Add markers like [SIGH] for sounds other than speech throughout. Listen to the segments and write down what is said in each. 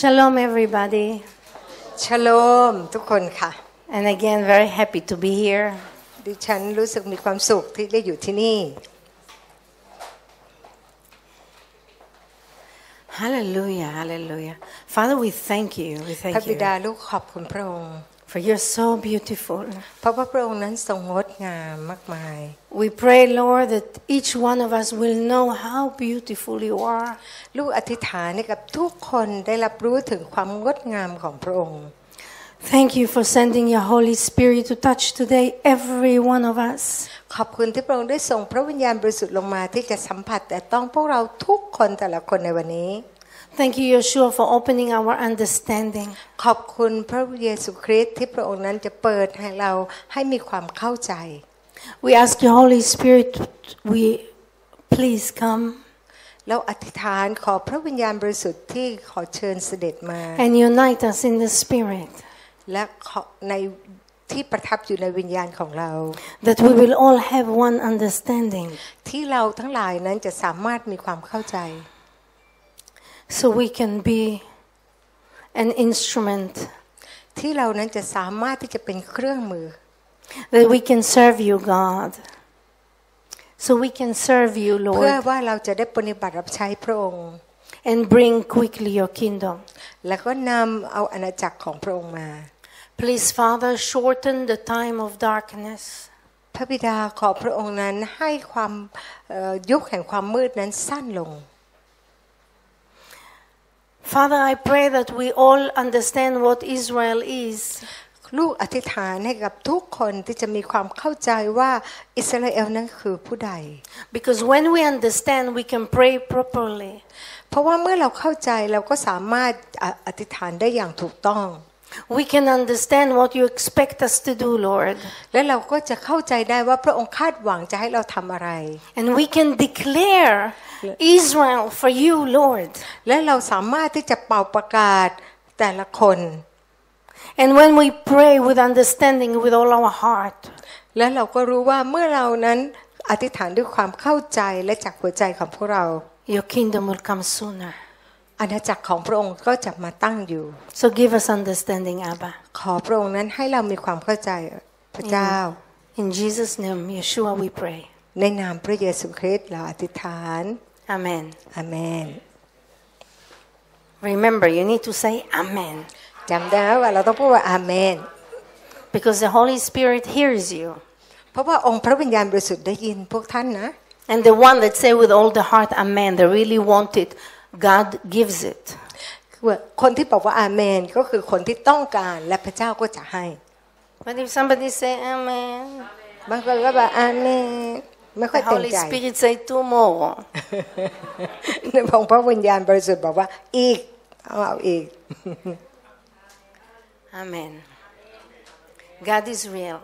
Shalom, everybody. ชโลมทุกคนค่ะ And again, very happy to be here. ดิฉันรู้สึกมีความสุขที่ได้อยู่ที่นี่ Hallelujah, hallelujah. Father, we thank you. We พระ thank บิ you ดาลูกขอบคุณพระองค์ for you're so beautiful. เพราะว่าพระองค์นั้นทรงงดงามมากมาย We pray, Lord, that each one of us will know how beautiful you are. ลูกอธิษฐานให้กับทุกคนได้รับรู้ถึงความงดงามของพระองค์ Thank you for sending your Holy Spirit to touch today every one of us. ขอบคุณที่พระองค์ได้ส่งพระวิญญาณบริสุทธิ์ลงมาที่จะสัมผัสแต่ต้องพวกเราทุกคนแต่ละคนในวันนี้ Thank you, Yeshua, for opening our understanding. ขอบคุณพระเยซูคริสต์ที่พระองค์นั้นจะเปิดให้เราให้มีความเข้าใจ We ask you, Holy Spirit, we please come แล้วอธิษฐานขอพระวิญญาณบริสุทธิ์ที่ขอเชิญเสด็จมา and unite us in the Spirit. และขอในที่ประทับอยู่ในวิญญาณของเรา that we will all have one understanding ที่เราทั้งหลายนั้นจะสามารถมีความเข้าใจ so we can be an instrument ที่เรานั้นจะสามารถที่จะเป็นเครื่องมือ that we can serve you God so we can serve you เพื่อ Lord ว่าเราจะได้ปฏิบัติรับใช้พระองค์ and bring quickly your kingdom แล้วก็นำเอาอาณาจักรของพระองค์มา please Father shorten the time of darkness พระบิดาขอพระองค์นั้นให้ความเอ่อยุคแห่งความมืดนั้นสั้นลง Father I pray that we all understand what Israel is ลูกอธิษฐานให้กับทุกคนที่จะมีความเข้าใจว่าอิสราเอลนั้นคือผู้ใด because when we understand we can pray properly เพราะว่าเมื่อเราเข้าใจเราก็สามารถอะอธิษฐานได้อย่างถูกต้อง we can understand what you expect us to do Lord และเราก็จะเข้าใจได้ว่าพระองค์คาดหวังจะให้เราทำอะไร And we can declare Israel for you, Lord. และเราสามารถที่จะเป่าประกาศแต่ละคน And when we pray with understanding with all our heart, และเราก็รู้ว่าเมื่อเรานั้นอธิษฐานด้วยความเข้าใจและจากหัวใจของพวกเรา your kingdom will come sooner. อาณาจักรของพระองค์ก็จะมาตั้งอยู่ So give us understanding, Abba. ขอพระองค์นั้นให้เรามีความเข้าใจพระเจ้า In Jesus' name, Yeshua, we pray. ในนามพระเยซูคริสต์เราอธิษฐาน Amen. อาเมน Remember, you need to say Amen จำได้ไหมว่าเราต้องพูดว่าอาเมน because the Holy Spirit hears you. เพราะว่าองค์พระวิญญาณบริสุทธิ์ได้ยินพวกท่านนะ And the one that say with all the heart Amen, they really want it, God gives it. คือว่าคนที่บอกว่าอาเมนก็คือคนที่ต้องการและพระเจ้าก็จะให้ But if somebody say Amen, บางคนก็บอกอาเมนไม่ค่อย the เต็ม Holy ใจ Spirit say two more. องค์พระวิญญาณบริสุทธิ์บอกว่าอีกเอาเอาอีก Amen. God is real.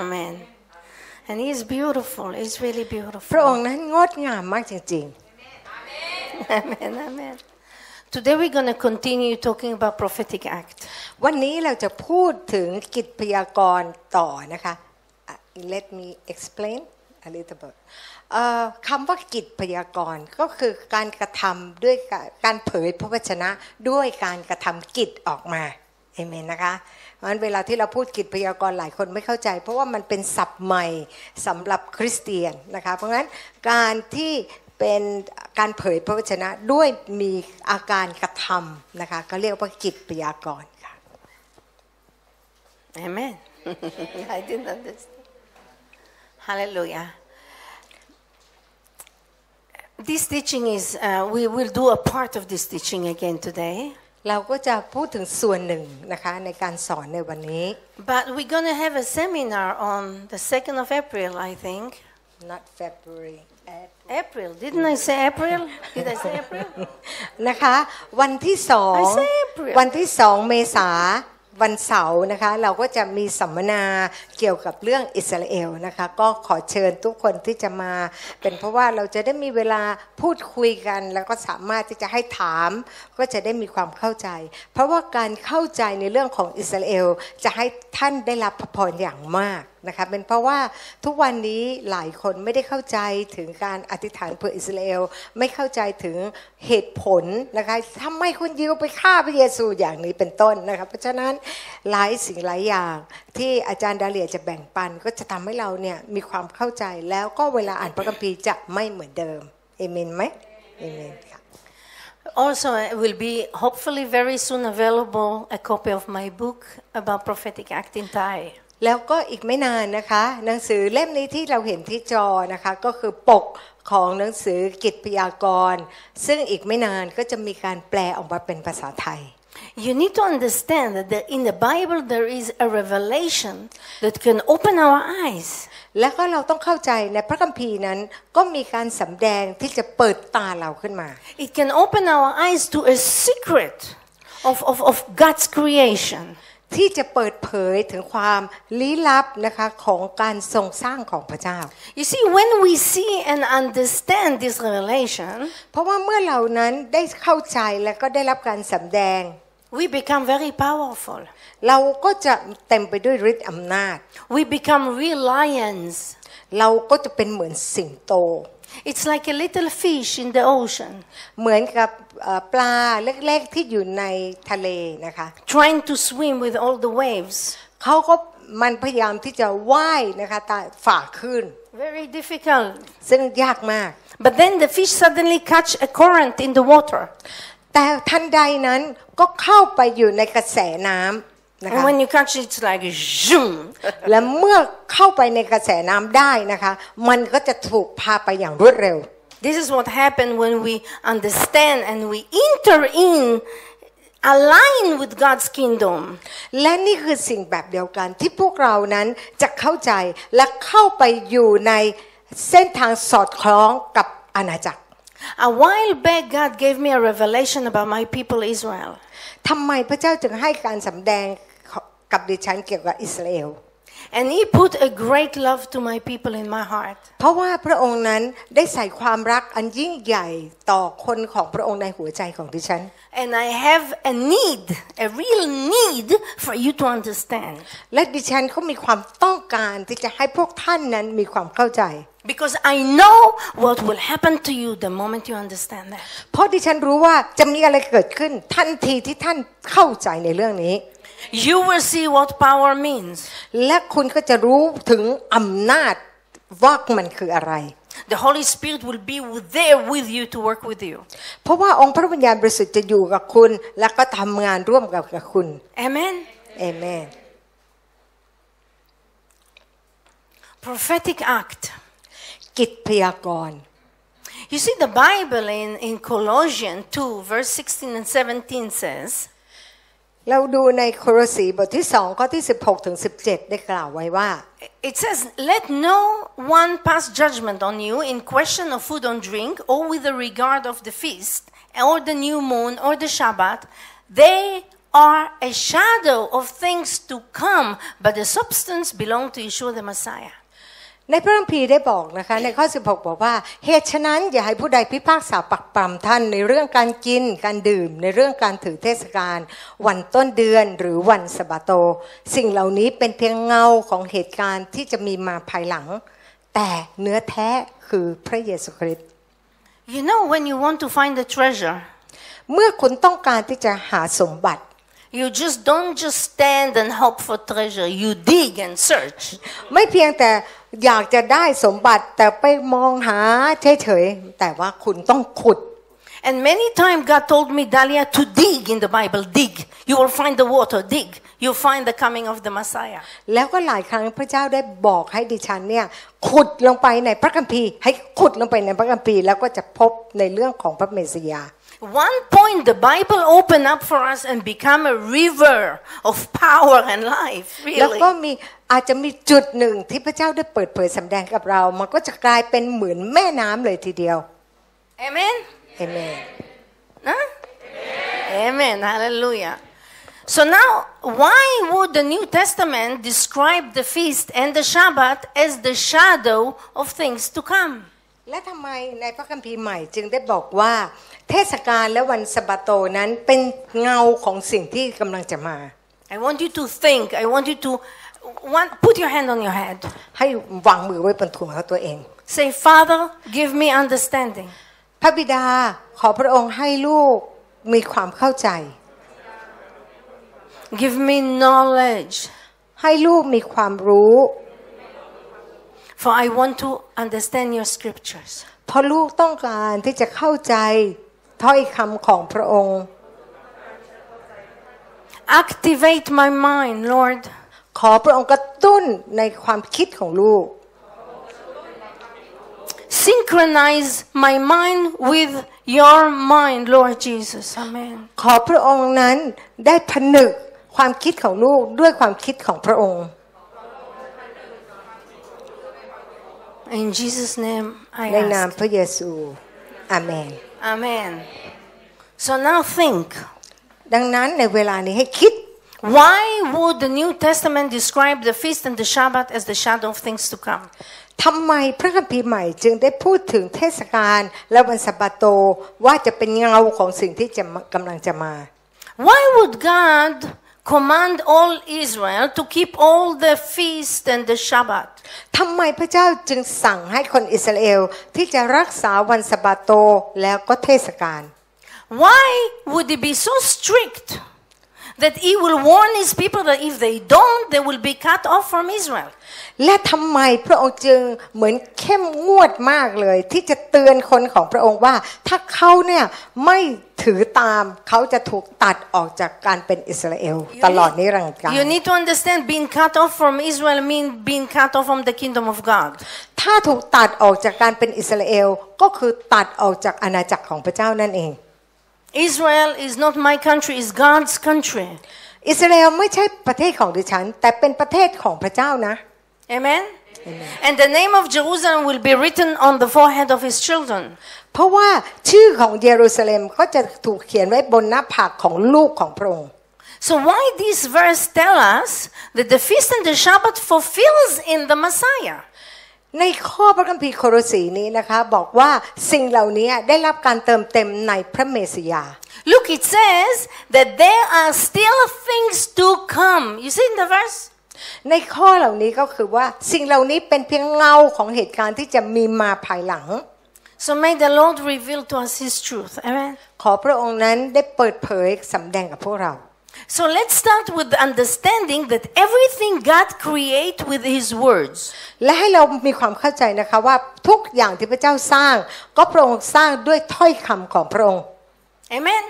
Amen. And He is beautiful. He's really พระ beautiful. องค์นั้นงดงามมากจริง Amen. Amen. Today we're going to continue talking about prophetic act. ๆวันนี้เราจะพูดถึงกิจพยากรณ์ต่อนะคะอะ let me explain a little bit เอ่อคำว่ากิจพยากรณ์ก็คือการกระทำด้วยการการเผยพระวจนะด้วยการกระทำกิจออกมา เอเมนนะคะเพราะฉะนั้นเวลาที่เราพูดกิจพยากรณ์หลายคนไม่เข้าใจ เพราะว่ามันเป็นศัพท์ใหม่สำหรับคริสเตียนนะคะเพราะงั้นการที่เป็นการเผยพระวจนะด้วยมีอาการกระทำนะคะก็เรียกว่ากิจพยากรณ์ค่ะ Amen. I didn't understand. Hallelujah. This teaching is, uh, we will do a part of this teaching again today. เราก็จะพูดถึงส่วนหนึ่งนะคะในการสอนในวันนี้ But we're going to have a seminar on the 2nd of April, I think. not February April. Didn't I say April? Did I say April? นะคะวันที่สอง I say April วันที่สองเมษา วันเสาร์นะคะเราก็จะมีสัมมนาเกี่ยวกับเรื่องอิสราเอลนะคะก็ขอเชิญทุกคนที่จะมา เป็นเพราะว่าเราจะได้มีเวลาพูดคุยกัน แล้วก็สามารถที่จะให้ถาม ก็จะได้มีความเข้าใจ เพราะว่าการเข้าใจในเรื่องของอิสราเอลจะให้ท่านได้รับพระพรอย่างมากนะคะเป็นเพราะว่าทุกวันนี้หลายคนไม่ได้เข้าใจถึงการอธิษฐานเพื่ออิสราเอลไม่เข้าใจถึงเหตุผลนะคะทำไมคนยิวไปฆ่าพระเยซูอย่างนี้เป็นต้นนะคะเพราะฉะนั้นหลายสิ่งหลายอย่างที่อาจารย์ดาเลียจะแบ่งปัน ก็จะทำให้เราเนี่ยมีความเข้าใจแล้วก็เวลาอ่านพระคัมภีร์จะไม่เหมือนเดิมเอเมนไหมเอเมนค่ะ Also, I will be hopefully very soon available a copy of my book about prophetic act in Thai. แล้วก็อีกไม่นานนะคะ หนังสือเล่มนี้ที่เราเห็นที่จอนะคะก็คือปกของหนังสือกิจพยากรณ์ซึ่งอีกไม่นานก็จะมีการแปลออกมาเป็นภาษาไทย You need to understand that the- in the Bible there is a revelation that can open our eyes. และก็เราต้องเข้าใจในพระคัมภีร์นั้นก็มีการสำแดงที่จะเปิดตาเราขึ้นมา It can open our eyes to a secret of, of, of God's creation. ที่จะเปิดเผยถึงความลี้ลับนะคะของการทรงสร้างของพระเจ้า You see, when we see and understand this revelation, เพราะว่าเมื่อเรานั้นได้เข้าใจและก็ได้รับการสำแดง we become very powerful. เราก็จะเต็มไปด้วยฤทธิ์อำนาจ We become real lions. เราก็จะเป็นเหมือนสิงโต It's like a little fish in the ocean เหมือนกับเอ่อปลาเล็กๆที่อยู่ในทะเลนะคะ trying to swim with all the waves. เขาก็มันพยายามที่จะว่ายนะคะตาฝ่าขึ้น Very difficult. ซึ่งยากมาก But then the fish suddenly catch a current in the water. แต่ทันใดนั้นก็เข้าไปอยู่ในกระแสน้ำ นะคะ And when you catch it, it's like zoom. และเมื่อเข้าไปในกระแสน้ำได้นะคะ มันก็จะถูกพาไปอย่างรวดเร็ว This is what happened when we understand and we enter in, align with God's kingdom. และนี่คือสิ่งแบบเดียวกันที่พวกเรานั้นจะเข้าใจและเข้าไปอยู่ในเส้นทางสอดคล้องกับอาณาจักร A while back, God gave me a revelation about my people Israel. ทำไมพระเจ้าจึงให้การสำแดง กับดิฉันเกี่ยวกับอิสราเอล And He put a great love to my people in my heart. เพราะว่าพระองค์นั้นได้ใส่ความรักอันยิ่งใหญ่ต่อคนของพระองค์ในหัวใจของดิฉัน And I have a need, a real need for you to understand. และดิฉันก็มีความต้องการที่จะให้พวกท่านนั้นมีความเข้าใจ Because I know what will happen to you the moment you understand that. เพราะดิฉันรู้ว่าจะมีอะไรเกิดขึ้นทันทีที่ท่านเข้าใจในเรื่องนี้ You will see what power means. และคุณก็จะรู้ถึงอำนาจว่ามันคืออะไร The Holy Spirit will be there with you to work with you. เพราะว่าองค์พระวิญญาณบริสุทธิ์จะอยู่กับคุณ และก็ทำงานร่วมกับกับคุณ Amen. เอเมน Prophetic act. กิจพยากรณ์ You see, the Bible in, in Colossians 2, verse 16 and 17 says, เราดูในโครสีบทที่สองข้อที่ 16ถึง17 ได้กล่าวไว้ว่า it says, Let no one pass judgment on you in question of food or drink, or with the regard of the feast, or the new moon, or the Shabbat. They are a shadow of things to come, but the substance belong to Yeshua the Messiah. ในพระคัมภีร์ได้บอกนะคะ ในข้อ 16 บอกว่า เหตุฉะนั้นอย่าให้ผู้ใดพิพากษาปักปรำท่านในเรื่องการกินการดื่ม ในเรื่องการถือเทศกาลวันต้นเดือนหรือวันสะบาโต สิ่งเหล่านี้เป็นเพียงเงาของเหตุการณ์ที่จะมีมาภายหลัง แต่เนื้อแท้คือพระเยซูคริสต์ You know, when you want to find a treasure, เมื่อคุณต้องการที่จะหาสมบัติ you just don't just stand and hope for treasure. You dig and search. ไม่เพียงแต่อยากจะได้สมบัติแต่ไปมองหาเฉยๆแต่ว่าคุณต้องขุด And many times God told me, Dahlia, to dig in the Bible. Dig. You will find the water. Dig. You'll find the coming of the Messiah. แล้วก็หลายครั้งพระเจ้าได้บอกให้ดิฉันเนี่ยขุดลงไปในพระคัมภีร์ ให้ขุดลงไปในพระคัมภีร์ แล้วก็จะพบในเรื่องของพระเมสสิยา One point, the Bible opened up for us and become a river of power and life. แล้ว Really. ก็มีอาจจะมีจุดหนึ่งที่พระเจ้าได้เปิดเผยสำแดงกับเรา มันก็จะกลายเป็นเหมือนแม่น้ำเลยทีเดียว Amen. เอเมน Huh? Amen. Hallelujah. So now, why would the New Testament describe the feast and the Shabbat as the shadow of things to come? และทำไมในพระคัมภีร์ใหม่จึงได้บอกว่า เทศกาลและวันสะบาโตนั้นเป็นเงาของสิ่งที่กำลังจะมา I want you to think, I want you to one, put your hand on your head. ให้วางมือไว้บนถุงของตัวเอง Say, Father, give me understanding. พระบิดาขอพระองค์ให้ลูกมีความเข้าใจ Give me knowledge. ให้ลูกมีความรู้ For I want to understand your scriptures. เพราะลูกต้องการที่จะเข้าใจถ้อยคำของพระองค์ Activate my mind, Lord. ขอพระองค์กระตุ้นในความคิดของลูก Synchronize my mind with your mind, Lord Jesus. Amen. ขอพระองค์นั้นได้ผนึกความคิดของลูกด้วยความคิดของพระองค์ In Jesus' name, I ในนาม ask. พระเยซูอาเมน Amen. So now think. ดังนั้นในเวลานี้ให้คิด Why would the New Testament describe the feast and the Shabbat as the shadow of things to come? ทำไมพระคัมภีร์ใหม่จึงได้พูดถึงเทศกาลและวันสัปโตว่าจะเป็นเงาของสิ่งที่จะมากำลังจะมา Why would God command all Israel to keep all the feast and the Shabbat? ทำไมพระเจ้าจึงสั่งให้คนอิสราเอลที่จะรักษาวันสะบาโตแล้วก็เทศกาล Why would he be so strict That he will warn his people that if they don't, they will be cut off from Israel? และทำไมพระองค์จึงเหมือนเข้มงวดมากเลย ที่จะเตือนคนของพระองค์ว่า ถ้าเขาเนี่ยไม่ถือตามเขาจะถูกตัดออกจากการเป็นอิสราเอลตลอดนิรันดร์กาล You need to understand being cut off from Israel means being cut off from the kingdom of God. ถ้าถูกตัดออกจากการเป็นอิสราเอลก็คือตัดออกจากอาณาจักรของพระเจ้านั่นเอง Israel is not my country, it's God's country. อิสราเอลไม่ใช่ประเทศของดิฉัน แต่เป็นประเทศของพระเจ้านะ Amen? And the name of Jerusalem will be written on the forehead of his children. เพราะว่าชื่อของเยรูซาเล็มก็จะถูกเขียนไว้บนหน้าผากของลูกของพระองค์ So why this verse tell us that the feast and the Shabbat fulfills in the Messiah? ในข้อพระคัมภีร์โคโรสีนี้นะคะบอกว่าสิ่งเหล่านี้ได้รับการเติมเต็มในพระเมสยา Look, it says that there are still things to come. You see in the verse? ในข้อเหล่านี้ก็คือว่าสิ่งเหล่านี้เป็นเพียงเงาของเหตุการณ์ที่จะมีมาภายหลัง So may the Lord reveal to us his truth. Amen. ขอพระองค์นั้นได้เปิดเผยสำแดงกับพวกเรา So let's start with the understanding that everything God create with his words. และให้เรามีความเข้าใจนะคะว่าทุกอย่างที่พระเจ้าสร้าง ก็พระองค์สร้างด้วยถ้อยคำของพระองค์ Amen.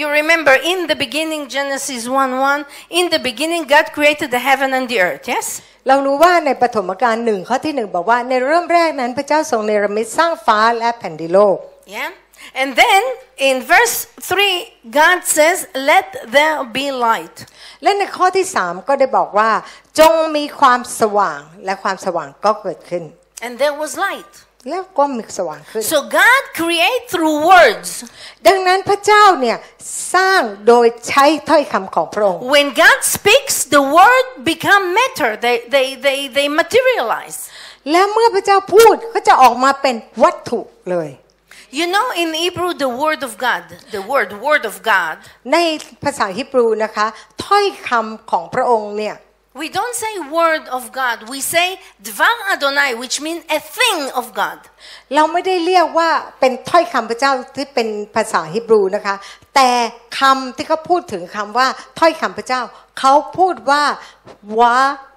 You remember in the beginning, Genesis 1 1, in the beginning, God created the heaven and the earth. Yes? เรารู้ว่าในปฐมกาลหนึ่งข้อที่หนึ่งบอกว่าในเริ่มแรกนั้นพระเจ้าทรงเนรมิตสร้างฟ้าและแผ่นดินโลก Yeah? And then in verse 3, God says, Let there be light. และในข้อที่สามก็ได้บอกว่า จงมีความสว่างและความสว่างก็เกิดขึ้น And there was light. แล้วก็มีสว่างขึ้น So God create through words. ดังนั้นพระเจ้าเนี่ยสร้างโดยใช้ถ้อยคำของพระองค์ When God speaks, the word become matter. They, they, they, they materialize. และเมื่อพระเจ้าพูดก็จะออกมาเป็นวัตถุเลย You know, in Hebrew, the word of God, the word, word of God, ในภาษาฮิบรูนะคะถ้อยคำของพระองค์เนี่ย we don't say word of God. We say Dvar Adonai, which means a thing of God. เราไม่ได้เรียกว่าเป็นถ้อยคำพระเจ้าที่เป็นภาษาฮิบรูนะคะ แต่คำที่เขาพูดถึงคำว่าถ้อยคำพระเจ้า เขาพูดว่าวะอโดนา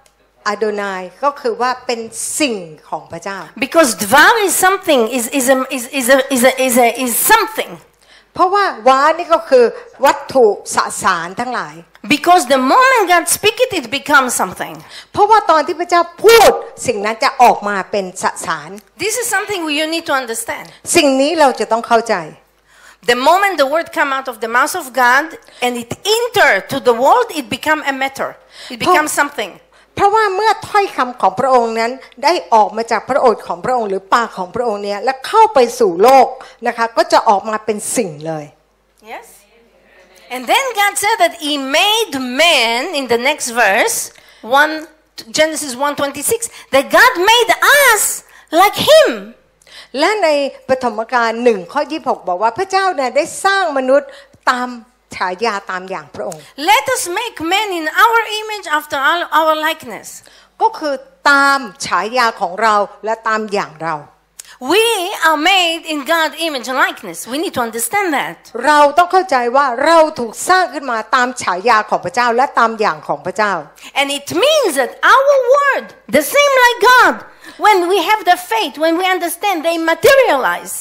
ยก็คือว่าเป็นสิ่งของพระเจ้า Because Dvar is something, is, is, a, is, is, a, is, a, is, a, is something. เพราะว่าวานี่ก็คือวัตถุสสารทั้งหลาย Because the moment God speak it, it becomes something. เพราะว่าตอนที่พระเจ้าพูดสิ่งนั้นจะออกมาเป็นสสาร This is something you need to understand. สิ่งนี้เราจะต้องเข้าใจ The moment the word come out of the mouth of God and it enter to the world, it become a matter. It becomes something. เพราะว่าเมื่อถ้อยคำของพระองค์นั้นได้ออกมาจากพระโอษฐ์ของพระองค์ หรือปากของพระองค์เนี่ยและเข้าไปสู่โลกนะคะก็จะออกมาเป็นสิ่งเลย Yes? And then God said that he made man in the next verse, 1 Genesis 1:26, that God made us like him. และในปฐมกาลหนึ่งข้อ 26 บอกว่าพระเจ้าเนี่ยได้สร้างมนุษย์ตาม ฉายาตามอย่างพระองค์ Let us make men in our image after our, our likeness. ก็คือตามฉายาของเราและตามอย่างเรา We are made in God's image and likeness. We need to understand that. เราต้องเข้าใจว่าเราถูกสร้างขึ้นมาตามฉายาของพระเจ้าและตามอย่างของพระเจ้า And it means that our word, the same like God, when we have the faith, when we understand, they materialize.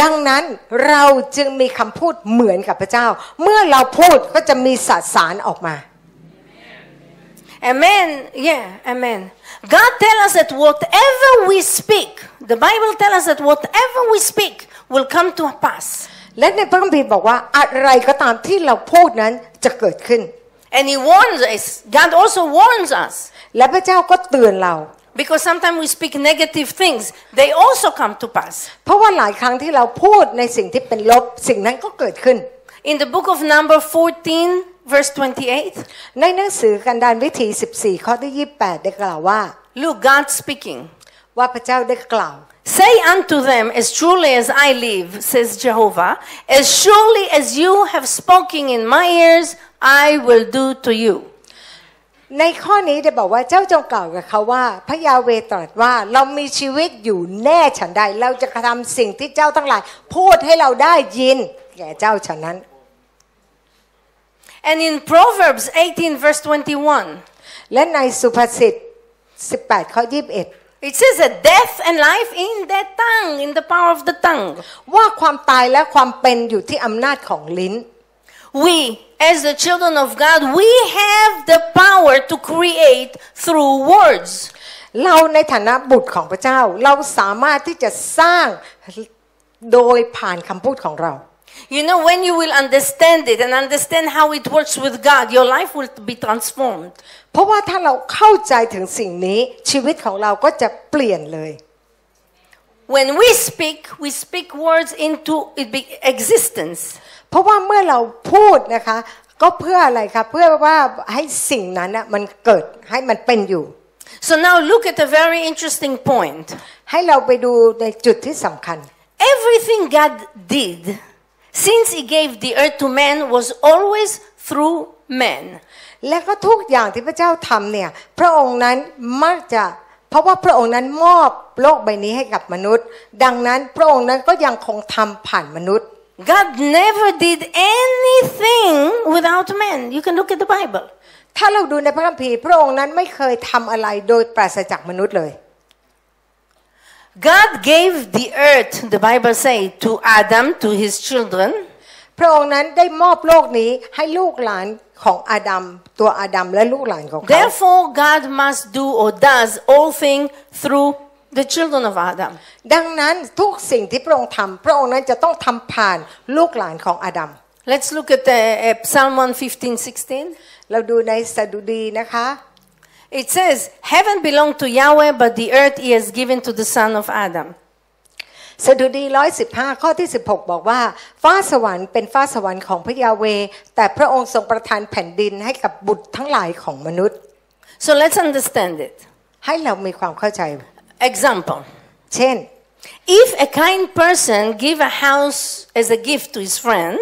ดังนั้นเราจึงมีคำพูดเหมือนกับพระเจ้า เมื่อเราพูดก็จะมีสสารออกมา Amen. Yeah, amen. God tell us that whatever we speak, the Bible tell us that whatever we speak will come to pass. และในพระคัมภีร์บอกว่าอะไรก็ตามที่เราพูดนั้นจะเกิดขึ้น And He warns us. God also warns us. และพระเจ้าก็เตือนเรา Because sometimes we speak negative things, they also come to pass. เพราะว่าหลายครั้งที่เราพูดในสิ่งที่เป็นลบสิ่งนั้นก็เกิดขึ้น In the book of Number 14, verse 28, ในหนังสือกันดารวิถี 14 ข้อที่ 28 ได้กล่าวว่า look, God speaking. ว่าพระเจ้าได้กล่าว Say unto them, As truly as I live, says Jehovah, as surely as you have spoken in my ears, I will do to you. ในข้อนี้ได้บอกว่าเจ้าจงกล่าวกับเขาว่า พระยาเวตรัสว่าเรามีชีวิตอยู่แน่ฉันใด เราจะกระทำสิ่งที่เจ้าทั้งหลาย พูดให้เราได้ยิน แก่เจ้าฉะนั้น And in Proverbs 18, verse 21, และในสุภาษิต18ข้อ21 it says that death and life in the tongue, in the power of the tongue. ว่าความตายและความเป็นอยู่ที่อำนาจของลิ้น We, as the children of God, we have the power to create through words. เราในฐานะบุตรของพระเจ้า เราสามารถที่จะสร้างโดยผ่านคำพูดของเรา You know, when you will understand it and understand how it works with God, your life will be transformed. เพราะว่าถ้าเราเข้าใจถึงสิ่งนี้ ชีวิตของเราก็จะเปลี่ยนเลย When we speak, we speak words into it be- existence. เพราะว่าเมื่อเราพูดนะคะ ก็เพื่ออะไรคะเพื่อว่าให้สิ่งนั้นน่ะมันเกิดให้มันเป็นอยู่ So now look at a very interesting point. ให้เราไปดูในจุดที่สำคัญ Everything God did since He gave the earth to man was always through men. และก็ทุกอย่างที่พระเจ้าทำเนี่ย พระองค์นั้นมักจะเพราะว่าพระองค์นั้นมอบโลกใบนี้ให้กับมนุษย์ ดังนั้นพระองค์นั้นก็ยังคงทำผ่านมนุษย์ God never did anything without men. You can look at the Bible. ถ้าเราดูในพระคัมภีร์พระองค์นั้นไม่เคยทำอะไรโดยปราศจากมนุษย์เลย God gave the earth, the Bible say, to Adam, to his children, พระองค์นั้นได้มอบโลกนี้ให้ลูกหลานของอาดัมตัวอาดัมและลูกหลานของเขา Therefore, God must do or does all things through the children of Adam. ดังนั้นทุกสิ่งที่พระองค์ทำพระองค์นั้นจะต้องทำผ่านลูกหลานของอาดัม Let's look at uh, uh, Psalm 115, 16. เราดูในสดุดีนะคะ It says, Heaven belonged to Yahweh, but the earth he has given to the son of Adam. สดุดีร้อยสิบห้าข้อที่ 16 บอกว่า ฟ้าสวรรค์เป็นฟ้าสวรรค์ของพระยาเว แต่พระองค์ทรงประทานแผ่นดินให้กับบุตรทั้งหลายของมนุษย์ So let's understand it. ให้เรามีความเข้าใจ Example. เช่น If a kind person give a house as a gift to his friend,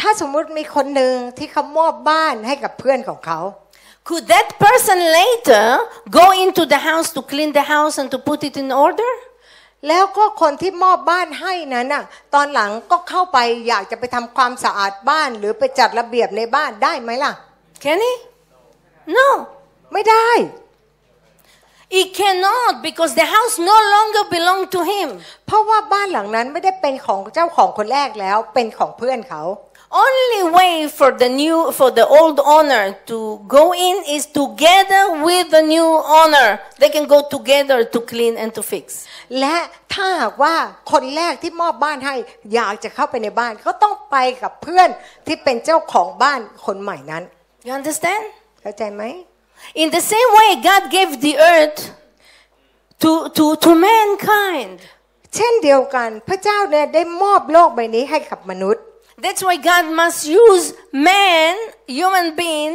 ถ้าสมมุติมีคนหนึ่งที่เขามอบบ้านให้กับเพื่อนของเขา could that person later go into the house to clean the house and to put it in order? แล้วก็คนที่มอบบ้านให้นั้นน่ะตอนหลังก็เข้าไปอยากจะไปทำความสะอาดบ้านหรือไปจัดระเบียบในบ้านได้ไหมล่ะ Can he? No. ไม่ได้ He cannot because the house no longer belonged to him. เพราะว่าบ้านหลังนั้นไม่ได้เป็นของเจ้าของคนแรกแล้วเป็นของเพื่อนเขา Only way for the new for the old owner to go in is together with the new owner. They can go together to clean and to fix. และถ้าหากว่าคนแรกที่มอบบ้านให้อยากจะเข้าไปในบ้านก็ต้องไปกับเพื่อนที่เป็นเจ้าของบ้านคนใหม่นั้น You understand? เข้าใจไหม In the same way, God gave the earth to, to, to mankind. เช่นเดียวกันพระเจ้าเนี่ยได้มอบโลกใบนี้ให้กับมนุษย์ That's why God must use man, human being,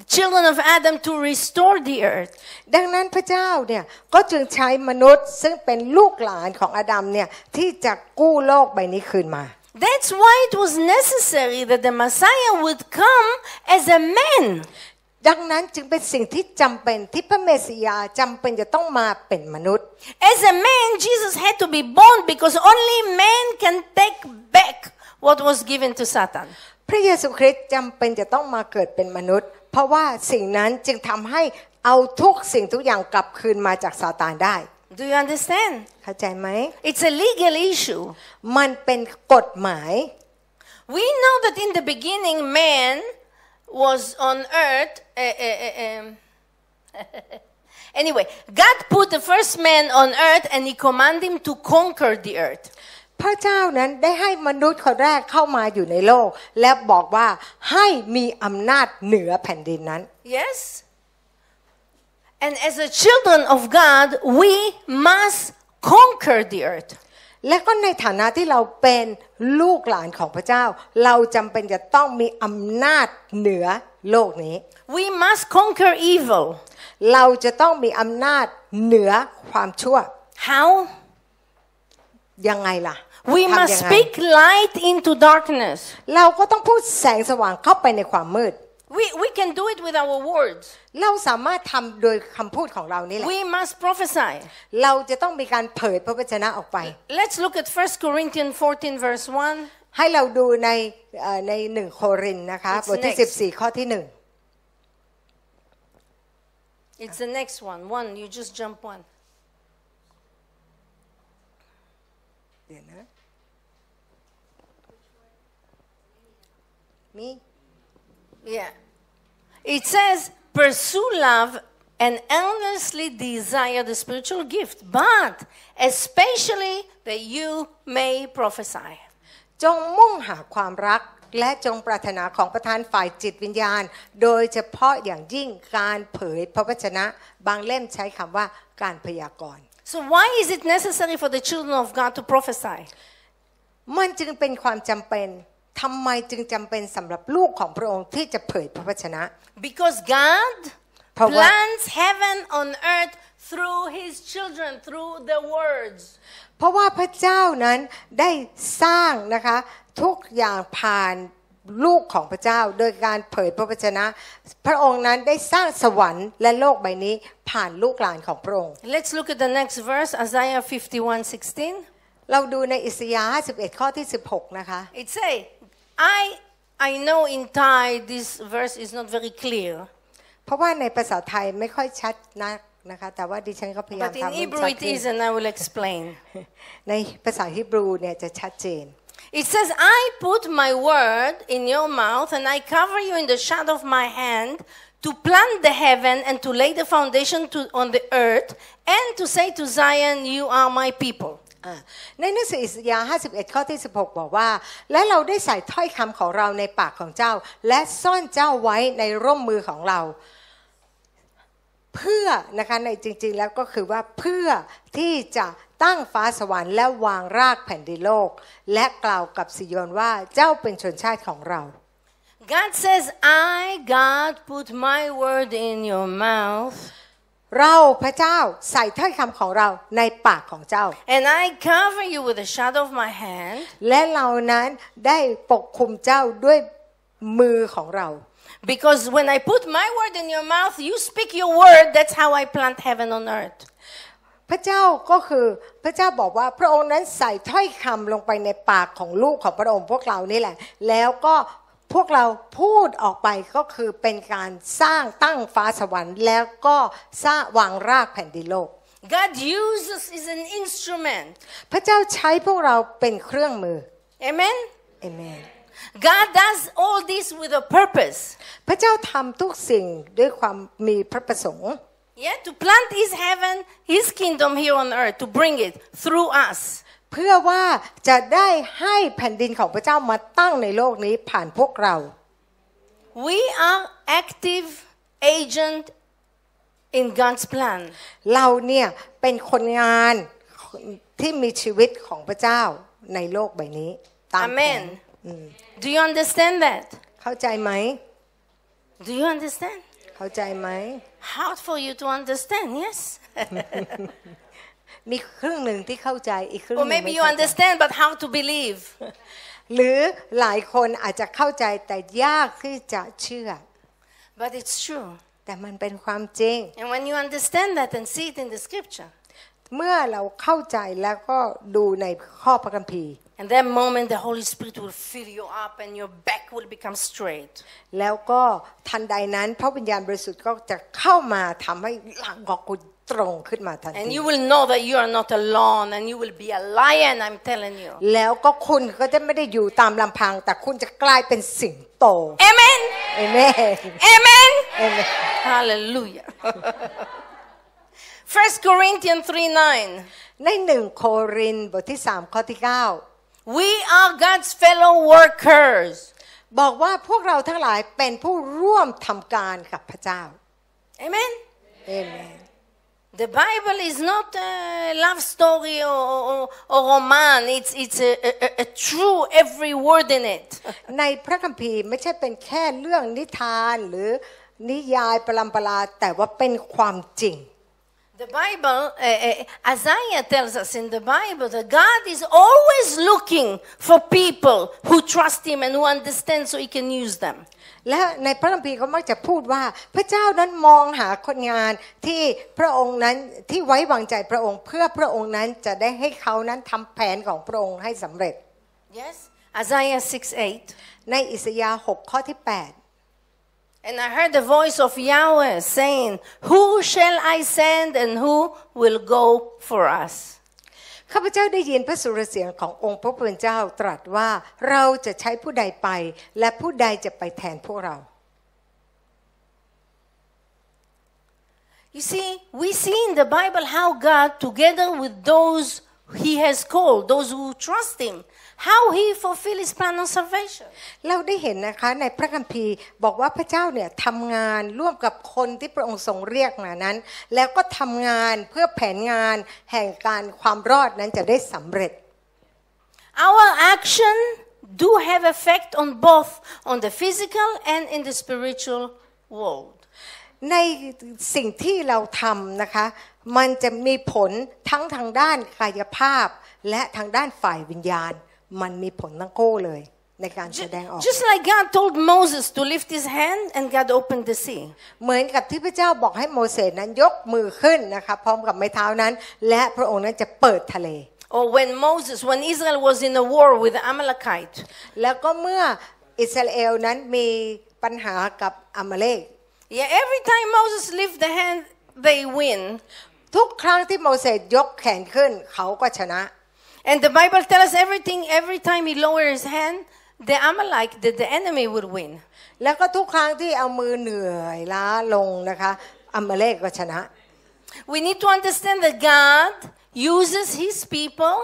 the children of Adam, to restore the earth. ดังนั้นพระเจ้าเนี่ยก็จึงใช้มนุษย์ซึ่งเป็นลูกหลานของอาดัมเนี่ยที่จะกู้โลกใบนี้คืนมา That's why it was necessary that the Messiah would come as a man. ดังนั้นจึงเป็นสิ่งที่จำเป็นที่พระเมสสิยาจำเป็นจะต้องมาเป็นมนุษย์ As a man, Jesus had to be born because only man can take back what was given to Satan. พระเยซูคริสต์จำเป็นจะต้องมาเกิดเป็นมนุษย์ เพราะว่าสิ่งนั้นจึงทำให้เอาทุกสิ่งทุกอย่างกลับคืนมาจากซาตานได้ Do you understand? เข้าใจไหม It's a legal issue. มันเป็นกฎหมาย We know that in the beginning, man was on earth. uh, uh, uh, um, anyway, God put the first man on earth and he commanded him to conquer the earth. พระเจ้านั้นได้ให้มนุษย์คนแรกเข้ามาอยู่ในโลก และบอกว่าให้มีอำนาจเหนือแผ่นดินนั้น Yes? And as the children of God, we must conquer the earth. และก็ในฐานะที่เราเป็นลูกหลานของพระเจ้า เราจำเป็นจะต้องมีอำนาจเหนือโลกนี้ We must conquer evil. เราจะต้องมีอำนาจเหนือความชั่ว How? ยังไงล่ะ We ทำ must ยังไง speak light into darkness. เราก็ต้องพูดแสงสว่างเข้าไปในความมืด We, we can do it with our words. เราสามารถทำโดยคำพูดของเรานี่แหละ We must prophesy. เราจะต้องมีการเผยพระวจนะออกไป Let's look at 1 Corinthians 14, verse 1. ให้เราดูในเอ่อในหนึ่งโครินธ์นะคะ It's บทที่ next. 14 ข้อที่หนึ่ง It's the next one. One, you just jump one. เดี๋ยวนะมี Yeah. It says, pursue love and earnestly desire the spiritual gift, but especially that you may prophesy. จงมุ่งหาความรักและจงปรารถนาของประธานฝ่ายจิตวิญญาณ โดยเฉพาะอย่างยิ่งการเผยพระวจนะ บางเล่มใช้คำว่าการพยากรณ์ So, why is it necessary for the children of God to prophesy? มันจึงเป็นความจำเป็น ทำไมจึงจำเป็นสำหรับลูกของพระองค์ที่จะเผยพระวจนะ Because God เพราะว่า plans heaven on earth through his children, through the words. เพราะว่าพระเจ้านั้นได้สร้างนะคะทุกอย่างผ่านลูกของพระเจ้า โดยการเผยพระวจนะ พระองค์นั้นได้สร้างสวรรค์และโลกใบนี้ผ่านลูกหลานของพระองค์ Let's look at the next verse, Isaiah 51 16. เราดูในอิสยาห์51 ข้อที่ 16 นะคะ It say, I I know in Thai this verse is not very clear, เพราะว่าในภาษาไทยไม่ค่อยชัดนักนะคะ แต่ว่าดิฉันก็พยายาม but in ทำให้มัน Hebrew ชัด it ขึ้น is, and I will explain. [LAUGHS] ในภาษาฮิบรูเนี่ยจะชัดเจน It says, I put my word in your mouth, and I cover you in the shadow of my hand to plant the heaven and to lay the foundation to, on the earth, and to say to Zion, You are my people. ในหนังสืออิสยาห์51 ข้อที่ 16 บอกว่า และเราได้ใส่ถ้อยคำของเราในปากของเจ้า และซ่อนเจ้าไว้ในร่มมือของเรา เพื่อนะคะในจริง ๆ แล้วก็คือว่าเพื่อที่จะตั้งฟ้าสวรรค์และวางรากแผ่นดินโลก และกล่าวกับสิโยนว่าเจ้าเป็นชนชาติของเรา God says, I, God, put my word in your mouth, เราพระเจ้าใส่ถ้อยคำของเราในปากของเจ้า and I cover you with the shadow of my hand. และเรานั้นได้ปกคุมเจ้าด้วยมือของเรา Because when I put my word in your mouth, you speak your word. That's how I plant heaven on earth. พระเจ้าก็คือพระเจ้าบอกว่าพระองค์นั้นใส่ถ้อยคำลงไปในปากของลูกของพระองค์พวกเรานี่แหละ แล้วก็ พวกเราพูดออกไปก็คือเป็นการสร้างตั้งฟ้าสวรรค์แล้วก็สร้างวางรากแผ่นดินโลก God uses is an instrument. พระเจ้าใช้พวกเราเป็นเครื่องมือ Amen. เอเมน God does all this with a purpose. พระเจ้าทำทุกสิ่งด้วยความมีพระประสงค์ Yeah, to plant His heaven, His kingdom here on earth, to bring it through us. เพื่อว่าจะได้ให้แผ่นดินของพระเจ้ามาตั้งในโลกนี้ผ่านพวกเรา We are active agent in God's plan. เราเนี่ยเป็นคนงานที่มีชีวิตของพระเจ้าในโลกใบนี้ตามแผน Amen. Do you understand that? เข้าใจไหม Do you understand? เข้าใจไหม Hard for you to understand, yes? มีครึ่งหนึ่งที่เข้าใจอีกครึ่งห or นึ่ง maybe ไม่ you เข้าใจ understand, but how to believe? หรือหลายคนอาจจะเข้าใจแต่ยากที่จะเชื่อ But it's true. แต่มันเป็นความจริง And when you understand that and see it in the scripture, เมื่อเราเข้าใจแล้วก็ดูในข้อพระคัมภีร์ and that moment the Holy Spirit will fill you up and your back will become straight. แล้วก็ทันใดนั้นพระวิญญาณบริสุทธิ์ก็จะเข้ามาทำให้หลังของคุณ ตรงขึ้นมาทัน And ที you will know that you are not alone and you will be a lion, I'm telling you. แล้วก็คุณก็จะไม่ได้อยู่ตามลำพัง แต่คุณจะกลายเป็นสิงโต Amen. เอเมน Amen. เอเมน Hallelujah. First Corinthians 3 9. ในหนึ่งโครินธ์บทที่สามข้อที่ We are God's fellow workers. 9บอกว่าพวกเราทั้งหลายเป็นผู้ร่วมทำการกับพระเจ้า Amen. เอเมน The Bible is not a love story or, or, or roman. It's, it's a, a, a true every word in it. [LAUGHS] ในพระคัมภีร์ไม่ใช่เป็นแค่เรื่องนิทานหรือนิยายปรำปราแต่ว่าเป็นความจริง The Bible, uh, uh, Isaiah tells us in the Bible that God is always looking for people who trust Him and who understand so He can use them. และในพระคัมภีร์เขามักจะพูดว่า พระเจ้านั้นมองหาคนงานที่พระองค์นั้นที่ไว้วางใจพระองค์ เพื่อพระองค์นั้นจะได้ให้เขานั้นทำแผนของพระองค์ให้สำเร็จ Yes? Isaiah 6 8. ในอิสยาห์6ข้อที่ And I heard the voice of Yahweh saying, Who shall I send and who will go for us? ข้าพเจ้าได้ยินพระสุรเสียงขององค์พระผู้เป็นเจ้าตรัสว่าเราจะใช้ผู้ใดไป และผู้ใดจะไปแทนพวกเรา You see, we see in the Bible how God, together with those He has called, those who trust Him, how He fulfilled His plan of salvation. เราได้เห็นนะคะในพระคัมภีร์บอกว่าพระเจ้าเนี่ยทำงานร่วมกับคนที่พระองค์ทรงเรียกมานั้น แล้วก็ทำงานเพื่อแผนงานแห่งการความรอดนั้นจะได้สำเร็จ Our action do have effect on both on the physical and in the spiritual world. ในสิ่งที่เราทำนะคะ มันจะมีผลทั้งทางด้านกายภาพ และทางด้านฝ่ายวิญญาณ มันมีผลทั้งคู่เลยในการแส Ju- ดงออก Just like God told Moses to lift his hand and God opened the sea. เหมือนกับที่พระเจ้าบอกให้โมเสสนั้นยกมือขึ้นนะคะพร้อมกับไม้เท้านั้น และพระองค์นั้นจะเปิดทะเล Or when Moses, when Israel was in a war with the Amalekite, แล้วก็เมื่ออิสราเอลนั้นมีปัญหากับอามาเลก yeah, every time Moses lift the hand, they win. ทุกครั้งที่โมเสสยกแขนขึ้นเขาก็ชนะ And the Bible tells us everything, every time he lowered his hand, the Amalek, the, the enemy would win. แล้วก็ทุกครั้งที่เอามือเหนื่อยล้าลงนะคะอามาเลกก็ชนะ We need to understand that God uses his people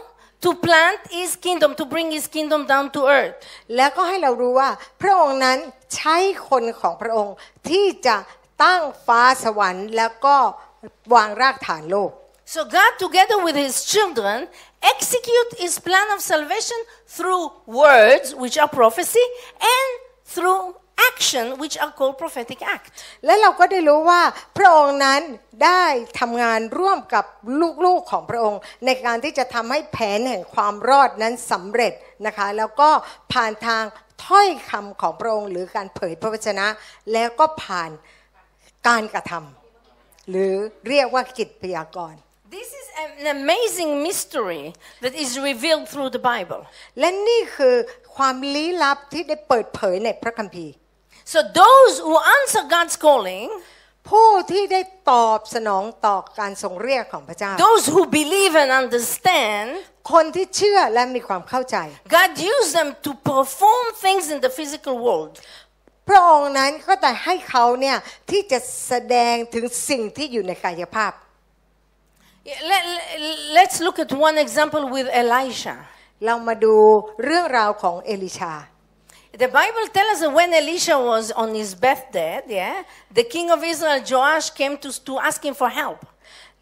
to plant his kingdom, to bring his kingdom down to earth. แล้วก็ให้เรารู้ว่า พระองค์นั้นใช้คนของพระองค์ที่จะตั้งฟ้าสวรรค์แล้วก็วางรากฐานโลก So God, together with his children, execute his plan of salvation through words, which are prophecy, and through action, which are called prophetic act. และเราก็ได้รู้ว่าพระองค์นั้นได้ทำงานร่วมกับลูกๆของพระองค์ ในการที่จะทำให้แผนแห่งความรอดนั้นสำเร็จนะคะ แล้วก็ผ่านทางถ้อยคำของพระองค์ หรือการเผยพระวจนะ แล้วก็ผ่านการกระทำหรือเรียกว่ากิจพยากรณ์ This is an amazing mystery that is revealed through the Bible. และนี่คือความลี้ลับที่ได้เปิดเผยในพระคัมภีร์ So those who answer God's calling, ผู้ที่ได้ตอบสนองต่อการทรงเรียกของพระเจ้า those who believe and understand, คนที่เชื่อและมีความเข้าใจ God used them to perform things in the physical world. พระองค์นั้นก็แต่ให้เขาเนี่ยที่จะแสดงถึงสิ่งที่อยู่ในกายภาพ Yeah, Let, let's look at one example with Elisha. เรามาดูเรื่องราวของเอลิชา The Bible tells us that when Elisha was on his deathbed, yeah, the king of Israel, Joash, came to, to ask him for help.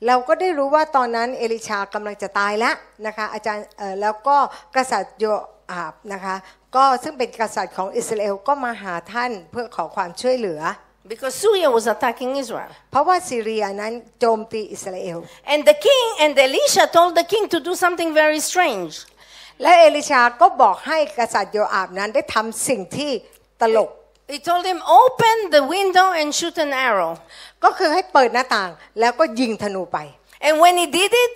เราก็ได้รู้ว่าตอนนั้นเอลิชากำลังจะตายแล้วนะคะอาจารย์เอ่อแล้วก็กษัตริย์โยอาบนะคะก็ซึ่งเป็นกษัตริย์ของอิสราเอลก็มาหาท่านเพื่อขอความช่วยเหลือ Because Syria was attacking Israel. เพราะว่าซีเรียนั้นโจมตีอิสราเอล And the king and Elisha told the king to do something very strange. และเอลิชาก็บอกให้กษัตริย์โยอาบนั้นได้ทำสิ่งที่ตลก He told him, Open the window and shoot an arrow. ก็คือให้เปิดหน้าต่างแล้วก็ยิงธนูไป And when he did it,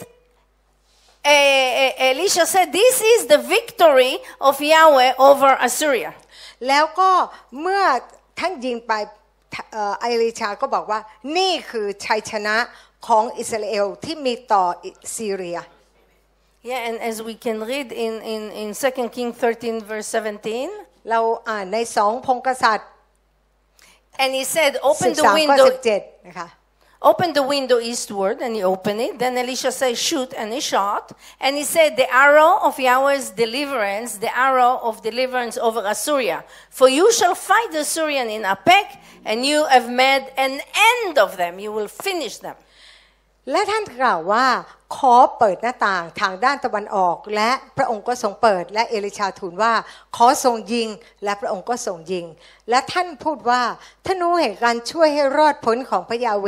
eh, eh, Elisha said, This is the victory of Yahweh over Assyria. แล้วก็เมื่อท่านยิงไป เอ่อเอลิชาก็บอกว่านี่คือชัยชนะของอิสราเอลที่มีต่อซีเรีย Yeah, and as we can read in, in, in 2 King 13, verse 17, เราอ่านในสองพงกษัตริย์ and he said, Open the 13ข้อ window, 17นะคะ open the window eastward, and he opened it. Then Elisha said, Shoot, and he shot. And he said, The arrow of Yahweh's deliverance, the arrow of deliverance over Assyria. For you shall fight the Assyrian in Apek, and you have made an end of them. You will finish them. และท่านกล่าวว่าขอเปิดหน้าต่างทางด้านตะวันออก และพระองค์ก็ทรงเปิด และเอลิชาทูลว่า ขอทรงยิง และพระองค์ก็ทรงยิง และท่านพูดว่าธนูแห่งการช่วยให้รอดพ้นของพระยาเว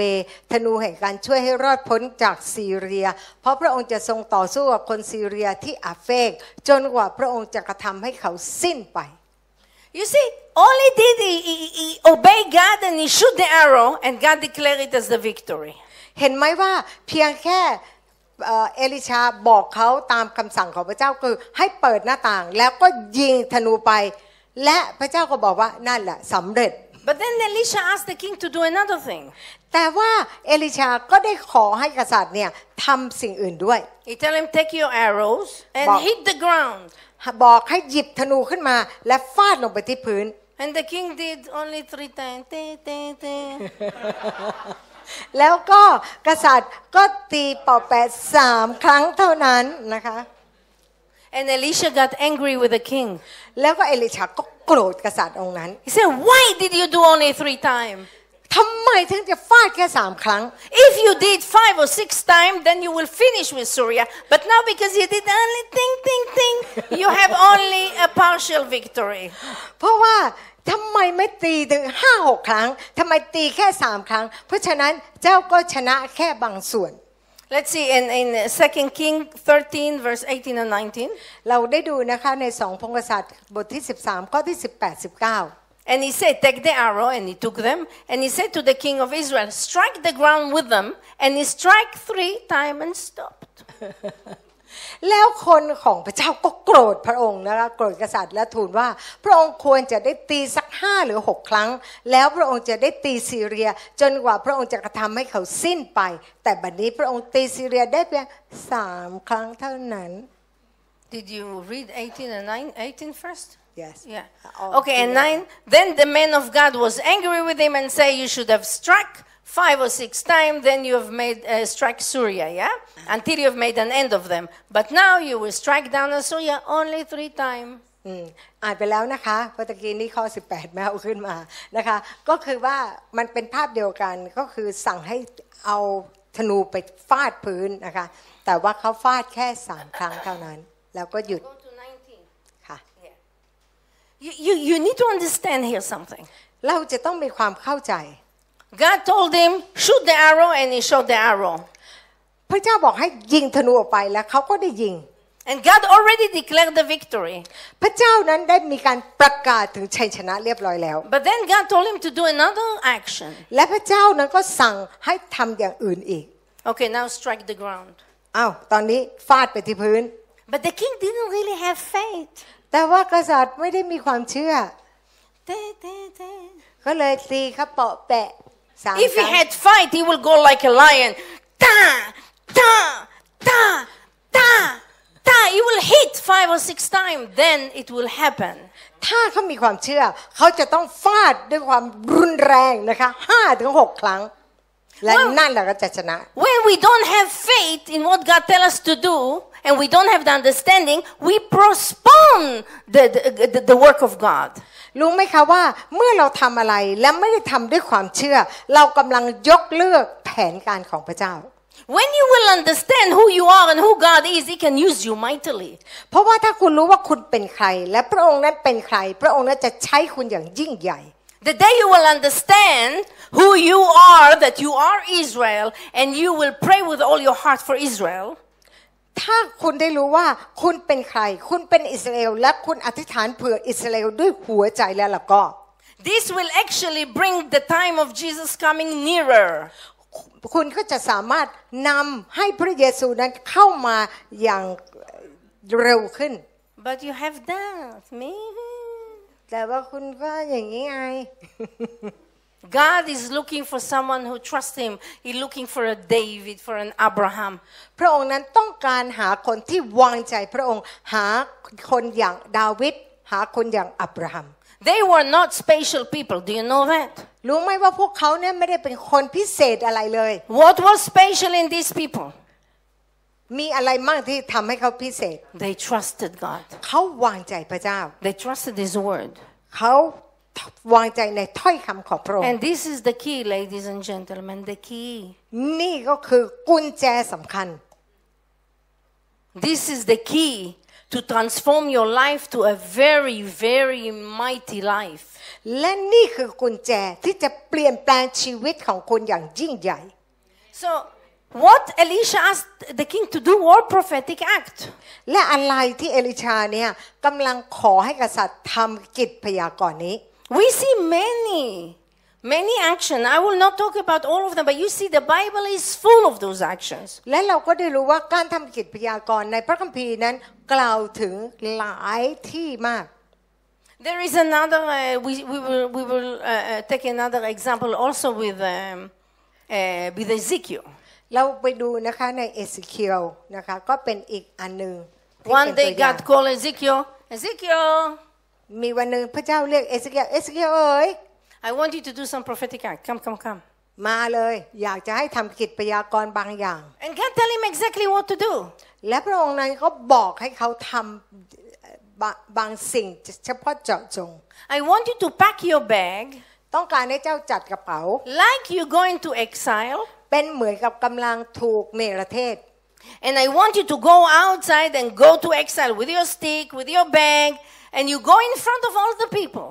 ธนูแห่งการช่วยให้รอดพ้นจากซีเรีย เพราะพระองค์จะทรงต่อสู้กับคนซีเรียที่อาเฟก จนกว่าพระองค์จะกระทำให้เขาสิ้นไป You see, all he did, he, he, he obey God and he shoot the arrow, and God declared it as the victory. เห็นไหมว่าเพียงแค่เอ่อเอลิชาบอกเขาตามคำสั่งของพระเจ้าคือให้เปิดหน้าต่างแล้วก็ยิงธนูไป และพระเจ้าก็บอกว่านั่นแหละสำเร็จ But then Elisha asked the king to do another thing. แต่ว่าเอลิชาก็ได้ขอให้กษัตริย์เนี่ยทำสิ่งอื่นด้วย He tell him, take your arrows and Wow. hit the ground. บอกให้หยิบธนูขึ้นมาและฟาดลงไปที่พื้น And the king did only three times. Te, te, te. แล้วก็กษัตริย์ก็ตีเป่าแปดสามครั้งเท่านั้นนะคะ and Elisha got angry with the king. แล้วก็เอลิชาก็โกรธกษัตริย์องค์นั้น He said, Why did you do only three times? ทำไมถึงจะฟาดแค่สามครั้ง If you did five or six times, then you will finish with Syria. But now, because you did only ting, ting, ting, you have only a partial victory. [LAUGHS] เพราะว่า ทำไมไม่ตีถึงห้าหกครั้งทำไมตีแค่สามครั้ง เพราะฉะนั้นเจ้าก็ชนะแค่บางส่วน Let's see in, in 2 King 13, verse 18 and 19. เราได้ดูนะคะในสองพงศษัตริย์บทที่ 13 ข้อที่ 18 19 And he said, Take the arrow, and he took them. And he said to the king of Israel, Strike the ground with them. And he struck three times and stopped. แล้วคนของพระเจ้าก็โกรธพระองค์นะคะโกรธกษัตริย์และทูลว่า พระองค์ควรจะได้ตีสักห้าหรือหกครั้ง แล้วพระองค์จะได้ตีซีเรีย จนกว่าพระองค์จะกระทำให้เขาสิ้นไป แต่บัดนี้พระองค์ตีซีเรียได้เพียงสามครั้งเท่านั้น Did you read 18 and 9, 18 first? yes Yeah. Okay, and together. nine. Then the man of God was angry with him and say, "You should have struck five or six times. Then you have made uh, strike Syria, yeah, until you have made an end of them. But now you will strike down Assyria only three times." อืมอ่านไปแล้วนะคะเมื่อตะกี้นี้ข้อ 18 แมวขึ้นมานะคะ ก็คือว่ามันเป็นภาพเดียวกันก็คือสั่งให้เอาธนูไปฟาดพื้นนะคะ แต่ว่าเขาฟาดแค่สามครั้งเท่านั้น แล้วก็หยุด Go to 19. ค่ะ Yeah. You, you, you need to understand here something. เราจะต้องมีความเข้าใจ God told him, "Shoot the arrow," and he shot the arrow. พระเจ้าบอกให้ยิงธนูออกไปแล้วเขาก็ได้ยิง And God already declared the victory. พระเจ้านั้นได้มีการประกาศถึงชัยชนะเรียบร้อยแล้ว But then God told him to do another action. และพระเจ้านั้นก็สั่งให้ทำอย่างอื่นอีก Okay, now strike the ground. อ้าวตอนนี้ฟาดไปที่พื้น But the king didn't really have faith. แต่ว่ากษัตริย์ไม่ได้มีความเชื่อ Te- te- te. ก็เลยตีเขาเปาะแปะ สาม If ค he รั้ง had fight, he will go like a lion. Ta, ta, ta, ta, ta. He will hit five or six times. Then it will happen. ถ้าเขามีความเชื่อ เขาจะต้องฟาดด้วยความรุนแรงนะคะห้าถึงหกครั้ง และว้าวนั่นแหละก็จะชนะ When we don't have faith in what God tells us to do, and we don't have the understanding, we postpone the, the, the, the work of God. รู้ไหมคะว่าเมื่อเราทำอะไรและไม่ได้ทำด้วยความเชื่อ เรากำลังยกเลิกแผนการของพระเจ้า When you will understand who you are and who God is, He can use you mightily. เพราะว่าถ้าคุณรู้ว่าคุณเป็นใคร และพระองค์นั้นเป็นใคร พระองค์นั้นจะใช้คุณอย่างยิ่งใหญ่ The day you will understand who you are, that you are Israel, and you will pray with all your heart for Israel, ถ้าคุณได้รู้ว่าคุณเป็นใคร คุณเป็นอิสราเอลและคุณอธิษฐานเผื่ออิสราเอลด้วยหัวใจแล้วล่ะก็ this will actually bring the time of Jesus coming nearer. คุณก็จะสามารถนำให้พระเยซูนั้นเข้ามาอย่างเร็วขึ้น But you have doubt. Maybe. แต่ว่าคุณก็อย่างนี้ไง God is looking for someone who trusts Him. He's looking for a David, for an Abraham. พระองค์นั้นต้องการหาคนที่วางใจพระองค์หาคนอย่างดาวิดหาคนอย่างอับราฮัม They were not special people. Do you know that? รู้ไหมว่าพวกเขาเนี่ยไม่ได้เป็นคนพิเศษอะไรเลย What was special in these people? มีอะไรมั่งที่ทำให้เขาพิเศษ They trusted God. เขาวางใจพระเจ้า They trusted His word. เขา วางใจในถ้อยคำของพระองค์ And this is the key, ladies and gentlemen, the key. นี่ก็คือกุญแจสำคัญ This is the key to transform your life to a very, very mighty life. และนี่คือกุญแจที่จะเปลี่ยนแปลงชีวิตของคุณอย่างยิ่งใหญ่ So, what Elisha asked the king to do was prophetic act. และอะไรที่เอลิชาเนี่ยกำลังขอให้กษัตริย์ทำกิจพยากรณ์นี้ We see many, many action. I will not talk about all of them, but you see the Bible is full of those actions. และเราก็ได้รู้ว่าการทำกิจพยากรณ์ในพระคัมภีร์นั้นกล่าวถึงหลายที่มาก There is another, uh, we, we will, we will uh, uh, take another example also with, um, uh, with Ezekiel. เราไปดูนะคะในเอสเคียวนะคะก็เป็นอีกอันหนึ่งที่ One เป็นตัว day อย่าง God called Ezekiel, Ezekiel, มีวันหนึ่งพระเจ้าเรียกเอสเคียวเอสเคียวเอ๋ย I want you to do some prophetic act. Come, come, come. มาเลยอยากจะให้ทำกิจพยากรณ์บางอย่าง And God tell him exactly what to do. และพระองค์นั้นก็บอกให้เขาทำบะบางสิ่งเฉพาะเจาะจง I want you to pack your bag ต้องการให้เจ้าจัดกระเป๋า like you're going to exile. เป็นเหมือนกับกำลังถูกเนรเทศ And I want you to go outside and go to exile with your stick, with your bag, and you go in front of all the people.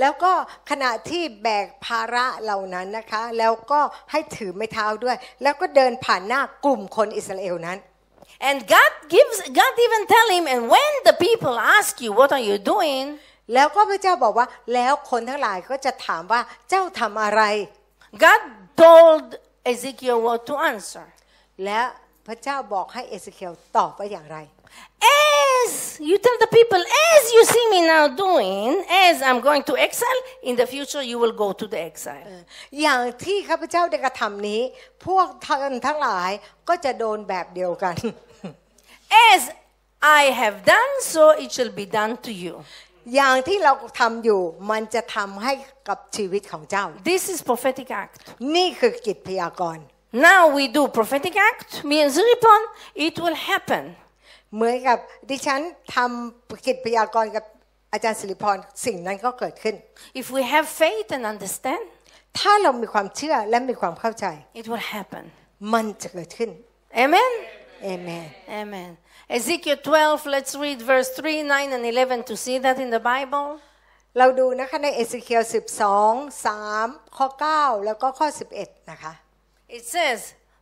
แล้วก็ขณะที่แบกภาระเหล่านั้นนะคะ แล้วก็ให้ถือไม้เท้าด้วย แล้วก็เดินผ่านหน้ากลุ่มคนอิสราเอลนั้น And God gives, God even tell him, and when the people ask you, what are you doing? แล้วก็พระเจ้าบอกว่า แล้วคนทั้งหลายก็จะถามว่าเจ้าทำอะไร God told Ezekiel what to answer. และพระเจ้าบอกให้เอสเคียวตอบว่าอย่างไร As you tell the people, as you see me now doing, as I'm going to exile, in the future you will go to the exile. อย่างที่ข้าพเจ้าได้กระทำนี้ พวกท่านทั้งหลายก็จะโดนแบบเดียวกัน As I have done, so it shall be done to you. อย่างที่เราทำอยู่มันจะทำให้กับชีวิตของเจ้า This is prophetic act. นี่คือกิจพยากรณ์ Now we do prophetic act, me and Ziripon, it will happen. เหมือนกับดิฉันทำกิจพยากรณ์กับอาจารย์สิริพรสิ่งนั้นก็เกิดขึ้น If we have faith and understand, ถ้าเรามีความเชื่อและมีความเข้าใจ it will happen. มันจะเกิดขึ้น Amen? เอเมน Amen. Ezekiel 12, let's read verse 3, 9, and 11 to see that in the Bible. เราดูนะคะในเอสเคียล12 3 ข้อ 9 แล้วก็ข้อ 11 นะคะ It says,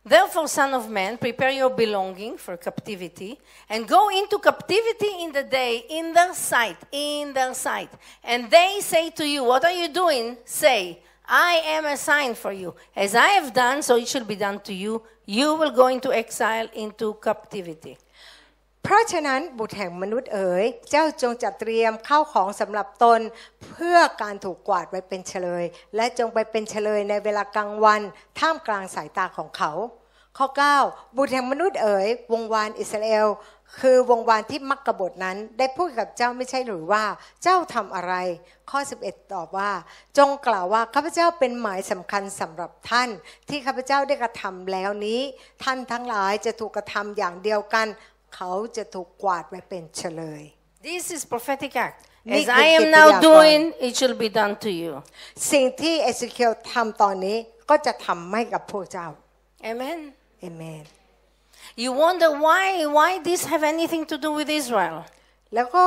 Therefore, Son of Man, prepare your belonging for captivity, and go into captivity in the day, in their sight, in their sight. And they say to you, What are you doing? Say, I am a sign for you. As I have done, so it shall be done to you. You will go into exile, into captivity. เพราะฉะนั้นบุตรแห่งมนุษย์เอ๋ย เจ้าจงจัดเตรียมข้าวของสำหรับตนเพื่อการถูกกวาดไว้เป็นเฉลย และจงไปเป็นเฉลยในเวลากลางวัน ท่ามกลางสายตาของเขา ข้อ 9 บุตรแห่งมนุษย์เอ๋ย วงวานอิสราเอลคือวงวานที่มักกบฏนั้น ได้พูดกับเจ้าไม่ใช่หรือว่าเจ้าทำอะไร ข้อ 11 ตอบว่า จงกล่าวว่าข้าพเจ้าเป็นหมายสำคัญสำหรับท่าน ที่ข้าพเจ้าได้กระทำแล้วนี้ ท่านทั้งหลายจะถูกกระทำอย่างเดียวกัน เขาจะถูกกวาดไปเป็นเฉลย This is prophetic act. Ni As I am kukipiyakon. now doing, it shall be done to you. สิ่งที่เอสเคียลทำตอนนี้ก็จะทำให้กับพวกเจ้า Amen. เอเมน You wonder why why this have anything to do with Israel? แล้วก็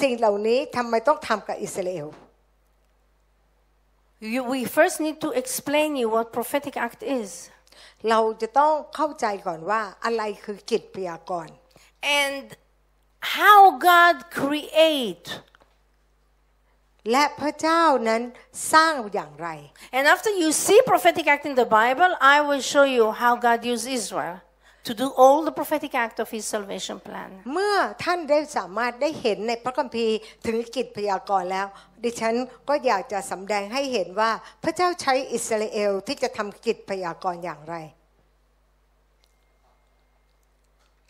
สิ่งเหล่านี้ทำไมต้องทำกับอิสราเอล You, we first need to explain you what prophetic act is. เราจะต้องเข้าใจก่อนว่าอะไรคือกิจพยากรณ์ and how God create. และพระเจ้านั้นสร้างอย่างไร And after you see prophetic act in the Bible, I will show you how God used Israel to do all the prophetic act of his salvation plan. เมื่อท่านได้สามารถได้เห็นในพระคัมภีร์ถึงกิจพยากรณ์แล้ว ดิฉันก็อยากจะสำแดงให้เห็นว่าพระเจ้าใช้อิสราเอลที่จะทำกิจพยากรณ์อย่างไร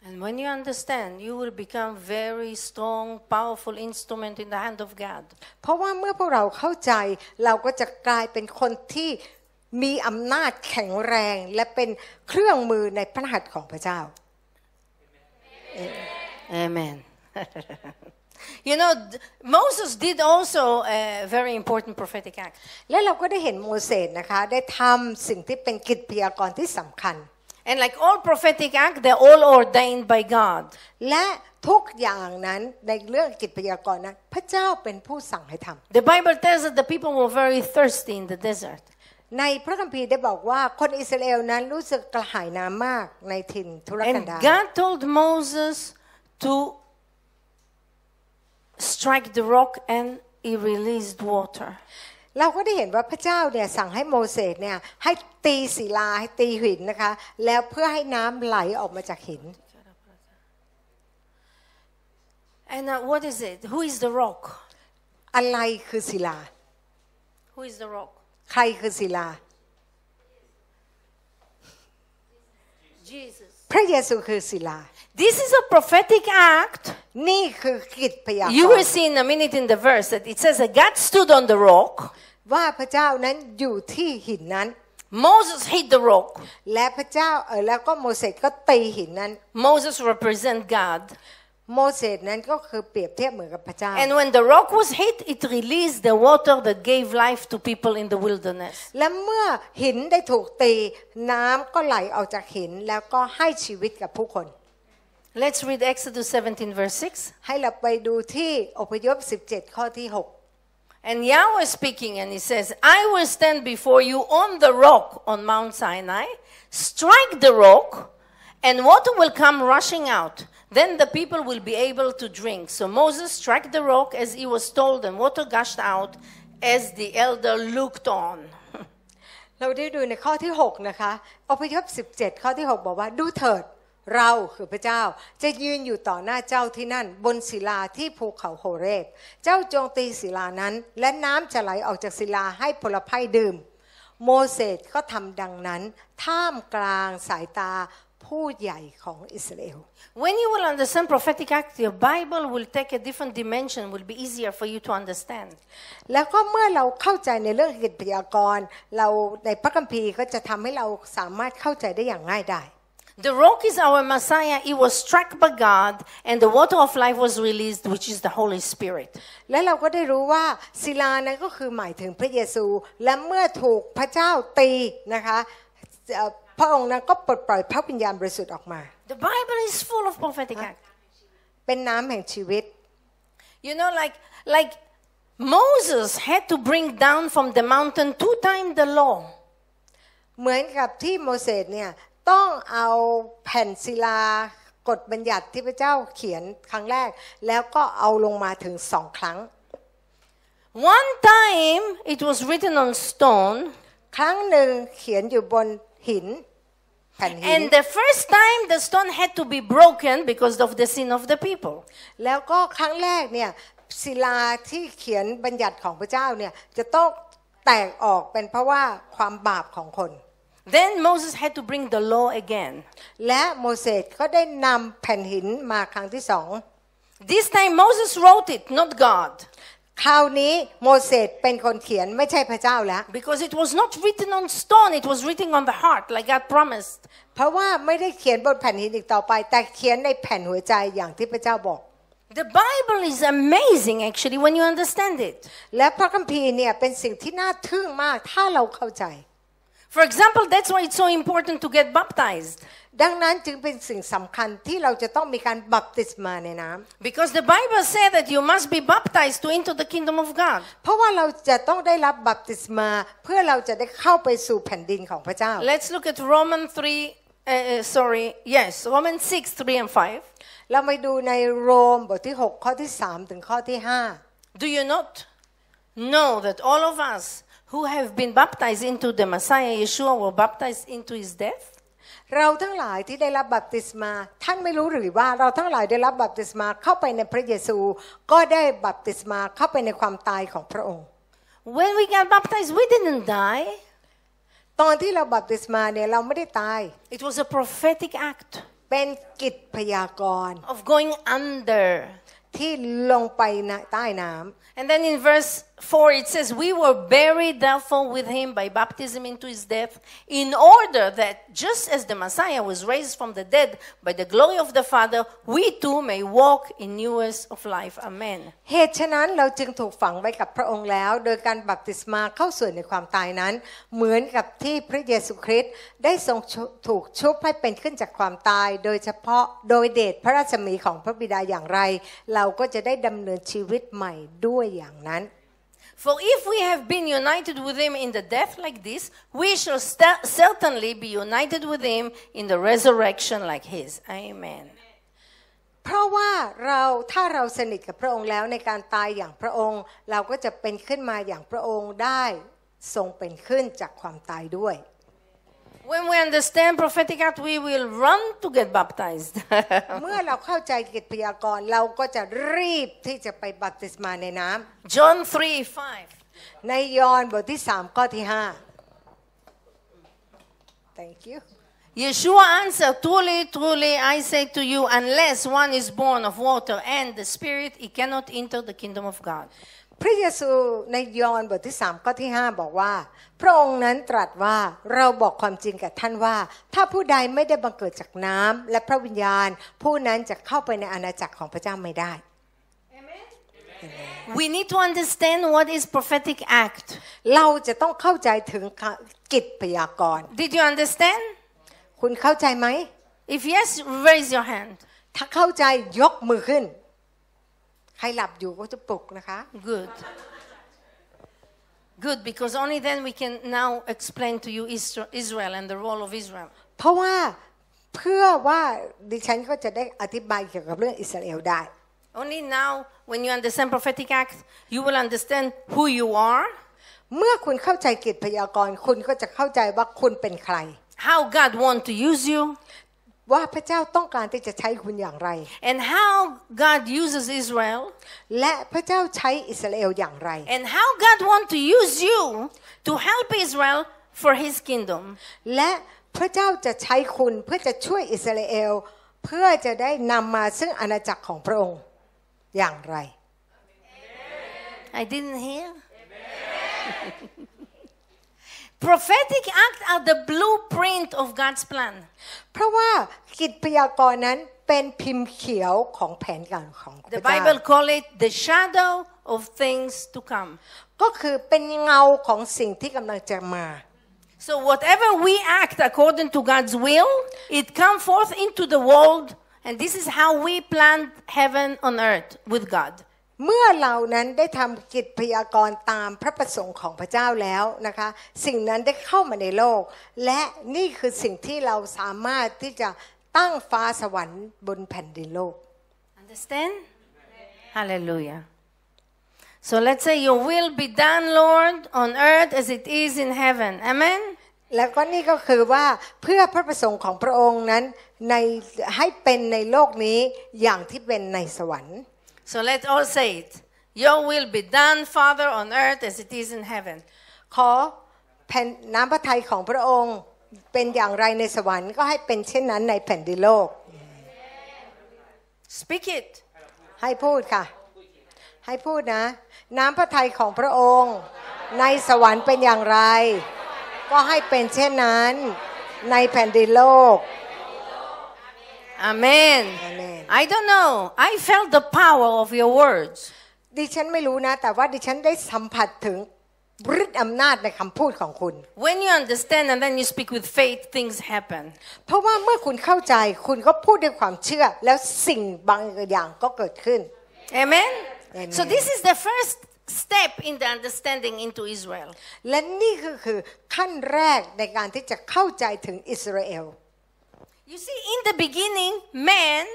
And when you understand, you will become very strong, powerful instrument in the hand of God. เพราะว่าเมื่อพวกเราเข้าใจเราก็จะกลายเป็นคนที่มีอำนาจแข็งแรง และเป็นเครื่องมือในพระหัตถ์ของพระเจ้า Amen. [LAUGHS] you know, th- Moses did also a very important prophetic act. และเราก็ได้เห็นโมเสสนะคะ ได้ทำสิ่งที่เป็นกิจพยากรณ์ที่สำคัญ And like all prophetic act, they're all ordained by God. และทุกอย่างนั้นในเรื่องกิจพยากรณ์นั้น พระเจ้าเป็นผู้สั่งให้ทำ The Bible tells that the people were very thirsty in the desert. ในพระคัมภีร์ได้บอกว่าคนอิสราเอลนั้นรู้สึกกระหายน้ำมากในถิ่นทุรกัน And ดาร God told Moses to strike the rock and he released water. เราก็ได้เห็นว่าพระเจ้าเนี่ยสั่งให้โมเสสเนี่ยให้ตีศิลาให้ตีหินนะคะ แล้วเพื่อให้น้ำไหลออกมาจากหิน And uh, what is it? Who is the rock? อะไรคือศิลา Who is the rock? ใครคือศิลา Jesus. พระเยซูคือศิลา This is a prophetic act. นี่คือกิจพยาก You ร will ณ์ see in a minute in the verse that it says that God stood on the rock. ว่าพระเจ้านั้นอยู่ที่หินนั้น Moses hit the rock. และพระเจ้าเออแล้วก็โมเสสก็ตีหินนั้น Moses represent God. โมเสสนั้นก็คือเปรียบเทียบเหมือนกับพระเจ้า And when the rock was hit, it released the water that gave life to people in the wilderness. และเมื่อหินได้ถูกตี น้ำก็ไหลออกจากหินแล้วก็ให้ชีวิตกับผู้คน Let's read Exodus 17, verse 6. ให้เราไปดูที่อพยพ 17 ข้อที่ And Yahweh speaking, and he says, I will stand before you on the rock on Mount Sinai, strike the rock, and water will come rushing out. Then the people will be able to drink. So Moses struck the rock as he was told, and water gushed out as the elder looked on. เราได้ดูในข้อที่ 6 นะคะ อพยพ 17 ข้อที่ 6 บอกว่า ดูเถิด เราคือพระเจ้า จะยืนอยู่ต่อหน้าเจ้าที่นั่น บนศิลาที่ภูเขาโฮเรบ เจ้าจงตีศิลานั้น และน้ำจะไหลออกจากศิลาให้พลภัยดื่ม โมเสสก็ทำดังนั้น ท่ามกลางสายตา ผู้ใหญ่ของอิสราเอล When you will understand prophetic act, your Bible will take a different dimension, will be easier for you to understand. แล้วก็เมื่อเราเข้าใจในเรื่องกิจพยากรณ์ เราในพระคัมภีร์ก็จะทำให้เราสามารถเข้าใจได้อย่างง่ายดาย The rock is our Messiah. He was struck by God, and the water of life was released, which is the Holy Spirit. และเราก็ได้รู้ว่าศิลานั้นก็คือหมายถึงพระเยซู และเมื่อถูกพระเจ้าตีนะคะเอ่อ พระองค์นั้นก็ปลดปล่อยพระวิญญาณบริสุทธิ์ออกมา The Bible is full of prophetic act. เป็นน้ำแห่งชีวิต You know, like like Moses had to bring down from the mountain two times the law. เหมือนกับที่โมเสสเนี่ยต้องเอาแผ่นศิลากฎบัญญัติที่พระเจ้าเขียนครั้งแรก แล้วก็เอาลงมาถึงสองครั้ง One time it was written on stone, ครั้งหนึ่งเขียนอยู่บน หินแผ่นหิน and the first time the stone had to be broken because of the sin of the people. แล้วก็ครั้งแรกเนี่ยศิลาที่เขียนบัญญัติของพระเจ้าเนี่ยจะต้องแตกออกเป็นเพราะว่าความบาปของคน Then Moses had to bring the law again. และโมเสสก็ได้นำแผ่นหินมาครั้งที่สอง This time Moses wrote it, not God. คราวนี้โมเสสเป็นคนเขียนไม่ใช่พระเจ้าแล้ว Because it was not written on stone, it was written on the heart, like God promised. เพราะว่าไม่ได้เขียนบนแผ่นหินอีกต่อไป แต่เขียนในแผ่นหัวใจอย่างที่พระเจ้าบอก The Bible is amazing actually when you understand it. และพระคัมภีร์เนี่ยเป็นสิ่งที่น่าทึ่งมากถ้าเราเข้าใจ For example, that's why it's so important to get baptized. ดังนั้นจึงเป็นสิ่งสำคัญที่เราจะต้องมีการบัพติศมาในน้ำ Because the Bible said that you must be baptized to enter the kingdom of God. เพราะว่าเราจะต้องได้รับบัพติศมา เพื่อเราจะได้เข้าไปสู่แผ่นดินของพระเจ้า Let's look at Romans 3 uh, uh, sorry, yes, Romans 6, 3 and 5. เราไปดูในโรมบทที่ 6 ข้อที่ 3 ถึงข้อที่ Do you not know that all of us who have been baptized into the Messiah Yeshua were baptized into his death? 5เราทั้งหลายที่ได้รับบัพติศมา ท่านไม่รู้หรือว่าเราทั้งหลายได้รับบัพติศมาเข้าไปในพระเยซู ก็ได้บัพติศมาเข้าไปในความตายของพระองค์ When we got baptized, we didn't die. ตอนที่เราบัพติศมาเนี่ยเราไม่ได้ตาย It was a prophetic act เป็นกิจพยากรณ์ of going under. ที่ลงไปในใต้น้ำ And then in verse 4 it says, We were buried therefore with him by baptism into his death, in order that just as the Messiah was raised from the dead by the glory of the Father, we too may walk in newness of life. Amen. เหตุฉะนั้นเราจึงถูกฝังไว้กับพระองค์แล้ว โดยการบัพติศมาเข้าส่วนในความตายนั้น เหมือนกับที่พระเยซูคริสต์ได้ทรงชุถูกชุบให้เป็นขึ้นจากความตาย โดยเฉพาะโดยเดชพระราชมีของพระบิดาอย่างไร เราก็จะได้ดำเนินชีวิตใหม่ด้วยอย่างนั้น For if we have been united with him in the death like this, we shall sta- certainly be united with him in the resurrection like his. Amen. เพราะว่าเราถ้าเราสนิทกับพระองค์แล้วในการตายอย่างพระองค์ เราก็จะเป็นขึ้นมาอย่างพระองค์ได้ทรงเป็นขึ้นจากความตายด้วย When we understand prophetic act, we will run to get baptized. [LAUGHS] เมื่อเราเข้าใจกิจพยากรณ์เราก็จะรีบที่จะไปบัพติศมาในน้ำ John 3 5. ในยอห์นบทที่ 3 ข้อที่ 5 thank you Yeshua answered, Truly, truly, I say to you, unless one is born of water and the Spirit, he cannot enter the kingdom of God. พระเยซูในยอห์นบทที่3ข้อที่ 5 บอกว่า พระองค์นั้นตรัสว่าเราบอกความจริงกับท่านว่า ถ้าผู้ใดไม่ได้บังเกิดจากน้ำและพระวิญญาณ ผู้นั้นจะเข้าไปในอาณาจักรของพระเจ้าไม่ได้ We need to understand what is prophetic act. เราจะต้องเข้าใจถึงกิจพยากรณ์ Did you understand? คุณเข้าใจไหม If yes, raise your hand. ถ้าเข้าใจยกมือขึ้น ใครหลับอยู่ก็จะปลุกนะคะ Good. Good, because only then we can now explain to you Isra- Israel and the role of Israel. เพราะว่าเพื่อว่าดิฉันก็จะได้อธิบายเกี่ยวกับเรื่องอิสราเอลได้ Only now, when you understand prophetic act, you will understand who you are, เมื่อคุณเข้าใจกิจพยากรณ์คุณก็จะเข้าใจว่าคุณเป็นใคร how God wants to use you, ว่าพระเจ้าต้องการที่จะใช้คุณอย่างไร and how God uses Israel, และพระเจ้าใช้อิสราเอลอย่างไร and how God wants to use you to help Israel for His kingdom. และพระเจ้าจะใช้คุณเพื่อจะช่วยอิสราเอล เพื่อจะได้นำมาซึ่งอาณาจักรของพระองค์อย่างไร I didn't hear. Prophetic acts are the blueprint of God's plan. เพราะว่ากิจพยากรณ์นั้นเป็นพิมพ์เขียวของแผนการของพ The ระเจ้า Bible call it the shadow of things to come. ก็คือเป็นเงาของสิ่งที่กำลังจะมา So whatever we act according to God's will, it come forth into the world, and this is how we plan heaven on earth with God. เมื่อเรานั้นได้ทำกิจพยากรณ์ตามพระประสงค์ของพระเจ้าแล้วนะคะ สิ่งนั้นได้เข้ามาในโลก และนี่คือสิ่งที่เราสามารถที่จะตั้งฟ้าสวรรค์บนแผ่นดินโลก Understand? Hallelujah. So let's say your will be done, Lord, on earth as it is in heaven. Amen. แล้วก็นี่ก็คือว่าเพื่อพระประสงค์ของพระองค์นั้นในให้เป็นในโลกนี้อย่างที่เป็นในสวรรค์ So let's all say it. Your will be done, Father, on earth as it is in heaven. ขอแผ่นน้ำพระทัยของพระองค์เป็นอย่างไรในสวรรค์ก็ให้เป็นเช่นนั้นในแผ่นดินโลก Speak it. ให้พูดค่ะ ให้พูดนะ น้ำพระทัยของพระองค์ ในสวรรค์เป็นอย่างไร ก็ให้เป็นเช่นนั้น ในแผ่นดินโลก Amen. Amen. I don't know. I felt the power of your words. ดิฉันไม่รู้นะ แต่ว่าดิฉันได้สัมผัสถึงฤทธิ์อำนาจในคำพูดของคุณ When you understand and then you speak with faith, things happen. เพราะว่าเมื่อคุณเข้าใจคุณก็พูดด้วยความเชื่อ แล้วสิ่งบางอย่างก็เกิดขึ้น Amen? Amen. So this is the first step in the understanding into Israel. และนี่ก็คือขั้นแรกในการที่จะเข้าใจถึงอิสราเอล You see, in the beginning, man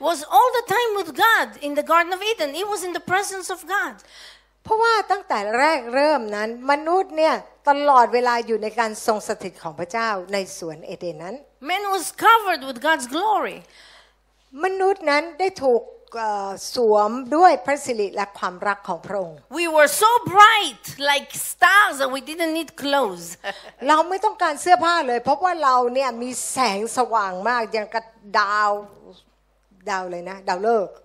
was all the time with God in the Garden of Eden. He was in the presence of God. เพราะว่าตั้งแต่แรกเริ่มนั้น มนุษย์เนี่ยตลอดเวลาอยู่ในการทรงสถิตของพระเจ้าในสวนเอเดนนั้น Man was covered with God's glory. มนุษย์นั้นได้ถูกเอ่อ สวมด้วยพระสิริและความรักของพระองค์ We were so bright, like stars, that we didn't need clothes. เราไม่ต้องการเสื้อผ้าเลย เพราะว่าเราเนี่ยมีแสงสว่างมากอย่างกับดาวดาวเลยนะ ดาวเลิกษ์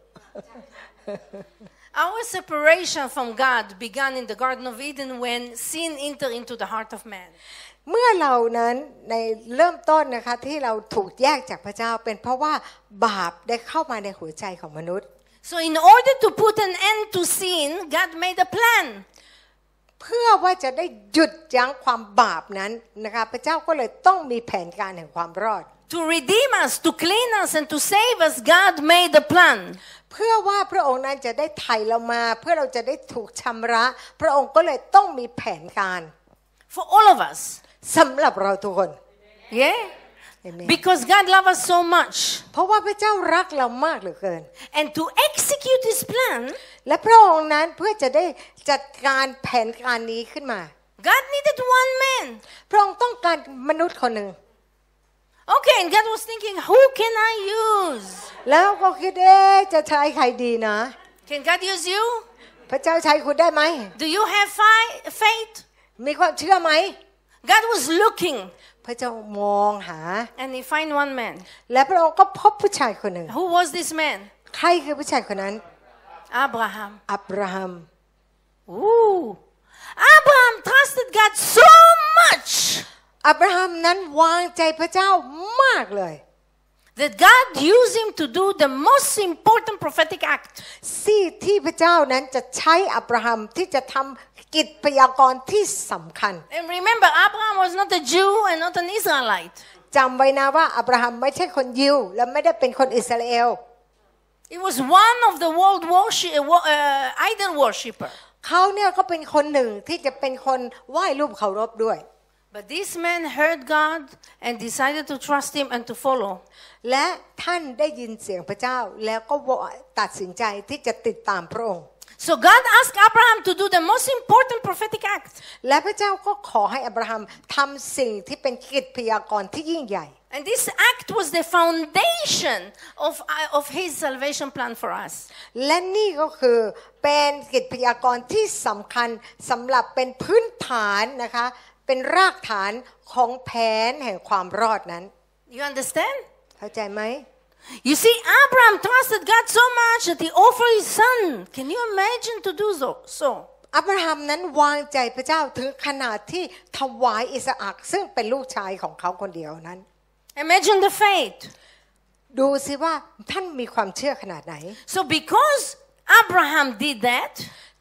Our separation from God began in the Garden of Eden when sin entered into the heart of man. เมื่อเรานั้นในเริ่มต้นนะคะที่เราถูกแยกจากพระเจ้าเป็นเพราะว่าบาปได้เข้ามาในหัวใจของมนุษย์ So, in order to put an end to sin, God made a plan. เพื่อว่าจะได้หยุดยั้งความบาปนั้นนะคะพระเจ้าก็เลยต้องมีแผนการแห่งความรอด To redeem us, to clean us, and to save us, God made a plan. เพื่อว่าพระองค์นั้นจะได้ไถ่เรามา เพื่อเราจะได้ถูกชำระ พระองค์ก็เลยต้องมีแผนการ For all of us. สำหรับเราทุกคน Yeah? Amen. Because God loves us so much. เพราะว่าพระเจ้ารักเรามากเหลือเกิน And to execute His plan, และพระองค์นั้นเพื่อจะได้จัดการแผนการนี้ขึ้นมา God needed one man. พระองค์ต้องการมนุษย์คนหนึ่ง Okay, and God was thinking, who can I use? แล้วก็คิดเอ๊ะจะใช้ใครดีนะ Can God use you? พระเจ้าใช้คุณได้ไหม Do you have fi- faith? มีความเชื่อไหม God was looking พระเจ้ามองหา and He find one man. และพระองค์ก็พบผู้ชายคนหนึ่ง Who was this man? ใครคือผู้ชายคนนั้น Abraham. อับราฮัม Ooh. Abraham trusted God so much อับราฮัมนั้นวางใจพระเจ้ามากเลย that God used him to do the most important prophetic act. ซี่ที่พระเจ้านั้นจะใช้อับราฮัมที่จะทำ กิจพยากรณ์ที่สำคัญ And remember, Abraham was not a Jew and not an Israelite. จำไว้นะว่าอับราฮัมไม่ใช่คนยิว และไม่ได้เป็นคนอิสราเอล He was one of the world worship, uh, idol worshipper. เขาเนี่ยก็เป็นคนหนึ่งที่จะเป็นคนไหว้รูปเคารพด้วย But this man heard God and decided to trust him and to follow. และท่านได้ยินเสียงพระเจ้าแล้วก็ตัดสินใจที่จะติดตามพระองค์ So God asked Abraham to do the most important prophetic act. และพระเจ้าก็ขอให้อับราฮัมทำสิ่งที่เป็นกิจพยากรณ์ที่ยิ่งใหญ่ And this act was the foundation of, uh, of his salvation plan for us. และนี่ก็คือเป็นกิจพยากรณ์ที่สำคัญสำหรับเป็นพื้นฐานนะคะ เป็นรากฐานของแผนแห่งความรอดนั้น You understand? เข้าใจไหม You see, Abraham trusted God so much that he offered his son. Can you imagine to do so? so? อับราฮัมนั้นวางใจพระเจ้าถึงขนาดที่ถวายอิสอักซึ่งเป็นลูกชายของเขาคนเดียวนั้น Imagine the faith. ดูสิว่าท่านมีความเชื่อขนาดไหน So, because Abraham did that,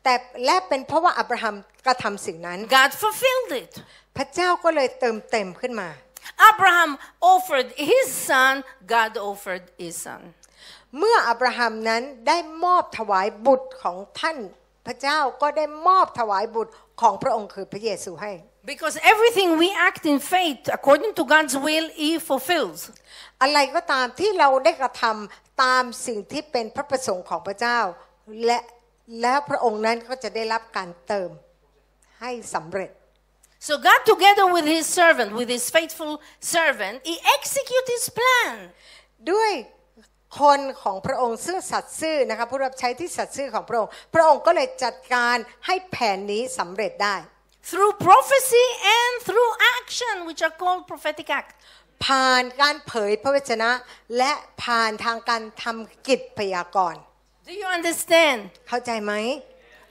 แต่และเป็นเพราะว่าอับราฮัมกระทำสิ่งนั้น God fulfilled it. พระเจ้าก็เลยเติมเต็มขึ้นมา Abraham offered his son, God offered his son. เมื่ออับราฮัมนั้นได้มอบถวายบุตรของท่าน พระเจ้าก็ได้มอบถวายบุตรของพระองค์คือพระเยซูให้ Because everything we act in faith according to God's will, he fulfills. อะไรก็ตามที่เราได้กระทำตามสิ่งที่เป็นพระประสงค์ของพระเจ้า และแล้วพระองค์นั้นก็จะได้รับการเติมให้สำเร็จ So God, together with his servant, with his faithful servant, he execute his plan. ด้วยคนของพระองค์ซึ่งสัตย์ซื่อนะคะผู้รับใช้ที่สัตย์ซื่อของพระองค์ พระองค์ก็เลยจัดการให้แผนนี้สำเร็จได้ Through prophecy and through action, which are called prophetic act. ผ่านการเผยพระวจนะ และผ่านทางการทำกิจพยากรณ์ Do you understand? เข้าใจไหม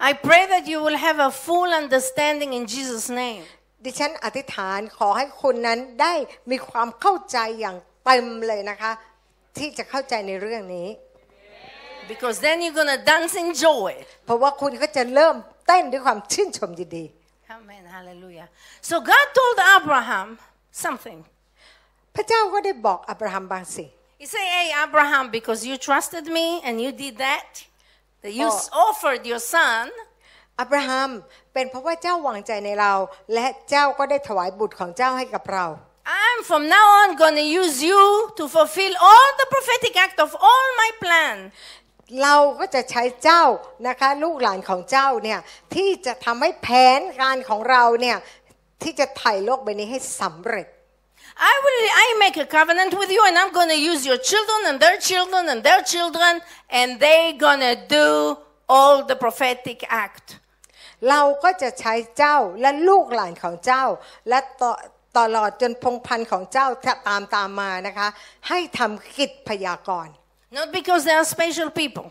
I pray that you will have a full understanding in Jesus' name. ดิฉันอธิษฐานขอให้คุณนั้นได้มีความเข้าใจอย่างเต็มเลยนะคะ ที่จะเข้าใจในเรื่องนี้ Because then you're going to dance in joy. เพราะว่าคุณก็จะเริ่มเต้นด้วยความชื่นชมยินดี Amen. Hallelujah. So God told Abraham something. พระเจ้าก็ได้บอกอับราฮัมบางสิ่ง He said, Hey, Abraham, because you trusted me and you did that, that you Oh. offered your son, อับราฮัม เป็นเพราะว่าเจ้าวางใจในเรา และเจ้าก็ได้ถวายบุตรของเจ้าให้กับเรา I'm from now on going to use you to fulfill all the prophetic act of all my plan. เราก็จะใช้เจ้านะคะ ลูกหลานของเจ้าเนี่ยที่จะทำให้แผนการของเราเนี่ยที่จะไถ่โลกใบนี้ให้สำเร็จ I will I make a covenant with you and I'm going to use your children and their children and their children and they going to do all the prophetic act. เราก็จะใช้เจ้าและลูกหลานของเจ้า และต่อตลอดจนพงศ์พันธุ์ของเจ้าตามตามมานะคะ ให้ทำกิจพยากรณ์ Not because they are special people.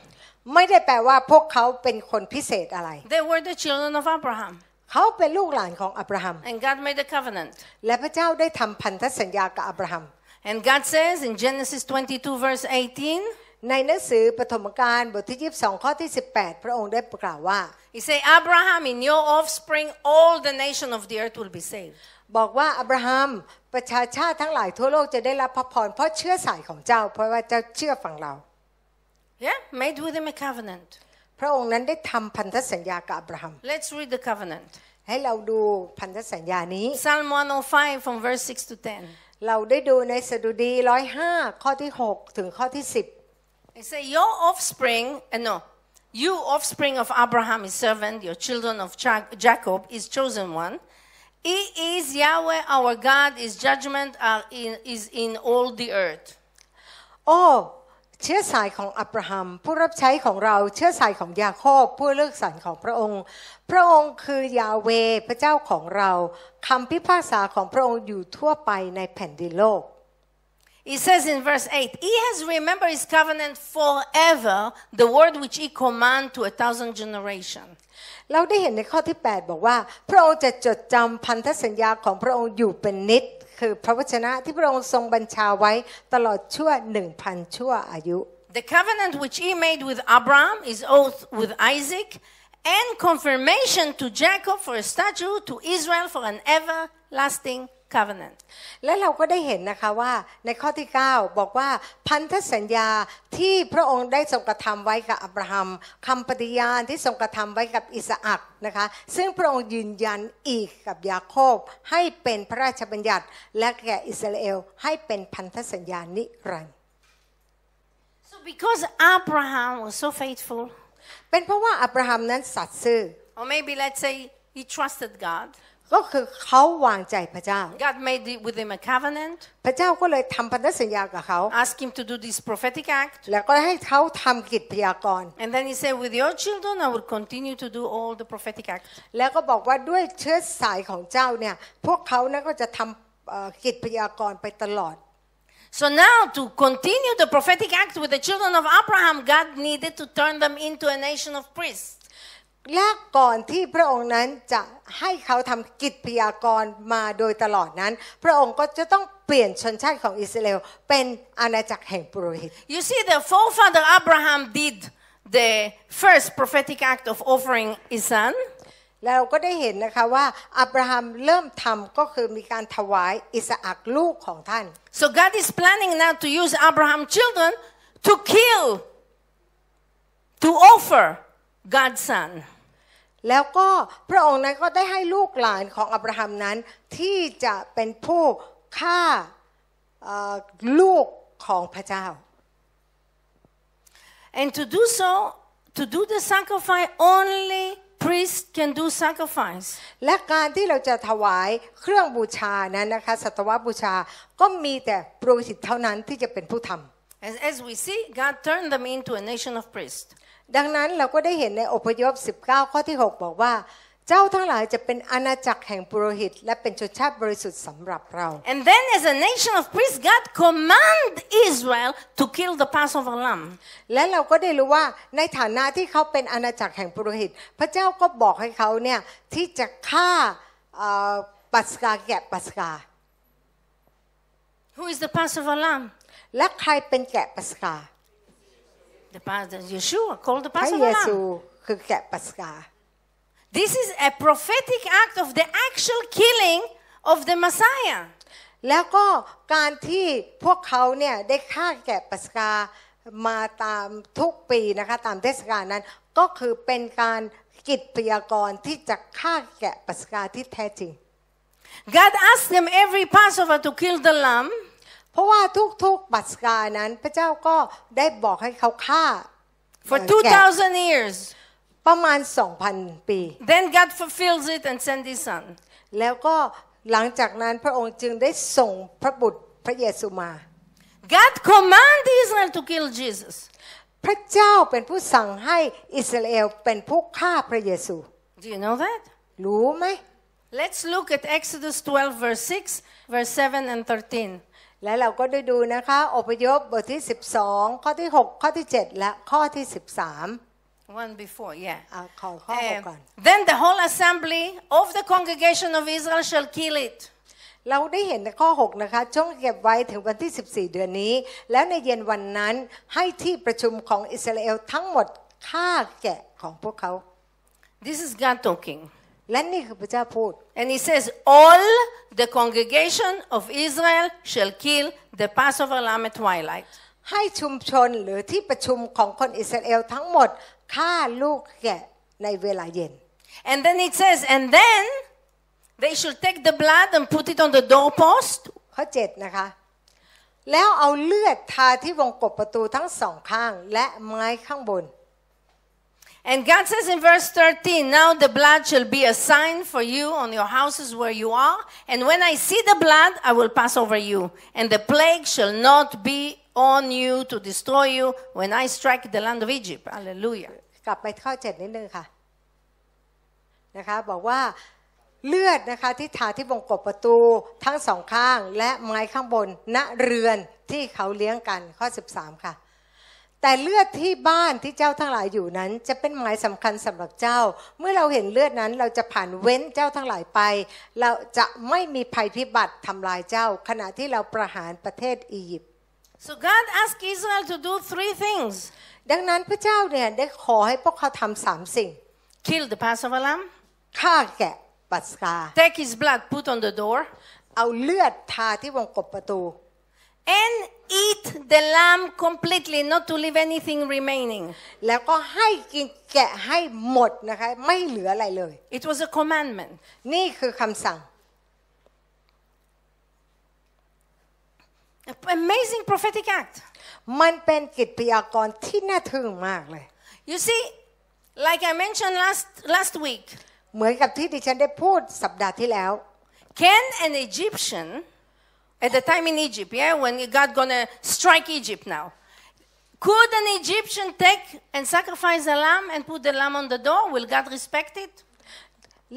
ไม่ได้แปลว่าพวกเขาเป็นคนพิเศษอะไร They were the children of Abraham เขาเป็นลูกหลานของอับราฮัม and God made a covenant. และพระเจ้าได้ทำพันธสัญญากับอับราฮัม And God says in Genesis 22 verse 18, ในหนังสือปฐมกาลบทที่ 22 ข้อที่ 18 พระองค์ได้กล่าวว่า He say, Abraham, in your offspring, all the nation of the earth will be saved. บอกว่าอับราฮัมประชาชาติทั้งหลายทั่วโลกจะได้รับพระพรเพราะเชื่อสายของเจ้า เพราะว่าเจ้าเชื่อฟังเรา Yeah, made with him a covenant. พระองค์นั้นได้ทำพันธสัญญากับอับราฮัม Let's read the covenant. ให้เราดูพันธสัญญานี้ Psalm 105 from verse 6 to 10. เราได้ดูในสดุดี 105 ข้อที่ 6 ถึงข้อที่ It say, Your offspring, uh, no, you offspring of Abraham, his servant, your children of Ja- Jacob, his chosen one. He is Yahweh our God, his judgment are in, is in all the earth. 10 โอ้ เชื้อสายของอับราฮัม ผู้รับใช้ของเราเชื้อสายของยาโคบ ผู้เลือกสรรของพระองค์ พระองค์คือยาเวพระเจ้าของเราคำพิพากษาของพระองค์อยู่ทั่วไปในแผ่นดินโลก He says in verse 8, He has remembered His covenant forever, the word which He command to a thousand generations. เราได้เห็นในข้อที่ 8 บอกว่า พระองค์จะจดจำพันธสัญญาของพระองค์อยู่เป็นนิด คือพระวจนะที่พระองค์ทรงบัญชาไว้ตลอดชั่วหนึ่งพันชั่วอายุ The covenant which He made with Abraham, His oath with Isaac, and confirmation to Jacob for a statute, to Israel for an everlasting covenant. และเราก็ได้เห็นนะคะว่าในข้อที่ 9 บอกว่าพันธสัญญาที่พระองค์ได้ทรงกระทำไว้กับอับราฮัมคำปฏิญาณที่ทรงกระทำไว้กับอิสอักนะคะซึ่งพระองค์ยืนยันอีกกับยาโคบให้เป็นพระราชบัญญัติ และแก่อิสราเอลให้เป็นพันธสัญญานิรันดร์ So, because Abraham was so faithful, เป็นเพราะว่าอับราฮัมนั้นสัตย์ซื่อ or maybe let's say he trusted God, ก็คือเขาวางใจพระเจ้า God made it with him a covenant, พระเจ้าก็เลยทำพันธสัญญากับเขา asked him to do this prophetic act. แล้วก็ให้เขาทำกิจพยากรณ์ And then he said, With your children, I will continue to do all the prophetic acts. แล้วก็บอกว่าด้วยเชื้อสายของเจ้าเนี่ย พวกเขานั้นก็จะทำเอ่อกิจพยากรณ์ไปตลอด So now, to continue the prophetic act with the children of Abraham, God needed to turn them into a nation of priests. และก่อนที่พระองค์นั้นจะให้เขาทำกิจพยากรณ์มาโดยตลอดนั้น พระองค์ก็จะต้องเปลี่ยนชนชาติของอิสราเอลเป็นอาณาจักรแห่งปุโรหิต You see, the forefather Abraham did the first prophetic act of offering his son. แล้วเราก็ได้เห็นนะคะว่าอับราฮัมเริ่มทำก็คือมีการถวายอิสอักลูกของท่าน So God is planning now to use Abraham's children to kill, to offer God's son. แล้วก็พระองค์นั้นก็ได้ให้ลูกหลานของอับราฮัมนั้น ที่จะเป็นผู้ฆ่าเอ่อลูกของพระเจ้า And to do so, to do the sacrifice, only priests can do sacrifice. และการที่เราจะถวายเครื่องบูชานั้นนะคะสัตวบูชาก็มีแต่ปุโรหิตเท่านั้นที่จะเป็นผู้ทำ As, as we see, God turned them into a nation of priests. ดังนั้นเราก็ได้เห็นในอพยพ 19 ข้อที่ 6 บอกว่า เจ้าทั้งหลายจะเป็นอาณาจักรแห่งปุโรหิต และเป็นชนชาติบริสุทธิ์สำหรับเรา And then, as a nation of priests, God command Israel to kill the Passover lamb. และเราก็ได้รู้ว่าในฐานะที่เขาเป็นอาณาจักรแห่งปุโรหิต พระเจ้าก็บอกให้เขาเนี่ยที่จะฆ่าเอ่อปัสกาแกะปัสกา Who is the Passover lamb? และใครเป็นแกะปัสกา The, Pa- the Yeshua called the พระ Passover เยซู lamb. คือแกะปัสกา This is a prophetic act of the actual killing of the Messiah. แล้วก็การที่พวกเขาเนี่ยได้ฆ่าแกะปัสกามาตามทุกปีนะคะตามเทศกาลนั้นก็คือเป็นการกิจพยากรณ์ที่จะฆ่าแกะปัสกาที่แท้จริง God asked them every Passover to kill the lamb. เพราะว่าทุกๆปัสกานั้นพระเจ้าก็ได้บอกให้เขาฆ่า For เอ่อแกะ2,000 years. ประมาณ 2,000 ปี Then God fulfills it and sends His Son. แล้วก็หลังจากนั้นพระองค์จึงได้ส่งพระบุตรพระเยซูมา God commanded Israel to kill Jesus. พระเจ้าเป็นผู้สั่งให้อิสราเอลเป็นผู้ฆ่าพระเยซู Do you know that? รู้ไหม Let's look at Exodus 12, verse 6, verse 7, and 13. และเราก็ได้ดูนะคะอพยพบทที่ 12 ข้อที่ 6 ข้อที่ 7 และข้อที่ 13 One before, yeah. เอาขอข้อ Uh, 6ก่อน then the whole assembly of the congregation of Israel shall kill it. เราได้เห็นในข้อ 6 นะคะจงเก็บไว้ถึงวันที่ 14 เดือนนี้ แล้วในเย็นวันนั้นให้ที่ประชุมของอิสราเอลทั้งหมดฆ่าแกะของพวกเขา This is God talking. และนี่คือพระเจ้าพูด And he says, All the congregation of Israel shall kill the Passover lamb at twilight. ให้ชุมชนหรือที่ประชุมของคนอิสราเอลทั้งหมดฆ่าลูกแกะในเวลาเย็น And then it says, And then they shall take the blood and put it on the doorpost ข้อ7นะคะแล้วเอาเลือดทาที่วงกบประตูทั้งสองข้างและไม้ข้างบน And God says in verse 13, Now the blood shall be a sign for you on your houses where you are. And when I see the blood, I will pass over you. And the plague shall not be on you to destroy you when I strike the land of Egypt. Hallelujah. กลับไปข้อ 7 นิดนึงค่ะ นะคะ บอกว่าเลือดนะคะที่ทาที่วงกบประตูทั้งสองข้าง และไม้ข้างบน ณเรือนที่เขาเลี้ยงกันข้อ 13 ค่ะ แต่เลือดที่บ้านที่เจ้าทั้งหลายอยู่นั้น จะเป็นหมายสำคัญสำหรับเจ้า เมื่อเราเห็นเลือดนั้นเราจะผ่านเว้นเจ้าทั้งหลายไป เราจะไม่มีภัยพิบัติทำลายเจ้า ขณะที่เราประหารประเทศอียิปต์ So God asked Israel to do three things ดังนั้นพระเจ้าเนี่ยได้ขอให้พวกเขาทำสามสิ่ง kill the Passover lamb, ฆ่าแกะปัสกา take his blood, put on the door, เอาเลือดทาที่วงกบประตู and eat the lamb completely, not to leave anything remaining. แล้วก็ให้กินแกะให้หมดนะคะ ไม่เหลืออะไรเลย It was a commandment. นี่คือคำสั่ง Amazing prophetic act. มันเป็นกิจพยากรณ์ที่น่าทึ่งมากเลย You see, like I mentioned last, last week, เหมือนกับที่ดิฉันได้พูดสัปดาห์ที่แล้ว can an Egyptian, at the time in Egypt, yeah, when God gonna strike Egypt now, could an Egyptian take and sacrifice a lamb and put the lamb on the door? Will God respect it?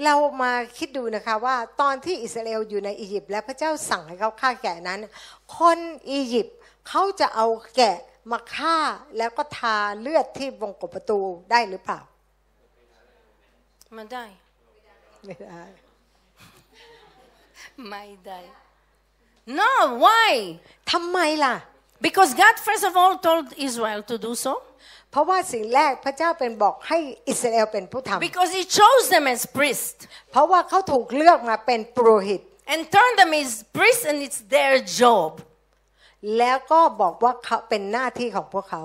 เรามาคิดดูนะคะว่าตอนที่อิสราเอลอยู่ในอียิปต์และพระเจ้าสั่งให้เขาฆ่าแกะนั้น คนอียิปต์เขาจะเอาแกะมาฆ่าแล้วก็ทาเลือดที่วงกบประตูได้หรือเปล่า Madai. ไม่ได้ Madai. No, why? ทำไมล่ะ Because God first of all told Israel to do so. เพราะว่าสิ่งแรกพระเจ้าเป็นบอกให้อิสราเอลเป็นผู้ทำ Because He chose them as priests เพราะว่าเขาถูกเลือกมาเป็นปุโรหิต and turned them as priests, and it's their job. แล้วก็บอกว่าเขาเป็นหน้าที่ของพวกเขา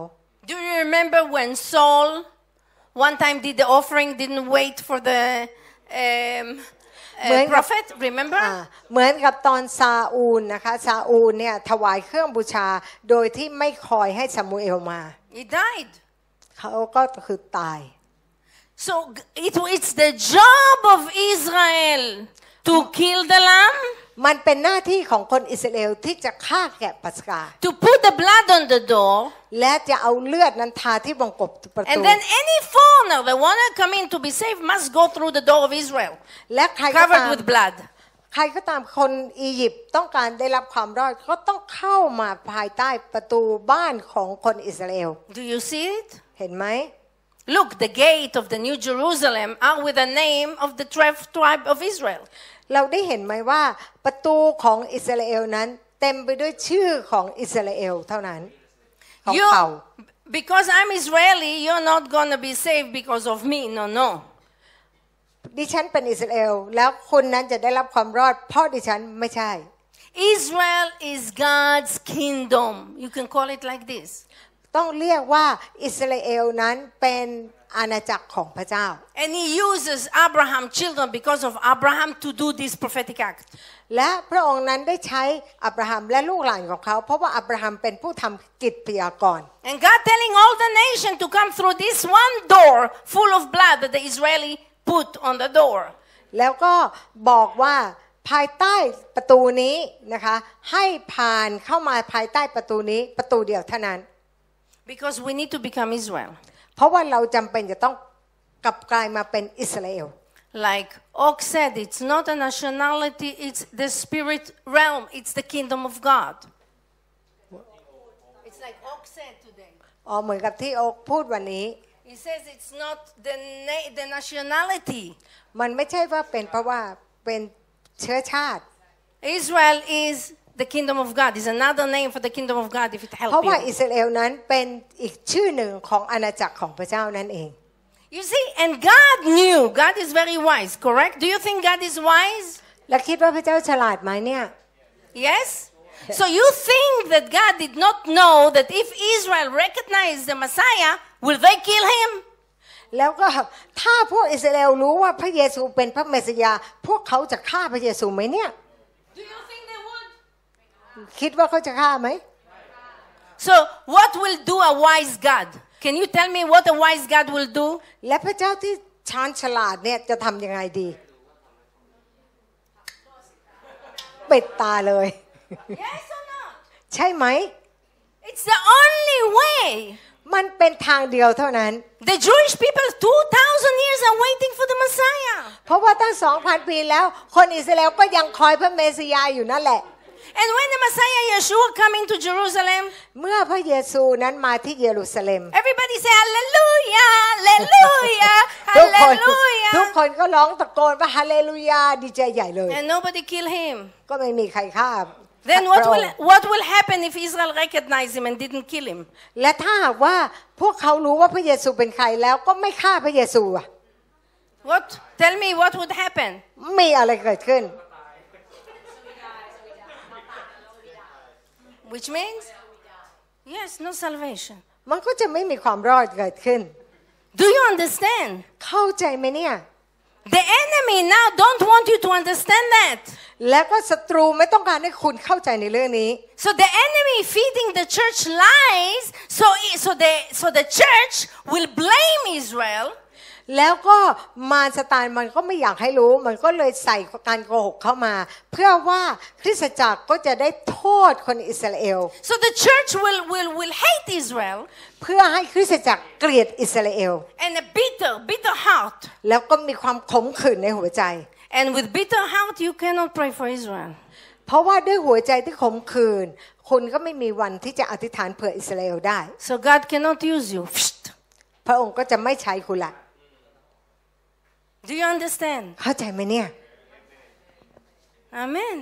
Do you remember when Saul one time did the offering, didn't wait for the um, uh, When- prophet? Remember? อ่าเหมือนกับตอนซาอูลนะคะซาอูลเนี่ยถวายเครื่องบูชาโดยที่ไม่คอยให้ซามูเอลมา He died. เขาก็คือตาย So g- it, it's the job of Israel to kill the lamb, มันเป็นหน้าที่ของคนอิสราเอลที่จะฆ่าแกะปัสกา to put the blood on the door, และจะเอาเลือดนั้นทาที่วงกบประตู and then any foreigner that want to come in to be saved must go through the door of Israel, และใครก็ covered ตาม with blood. ใครก็ตามคนอียิปต์ต้องการได้รับความรอดก็ต้องเข้ามาภายใต้ประตูบ้านของคนอิสราเอล Do you see it? เห็นไหม Look, the gate of the New Jerusalem are with the name of the 12th tribe of Israel. เราได้เห็นไหมว่าประตูของอิสราเอลนั้น เต็มไปด้วยชื่อของอิสราเอลเท่านั้นของ You, เผ่า because I'm Israeli, you're not going to be saved because of me. No, no. ดิฉันเป็นอิสราเอลแล้วคนนั้นจะได้รับความรอด เพราะดิฉันไม่ใช่ Israel is God's kingdom. You can call it like this. ต้องเรียกว่าอิสราเอลนั้นเป็น อาณาจักรของพระเจ้า And he uses Abraham children because of Abraham to do this prophetic act. และพระองค์นั้นได้ใช้อับราฮัมและลูกหลานของเขา เพราะว่าอับราฮัมเป็นผู้ทำกิจพยากรณ์ And God telling all the nation to come through this one door full of blood that the Israeli put on the door. แล้วก็บอกว่าภายใต้ประตูนี้นะคะ ให้ผ่านเข้ามาภายใต้ประตูนี้ประตูเดียวเท่านั้น Because we need to become Israel. เพราะว่าเราจำเป็นจะต้องกลับกลายมาเป็นอิสราเอล Like Oak said, it's not a nationality, it's the spirit realm, it's the kingdom of God. It's like Oak said today. อ๋อเหมือนกับที่โอ๊คพูดวันนี้ He says it's not the, na- the nationality. มันไม่ใช่ว่าเป็นเพราะว่าเป็นเชื้อชาติ Israel is the kingdom of God. Is another name for the kingdom of God if it เพราะ helps ว่า you. อิสราเอลนั้นเป็นอีกชื่อหนึ่งของอาณาจักรของพระเจ้านั่นเอง You see, and God knew. God is very wise, correct? Do you think God is wise? แล้วคิดว่าพระเจ้าฉลาดไหมเนี่ย Yes? So you think that God did not know that if Israel recognized the Messiah, will they kill him? แล้วก็ถ้าพวกอิสราเอลรู้ว่าพระเยซูเป็นพระเมสยา พวกเขาจะฆ่าพระเยซูไหมเนี่ย คิดว่าเขาจะฆ่าไหม So what will do a wise God? Can you tell me what a wise God will do? และพระเจ้าที่ชาญฉลาดเนี่ยจะทำยังไงดีปิดตาเลย Yes or not? ใช่ไหม It's the only way. มันเป็นทางเดียวเท่านั้น The Jewish people, 2,000 years are waiting for the Messiah. เพราะว่าตั้งสองพันปีแล้ว คนอิสราเอลก็ยังคอยพระเมสยาอยู่นั่นแหละ And when the Messiah Yeshua come into Jerusalem, เมื่อพระเยซูนั้นมาที่เยรูซาเล็ม everybody say Hallelujah, Hallelujah, [LAUGHS] ทุกคนทุก Hallelujah. คนก็ร้องตะโกนว่าฮาเลลูยาดีใจใหญ่เลย And nobody kill him. ก็ไม่มีใครฆ่า Then พ what ระอง will, ค์ what will happen if Israel recognized him and didn't kill him? และถ้าหากว่าพวกเขารู้ว่าพระเยซูเป็นใครแล้วก็ไม่ฆ่าพระเยซูอะ What? Tell me what would happen. มีอะไรเกิดขึ้น Which means? Yes, no salvation. มันก็จะไม่มีความรอดเกิดขึ้น Do you understand? เข้าใจไหมเนี่ย The enemy now don't want you to understand that. แล้วก็ศัตรูไม่ต้องการให้คุณเข้าใจในเรื่องนี้ So the enemy feeding the church lies, so, so, the, so the church will blame Israel แล้วก็มารสตานมันก็ไม่อยากให้รู้ มันก็เลยใส่การโกหกเข้ามา เพื่อว่าคริสตจักรก็จะได้โทษคนอิสราเอล So the church will, will, will hate Israel เพื่อให้คริสตจักรเกลียดอิสราเอล and a bitter, bitter heart. แล้วก็มีความขมขื่นในหัวใจ And with bitter heart, you cannot pray for Israel. เพราะว่าด้วยหัวใจที่ขมขื่นคุณก็ไม่มีวันที่จะอธิษฐานเผื่ออิสราเอลได้ So God cannot use you. พระองค์ก็จะไม่ใช้คุณละ Do you understand? เข้าใจไหมเนี่ย Amen.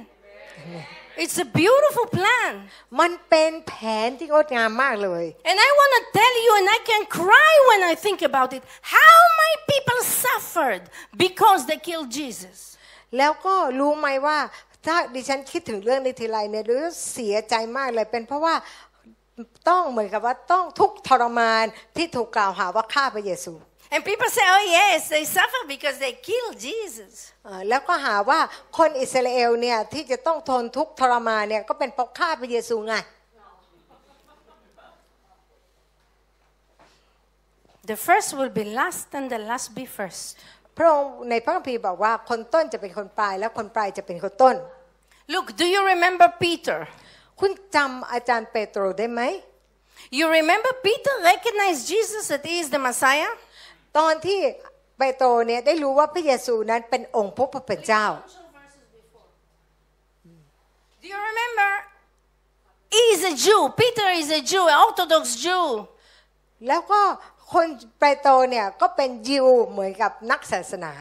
It's a beautiful plan. มันเป็นแผนที่งดงามมากเลย And I want to tell you, and I can cry when I think about it, how my people suffered because they killed Jesus. แล้วก็รู้ไหมว่าถ้าดิฉันคิดถึงเรื่องนี้ทีไรเนี่ยรู้สึกเสียใจมากเลยเป็นเพราะว่าต้องเหมือนกับว่าต้องทุกข์ทรมานที่ถูกกล่าวหาว่าฆ่าพระเยซู And people say, oh, yes, they suffer because they killed Jesus. เอ่อแล้วก็หาว่าคนอิสราเอลเนี่ยที่จะต้องทนทุกข์ทรมานเนี่ยก็เป็นเพราะฆ่าพระเยซูไง The first will be last, and the last be first. พระองค์ในพระคัมภีร์บอกว่าคนต้นจะเป็นคนปลาย แล้วคนปลายจะเป็นคนต้น Look, do you remember Peter? คุณจำอาจารย์เปโตรได้ไหม You remember Peter recognized Jesus that he is the Messiah? ตอนที่เปโตรเนี่ยได้รู้ว่าพระเยซูนั้นเป็นองค์พระผู้เป็นเจ้า Do you remember? He is a Jew. Peter is a Jew, an Orthodox Jew. แล้วก็คนเปโตรเนี่ยก็เป็นยิวเหมือนกับนักศาสนา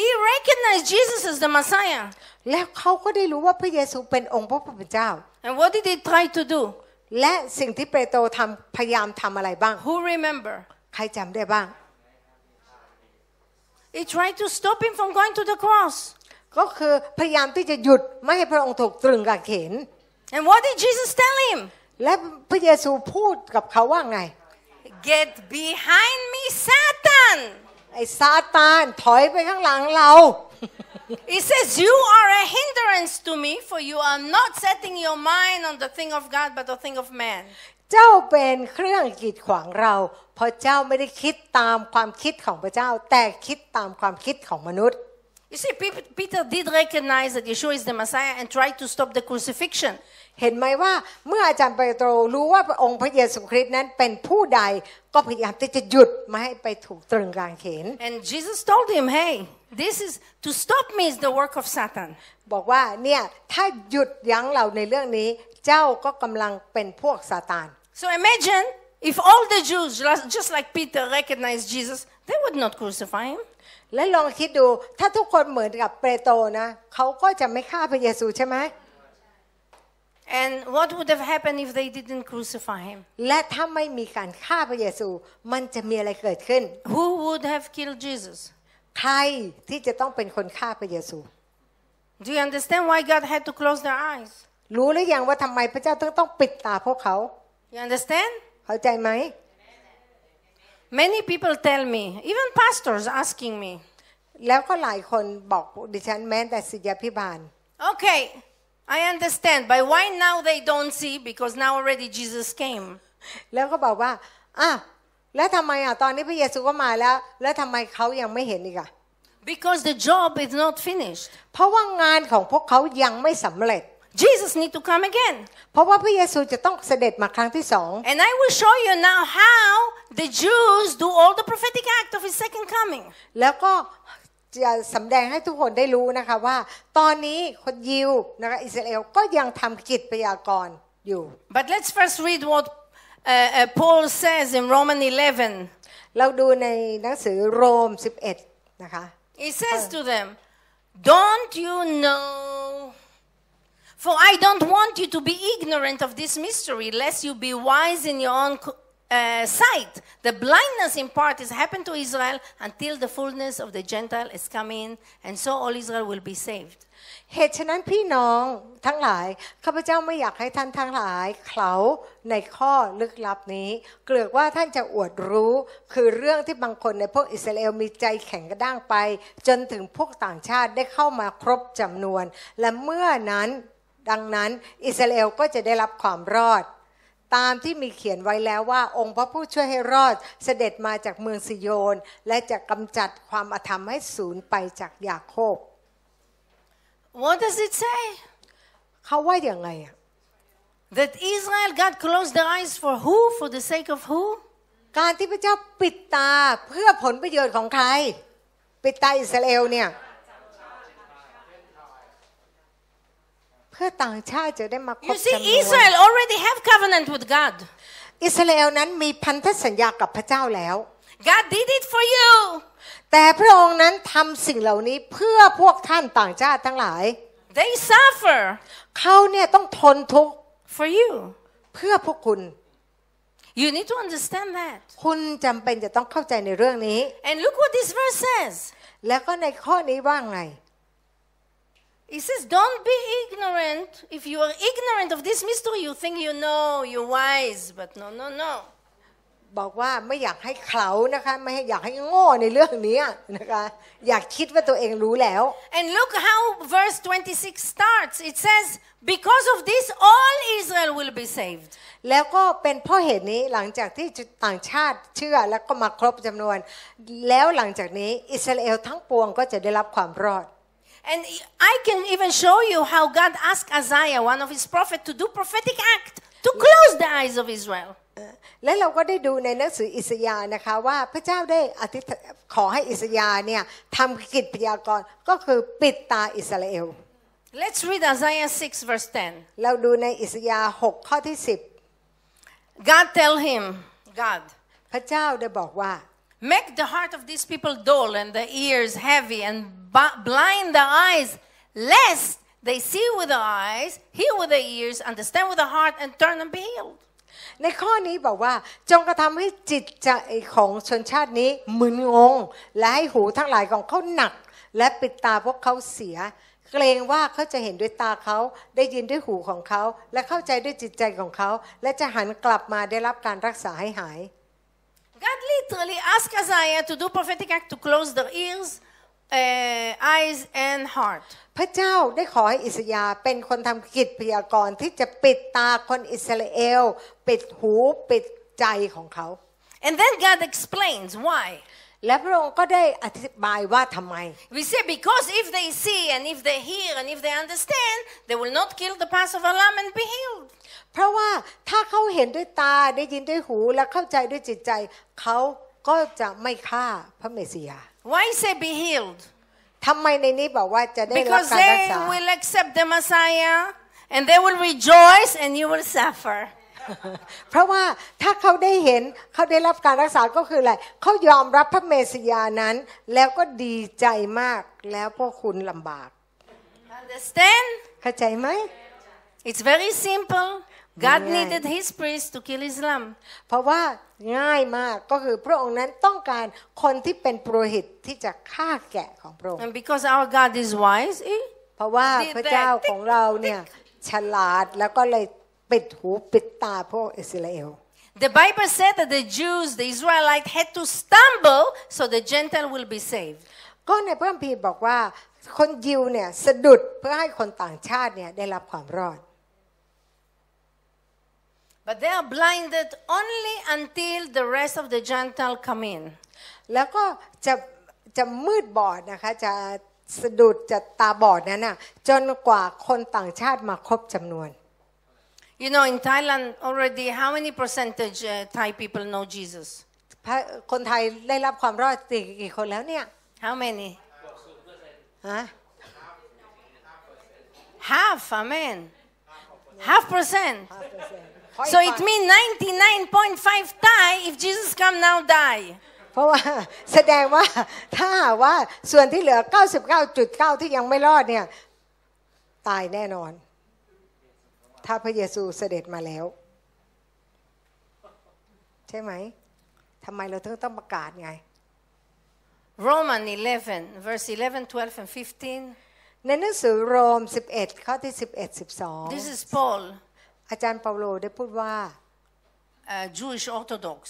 He recognized Jesus as the Messiah. แล้วเขาก็ได้รู้ว่าพระเยซูเป็นองค์พระผู้เป็นเจ้า And what did he try to do? และสิ่งที่เปโตรทำพยายามทำอะไรบ้าง Who remember? ใครจำได้บ้าง He tried to stop him from going to the cross. ก็คือพยายามที่จะหยุดไม่ให้พระองค์ถูกตรึงกางเขน And what did Jesus tell him? และพระเยซูพูดกับเขาว่าไง Get behind me, Satan. Satan. ไอ้ซาตานถอยไปข้างหลังเรา [LAUGHS] He says, You are a hindrance to me, for you are not setting your mind on the thing of God, but the thing of man. เจ้าเป็นเครื่องกีดขวางเรา เพราะเจ้าไม่ได้คิดตามความคิดของพระเจ้า แต่คิดตามความคิดของมนุษย์ You see, Pe- Peter did recognize that Yeshua is the Messiah and tried to stop the crucifixion. เห็นไหมว่าเมื่ออาจารย์เปโตรรู้ว่าพระองค์พระเยซูคริสต์นั้นเป็นผู้ใดก็พยายามที่จะหยุดไม่ให้ไปถูกตรึงกลางเขน And Jesus told him, Hey, this is to stop me is the work of Satan. บอกว่าเนี่ยถ้าหยุดยั้งเราในเรื่องนี้ เจ้าก็กำลังเป็นพวกซาตาน So imagine if all the Jews, just- just like Peter, recognized Jesus, they would not crucify him. และลองคิดดูถ้าทุกคนเหมือนกับเปโตรนะเขาก็จะไม่ฆ่าพระเยซูใช่ไหม And what would have happened if they didn't crucify him? และถ้าไม่มีการฆ่าพระเยซูมันจะมีอะไรเกิดขึ้น Who would have killed Jesus? ใครที่จะต้องเป็นคนฆ่าพระเยซู Do you understand why God had to close their eyes? รู้หรือยังว่าทำไมพระเจ้าต้องต้องปิดตาพวกเขา You understand? เข้าใจไหม Many people tell me, even pastors asking me, แล้วก็หลายคนบอกดิฉันแม้แต่ศิษยาพิบาล okay, I understand, but why now they don't see? Because now already Jesus came. แล้วก็บอกว่าอะ แล้วทำไมอะตอนนี้พระเยซูก็มาแล้ว แล้วทำไมเขายังไม่เห็นอีกอะ Because the job is not finished. เพราะว่างานของพวกเขายังไม่สำเร็จ Jesus need to come again. เพราะว่าพระเยซูจะต้องเสด็จมาครั้งที่สอง And I will show you now how the Jews do all the prophetic act of his second coming. แล้วก็จะสำแดงให้ทุกคนได้รู้นะคะว่า ตอนนี้คนยิวนะคะอิสราเอลก็ยังทำกิจพยากรณ์อยู่ But let's first read what uh, uh, Paul says in Roman 11. เราดูในหนังสือโรม 11 นะคะ He says to them, Don't you know? For I don't want you to be ignorant of this mystery, lest you be wise in your own co- uh, sight. The blindness in part has happened to Israel until the fullness of the Gentile is come in, and so all Israel will be saved. เหตุฉะนั้นพี่น้องทั้งหลายข้าพเจ้าไม่อยากให้ท่านทั้งหลายเขาในข้อลึกลับนี้ เกลือกว่าท่านจะอวดรู้คือเรื่องที่บางคนในพวกอิสราเอลมีใจแข็งกระด้างไป จนถึงพวกต่างชาติได้เข้ามาครบจำนวน และเมื่อนั้นดังนั้นอิสราเอลก็จะได้รับความรอด ตามที่มีเขียนไว้แล้วว่า องค์พระผู้ช่วยให้รอดเสด็จมาจากเมืองซิโยน และจะกำจัดความอธรรมให้สูญไปจากยาโคบ What does it say? เขาว่าอย่างไงอะ That Israel, God closed their eyes for who? For the sake of who? การที่พระเจ้าปิดตาเพื่อผลประโยชน์ของใคร ปิดตาอิสราเอลเนี่ย เพื่อต่างชาติจะได้มาคร You บ see, จำนวน Israel already have covenant with God. อิสราเอลนั้นมีพันธสัญญากับพระเจ้าแล้ว God did it for you. แต่พระองค์นั้นทำสิ่งเหล่านี้เพื่อพวกท่านต่างชาติทั้งหลาย They suffer เขาเนี่ยต้องทนทุกข์ for you. เพื่อพวกคุณ You need to understand that. คุณจำเป็นจะต้องเข้าใจในเรื่องนี้ And look what this verse says. แล้วก็ในข้อนี้ว่าไง It says, Don't be ignorant. If you are ignorant of this mystery, you think you know, you're wise. But no, no, no. บอกว่าไม่อยากให้เขานะคะไม่ให้อยากให้โง่ในเรื่องนี้นะคะอยากคิดว่าตัวเองรู้แล้ว And look how verse 26 starts. It says, Because of this, all Israel will be saved. แล้วก็เป็นเพราะเหตุนี้หลังจากที่ต่างชาติเชื่อแล้วก็มาครบจำนวน แล้วหลังจากนี้อิสราเอลทั้งปวงก็จะได้รับความรอด And I can even show you how God asked Isaiah, one of his prophets, to do prophetic act to close the eyes of Israel. และเราก็ได้ดูในหนังสืออิสยาห์นะคะว่าพระเจ้าได้อธิษฐานขอให้อิสยาห์เนี่ยทำกิจพยากรณ์ก็คือปิดตาอิสราเอล Let's read Isaiah 6, verse 10. เราดูในอิสยาห์6ข้อที่ God tell him, God, 10พระเจ้าได้บอกว่า make the heart of these people dull and the ears heavy and bu- blind the eyes, lest they see with the eyes, hear with the ears, understand with the heart, and turn and be healed. ในข้อนี้บอกว่าจงกระทำให้จิตใจของชนชาตินี้มึนงง และให้หูทั้งหลายของเขาหนัก และปิดตาพวกเขาเสีย เกรงว่าเขาจะเห็นด้วยตาเขาได้ยินด้วยหูของเขา และเข้าใจด้วยจิตใจของเขา และจะหันกลับมาได้รับการรักษาให้หาย God literally asked Isaiah to do prophetic act to close their ears, eyes, and heart. พระเจ้าได้ขอให้อิสยาห์เป็นคนทำกิจพยากรณ์ที่จะปิดตาคนอิสราเอล ปิดหูปิดใจของเขา And then God explains why. และพระองค์ก็ได้อธิบายว่าทำไม We say because if they see and if they hear and if they understand, they will not kill the Passover lamb and be healed. เพราะว่าถ้าเขาเห็นด้วยตาได้ยินด้วยหูและเข้าใจด้วยจิตใจ เขาก็จะไม่ฆ่าพระเมสสิยา Why say be healed? ทำไมในนี้บอกว่าจะได้รับ Because การรัก they ษา will accept the Messiah and they will rejoice and you will suffer. เพราะว่าถ้าเขาได้เห็นเขาได้รับการรักษาก็คืออะไรเขายอมรับพระเมสสิยานั้น แล้วก็ดีใจมากแล้วพวกคุณลำบาก Understand? เข้าใจไหม It's very simple. God Yeah. needed his priest to kill his lamb. เพราะว่าง่ายมากก็คือพระองค์นั้นต้องการคนที่เป็นปุโรหิตที่จะฆ่าแกะของพระองค์ And because our God is wise, eh? เพราะว่า Did พระเจ้า that. ของเราเนี่ยฉลาดแล้วก็เลยปิดหูปิดตาพวกอิสราเอล The Bible said that the Jews, the Israelites, had to stumble so the Gentile will be saved. ก็ในพระคัมภีร์บอกว่าคนยิวเนี่ยสะดุดเพื่อให้คนต่างชาติเนี่ยได้รับความรอด But they are blinded only until the rest of the Gentile come in. แล้วก็จะจะมืดบอดนะคะจะสะดุดจะตาบอดนั้นน่ะจนกว่าคนต่างชาติมาครบจำนวน You know, in Thailand already, how many percentage uh, Thai people know Jesus? พระคนไทยได้รับความรอดกี่กี่คนแล้วเนี่ย How many? ฮะ Half, amen. Half percent. ขออีก So ฝ่าย it means 99.5 Thai, if Jesus come now, die. เพราะว่าแสดงว่าถ้าหากว่าส่วนที่เหลือ 99.9 ที่ยังไม่รอดเนี่ยตายแน่นอน ถ้าพระเยซูเสด็จมาแล้ว ใช่ไหมทำไมเราถึงต้องประกาศไง Roman 11, verse 11, 12, and 15. ในหนังสือโรม 11 ข้อที่ 11 This 12 is Paul, อาจารย์เปาโลได้พูดว่า uh, Jewish Orthodox.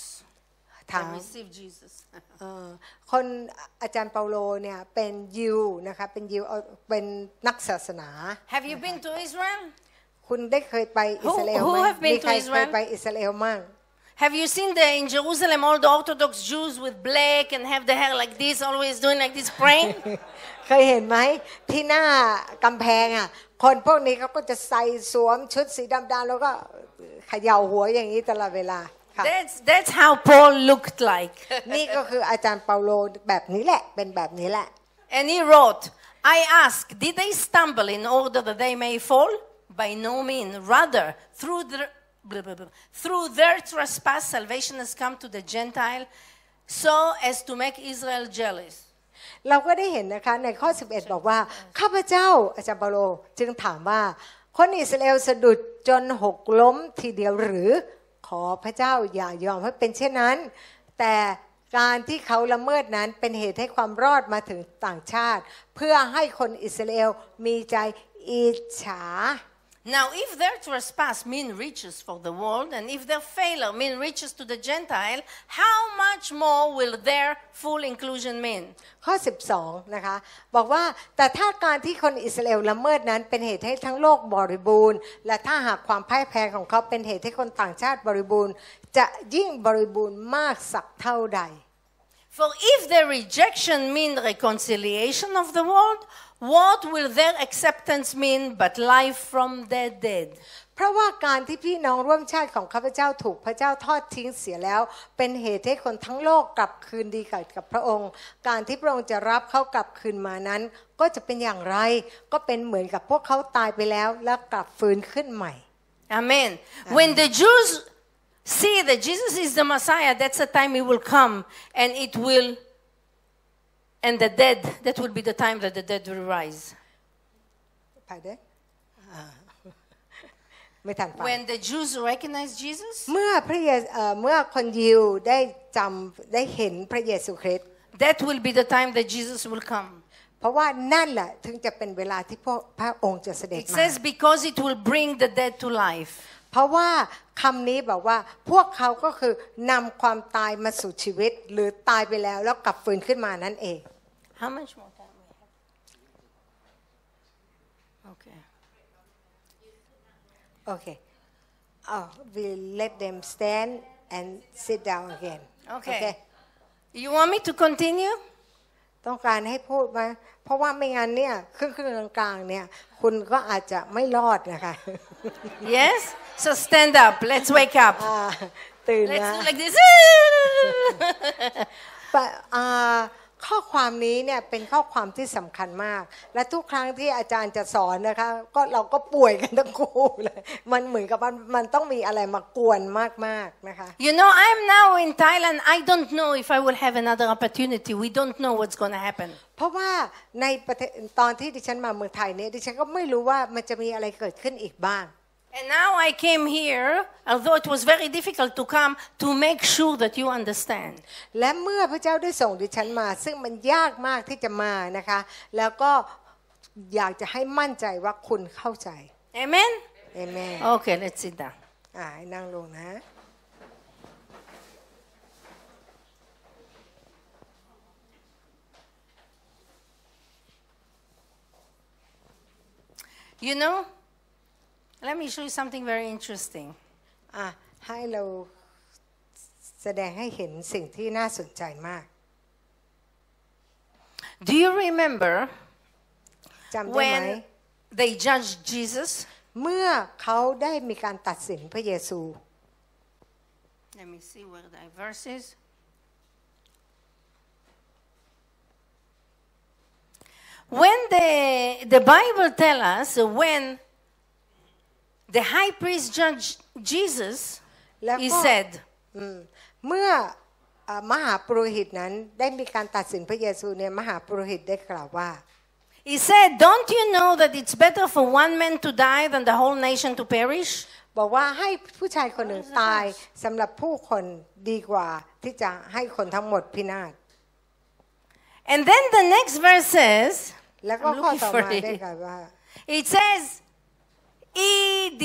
ถาม I received Jesus. เอ่อคนอาจารย์เปาโลเนี่ยเป็นยิวนะคะเป็นยิวเอาเป็นนักศาสนา Have you been to Israel? คุณได้เคยไปอิสราเอล Who- ไหม who have been มีใคร to เคย Israel? ไปอิสราเอลมั่ง Have you seen the, in Jerusalem all the Orthodox Jews with black and have the hair like this, always doing like this, praying? [LAUGHS] เคยเห็นไหมที่หน้ากำแพงอ่ะ คนพวกนี้เขาก็จะใส่สวมชุดสีดำๆแล้วก็เขย่าหัวอย่างนี้ตลอดเวลาค่ะ That's, that's how Paul looked like. [LAUGHS] นี่ก็คืออาจารย์เปาโลแบบนี้แหละ เป็นแบบนี้แหละ and he wrote, I ask, did they stumble in order that they may fall? By no means. Rather, through their, blah, blah, blah, through their trespass, salvation has come to the Gentile so as to make Israel jealous. เราก็ได้เห็นนะคะในข้อ 11 บอกว่า ข้าพเจ้าอาจารย์เปาโลจึงถามว่า คนอิสราเอลสะดุดจนหกล้มทีเดียวหรือขอพระเจ้าอย่ายอมให้เป็นเช่นนั้น แต่การที่เขาละเมิดนั้นเป็นเหตุให้ความรอดมาถึงต่างชาติ เพื่อให้คนอิสราเอลมีใจอิจฉา Now, if their trespass mean riches for the world, and if their failure mean riches to the Gentile, how much more will their full inclusion mean? ข้อ 12 นะคะ บอกว่าแต่ถ้าการที่คนอิสราเอลละเมิดนั้นเป็นเหตุให้ทั้งโลกบริบูรณ์ และถ้าหากความพ่ายแพ้ของเขาเป็นเหตุให้คนต่างชาติบริบูรณ์ จะยิ่งบริบูรณ์มากสักเท่าใด For if their rejection mean reconciliation of the world, what will their acceptance mean but life from the dead? เพราะว่าการที่พี่น้องร่วมชาติของข้าพเจ้าถูกพระเจ้าทอดทิ้งเสียแล้ว เป็นเหตุให้คนทั้งโลกกลับคืนดีกับกับพระองค์ การที่พระองค์จะรับเขากลับคืนมานั้น ก็จะเป็นอย่างไร ก็เป็นเหมือนกับพวกเขาตายไปแล้วแล้วกลับฟื้นขึ้นใหม่ Amen. When the Jews see that Jesus is the Messiah, that's the time he will come and it will, and the dead, that will be the time that the dead will rise. ไปเด้ออ่า [LAUGHS] ไม่ทันฟัง When the Jews recognize Jesus, เมื่อพระเยซูเอ่อเมื่อคนยิวได้จำได้เห็นพระเยซูคริสต์ that will be the time that Jesus will come. เพราะว่านั่นแหละถึงจะเป็นเวลาที่พระพระองค์จะเสด็จ It มา says because it will bring the dead to life. เพราะว่าคำนี้บอกว่าพวกเขาก็คือนำความตายมาสู่ชีวิต หรือตายไปแล้วแล้วกลับฟื้นขึ้นมานั่นเอง How much more time we have? Okay. โอเค oh we let them stand and sit down again Okay. You want me to continue? ต้องการให้พูดไหมเพราะว่าไม่งั้นเนี่ยครึ่งครึ่งๆกลางๆเนี่ยคุณก็อาจจะไม่รอดนะคะ Yes? So stand up. Let's wake up. อ่าตื่น Let's นะ do like this. ปะอ่าข้อความนี้เนี่ยเป็นข้อความที่สำคัญมาก และทุกครั้งที่อาจารย์จะสอนนะคะ ก็เราก็ป่วยกันทั้งคู่เลยมันเหมือนกับมันมันต้องมีอะไรมากวนมากๆนะคะ You know, I'm now in Thailand. I don't know if I will have another opportunity. We don't know what's going to happen. เพราะว่าในประเทศตอนที่ดิฉันมาเมืองไทยเนี่ยดิฉันก็ไม่รู้ว่ามันจะมีอะไรเกิดขึ้นอีกบ้าง And now I came here, although it was very difficult to come, to make sure that you understand. และเมื่อพระเจ้าได้ส่งดิฉันมา ซึ่งมันยากมากที่จะมานะคะ แล้วก็อยากจะให้มั่นใจว่าคุณเข้าใจ Amen? เอเมน Okay, let's sit down. อ่าให้นั่งลงนะ You know, let me show you something very interesting. อ่ะให้เราแสดงให้เห็นสิ่งที่น่าสนใจมาก Do you remember จำได้ไหม when they judged Jesus? เมื่อเขาได้มีการตัดสินพระเยซู Let me see where the verse is. When the, the Bible tells us uh, when the high priest judged Jesus, แล้ว he ก็ said, อืมเมื่ออ่ามหาปุโรหิตนั้นได้มีการตัดสินพระเยซูเนี่ยมหาปุโรหิตได้กล่าวว่า he said, Don't you know that it's better for one man to die than the whole nation to perish? บอกว่าให้ผู้ชายคนหนึ่งตายสำหรับผู้คนดีกว่าที่จะให้คนทั้งหมดพินาศ And then the next verse says, แล้วก็ I'm ข้อ looking ต่อ for มา it. ได้กล่าวว่า [LAUGHS] It says, He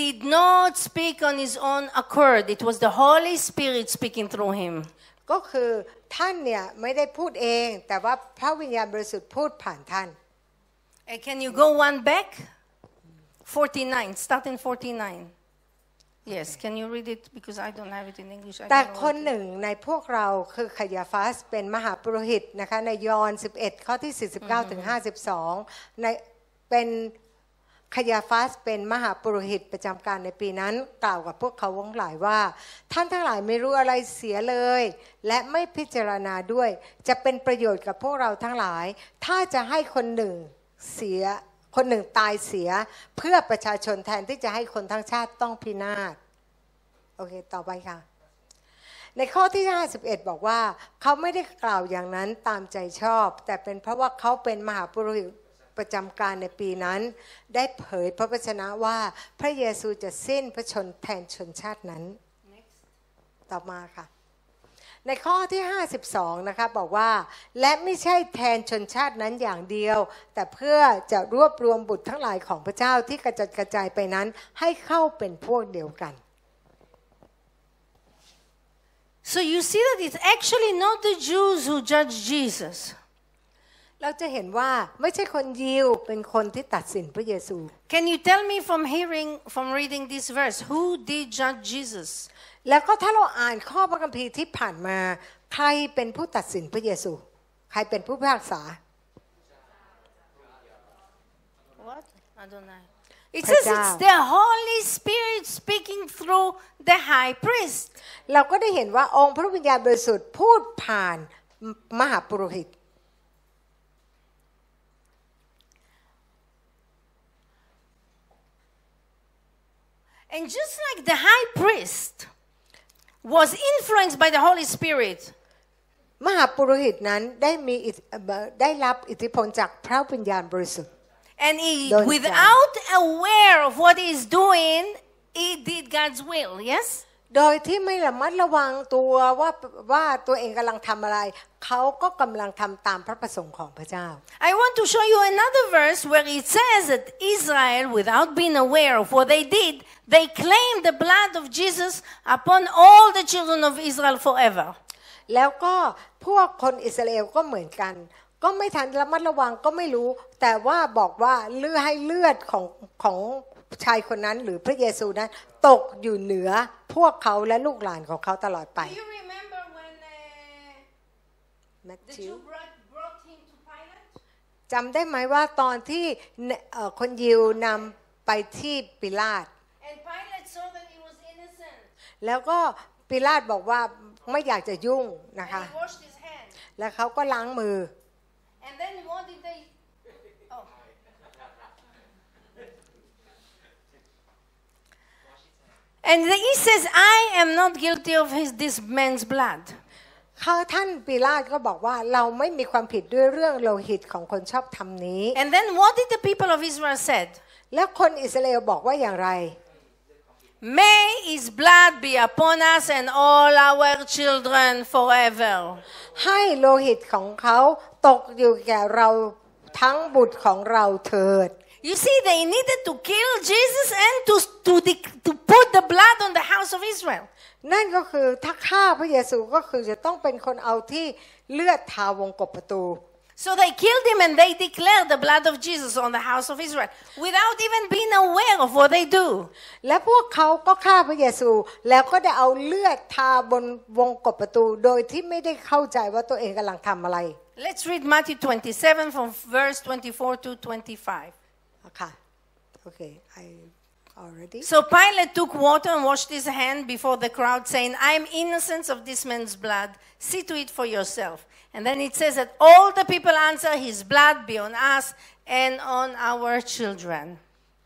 did not speak on his own accord. It was the Holy Spirit speaking through him. ก็คือท่านเนี่ยไม่ได้พูดเอง แต่ว่าพระวิญญาณบริสุทธิ์พูดผ่านท่าน And can you go one back? 49, start in 49. Yes, can you read it? Because I don't have it in English. I แต่ don't know คน what หนึ่งในพวกเราคือขยาฟาสเป็นมหาปุโรหิตนะคะในยอห์น11 ข้อที่ 49ถึง52ในเป็น ขยาฟาสเป็นมหาปุโรหิตประจำการในปีนั้น กล่าวกับพวกเขาวงหลายว่า ท่านทั้งหลายไม่รู้อะไรเสียเลย และไม่พิจารณาด้วย จะเป็นประโยชน์กับพวกเราทั้งหลาย ถ้าจะให้คนหนึ่งเสีย คนหนึ่งตายเสีย เพื่อประชาชนแทนที่จะให้คนทั้งชาติต้องพินาศโอเค ต่อไปค่ะในข้อที่ 51 บอกว่า เขาไม่ได้กล่าวอย่างนั้นตามใจชอบ แต่เป็นเพราะว่าเขาเป็นมหาปุโรหิต ประจำการในปีนั้น ได้เผยพระวจนะว่าพระเยซูจะสิ้นพระชนแทนชนชาตินั้นต่อมาค่ะ ในข้อที่ 52 นะคะบอกว่า และไม่ใช่แทนชนชาตินั้นอย่างเดียว แต่เพื่อจะรวบรวมบุตรทั้งหลายของพระเจ้าที่กระจัดกระจายไปนั้น ให้เข้าเป็นพวกเดียวกัน So you see that it's actually not the Jews who judge Jesus. เราจะเห็นว่าไม่ใช่คนยิวเป็นคนที่ตัดสินพระเยซู Can you tell me from hearing, from reading this verse, who did judge Jesus? แล้วก็ถ้าเราอ่านข้อพระคัมภีร์ที่ผ่านมาใครเป็นผู้ตัดสินพระเยซู ใครเป็นผู้พิพากษา What? I don't know. It Pray says it's down. the Holy Spirit speaking through the high priest. เราก็ได้เห็นว่าองค์พระวิญญาณบริสุทธิ์พูดผ่านมหาปุโรหิต And just like the high priest was influenced by the Holy Spirit, มหาปุโรหิตนั้นได้มีอิทธิได้รับอิทธิพลจากพระวิญญาณบริสุทธิ์ and he, Don't without aware of what he's doing, he did God's will. Yes? โดยที่ไม่ระมัดระวังตัวว่าว่าตัวเองกำลังทำอะไรเขาก็กำลังทำตามพระประสงค์ของพระเจ้า I want to show you another verse where it says that Israel, without being aware of what they did, they claim the blood of Jesus upon all the children of Israel forever. แล้วก็พวกคนอิสราเอลก็เหมือนกัน ก็ไม่ทันระมัดระวังก็ไม่รู้ แต่ว่าบอกว่าเลือดให้เลือดของของ ชายคนนั้นหรือพระเยซูนั้นตกอยู่เหนือพวกเขาและลูกหลานของเขาตลอดไป Do you remember when uh, แมท the ธิว Jew brought, brought him to Pilate? จำได้ไหมว่าตอนที่เอ่อคนยิวนำไปที่ปิลาต And Pilate saw that he was innocent. แล้วก็ปิลาตบอกว่าไม่อยากจะยุ่งนะคะ And he washed his hands. แล้วเขาก็ล้างมือ And then what did they? Oh. And he says, I am not guilty of his, this man's blood. เขาท่านปิลาตก็บอกว่าเราไม่มีความผิดด้วยเรื่องโลหิตของคนชอบทำนี้ And then what did the people of Israel said? แล้วคนอิสราเอลบอกว่าอย่างไร May his blood be upon us and all our children forever. ให้โลหิตของเขาตกอยู่แก่เราทั้งบุตรของเราเถิด You see, they needed to kill Jesus and to, to, de- to put the blood on the house of Israel. นั่นก็คือถ้าฆ่าพระเยซูก็คือจะต้องเป็นคนเอาที่เลือดทาวงกบประตู So they killed him and they declared the blood of Jesus on the house of Israel without even being aware of what they do. และพวกเขาก็ฆ่าพระเยซู แล้วก็ได้เอาเลือดทาบนวงกบประตู โดยที่ไม่ได้เข้าใจว่าตัวเองกำลังทำอะไร Let's read Matthew 27 from verse 24 to 25. Okay, I already. So Pilate took water and washed his hand before the crowd, saying, I am innocent of this man's blood. See to it for yourself. And then it says that all the people answer, His blood be on us and on our children.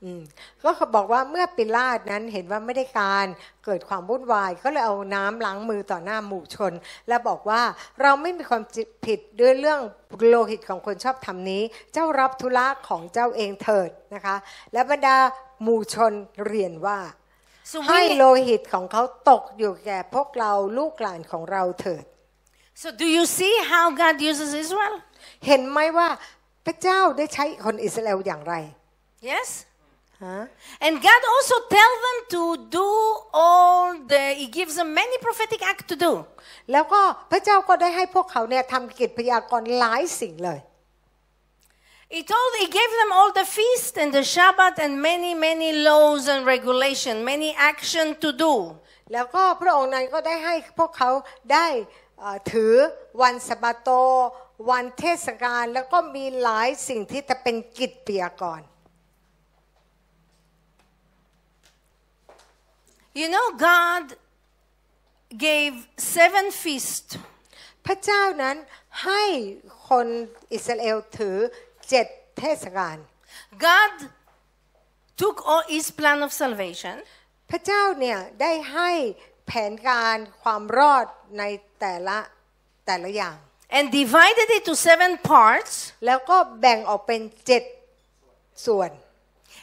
อืมก็เขาบอกว่าเมื่อปิลาตนั้นเห็นว่าไม่ได้การเกิดความวุ่นวาย ก็เลยเอาน้ำล้างมือต่อหน้าหมู่ชน และบอกว่าเราไม่มีความผิดด้วยเรื่องโลหิตของคนชอบทำนี้ เจ้ารับธุระของเจ้าเองเถิดนะคะ และบรรดาหมู่ชนเรียนว่า So ให้ we, โลหิตของเขาตกอยู่แก่พวกเราลูกหลานของเราเถิด so do you see how God uses Israel? เห็นไหมว่าพระเจ้าได้ใช้คนอิสราเอลอย่างไร Yes? ฮะ And God also tells them to do all the, He gives them many prophetic acts to do. แล้วก็พระเจ้าก็ได้ให้พวกเขาเนี่ยทำกิจพยากรณ์หลายสิ่งเลย He told, He gave them all the feast and the Shabbat and many, many laws and regulation, many action to do. แล้วก็พระองค์นั้นก็ได้ให้พวกเขาได้เอ่อถือวันสะบาโต วันเทศกาลแล้วก็มีหลายสิ่งที่จะเป็นกิจพยากรณ์ You know, God gave seven feasts พระเจ้านั้นให้คนอิสราเอลถือเจ็ดเทศกาล God took all His plan of salvation พระเจ้าเนี่ยได้ให้แผนการความรอดในแต่ละแต่ละอย่าง and divided it to seven parts. แล้วก็แบ่งออกเป็นเจ็ดส่วน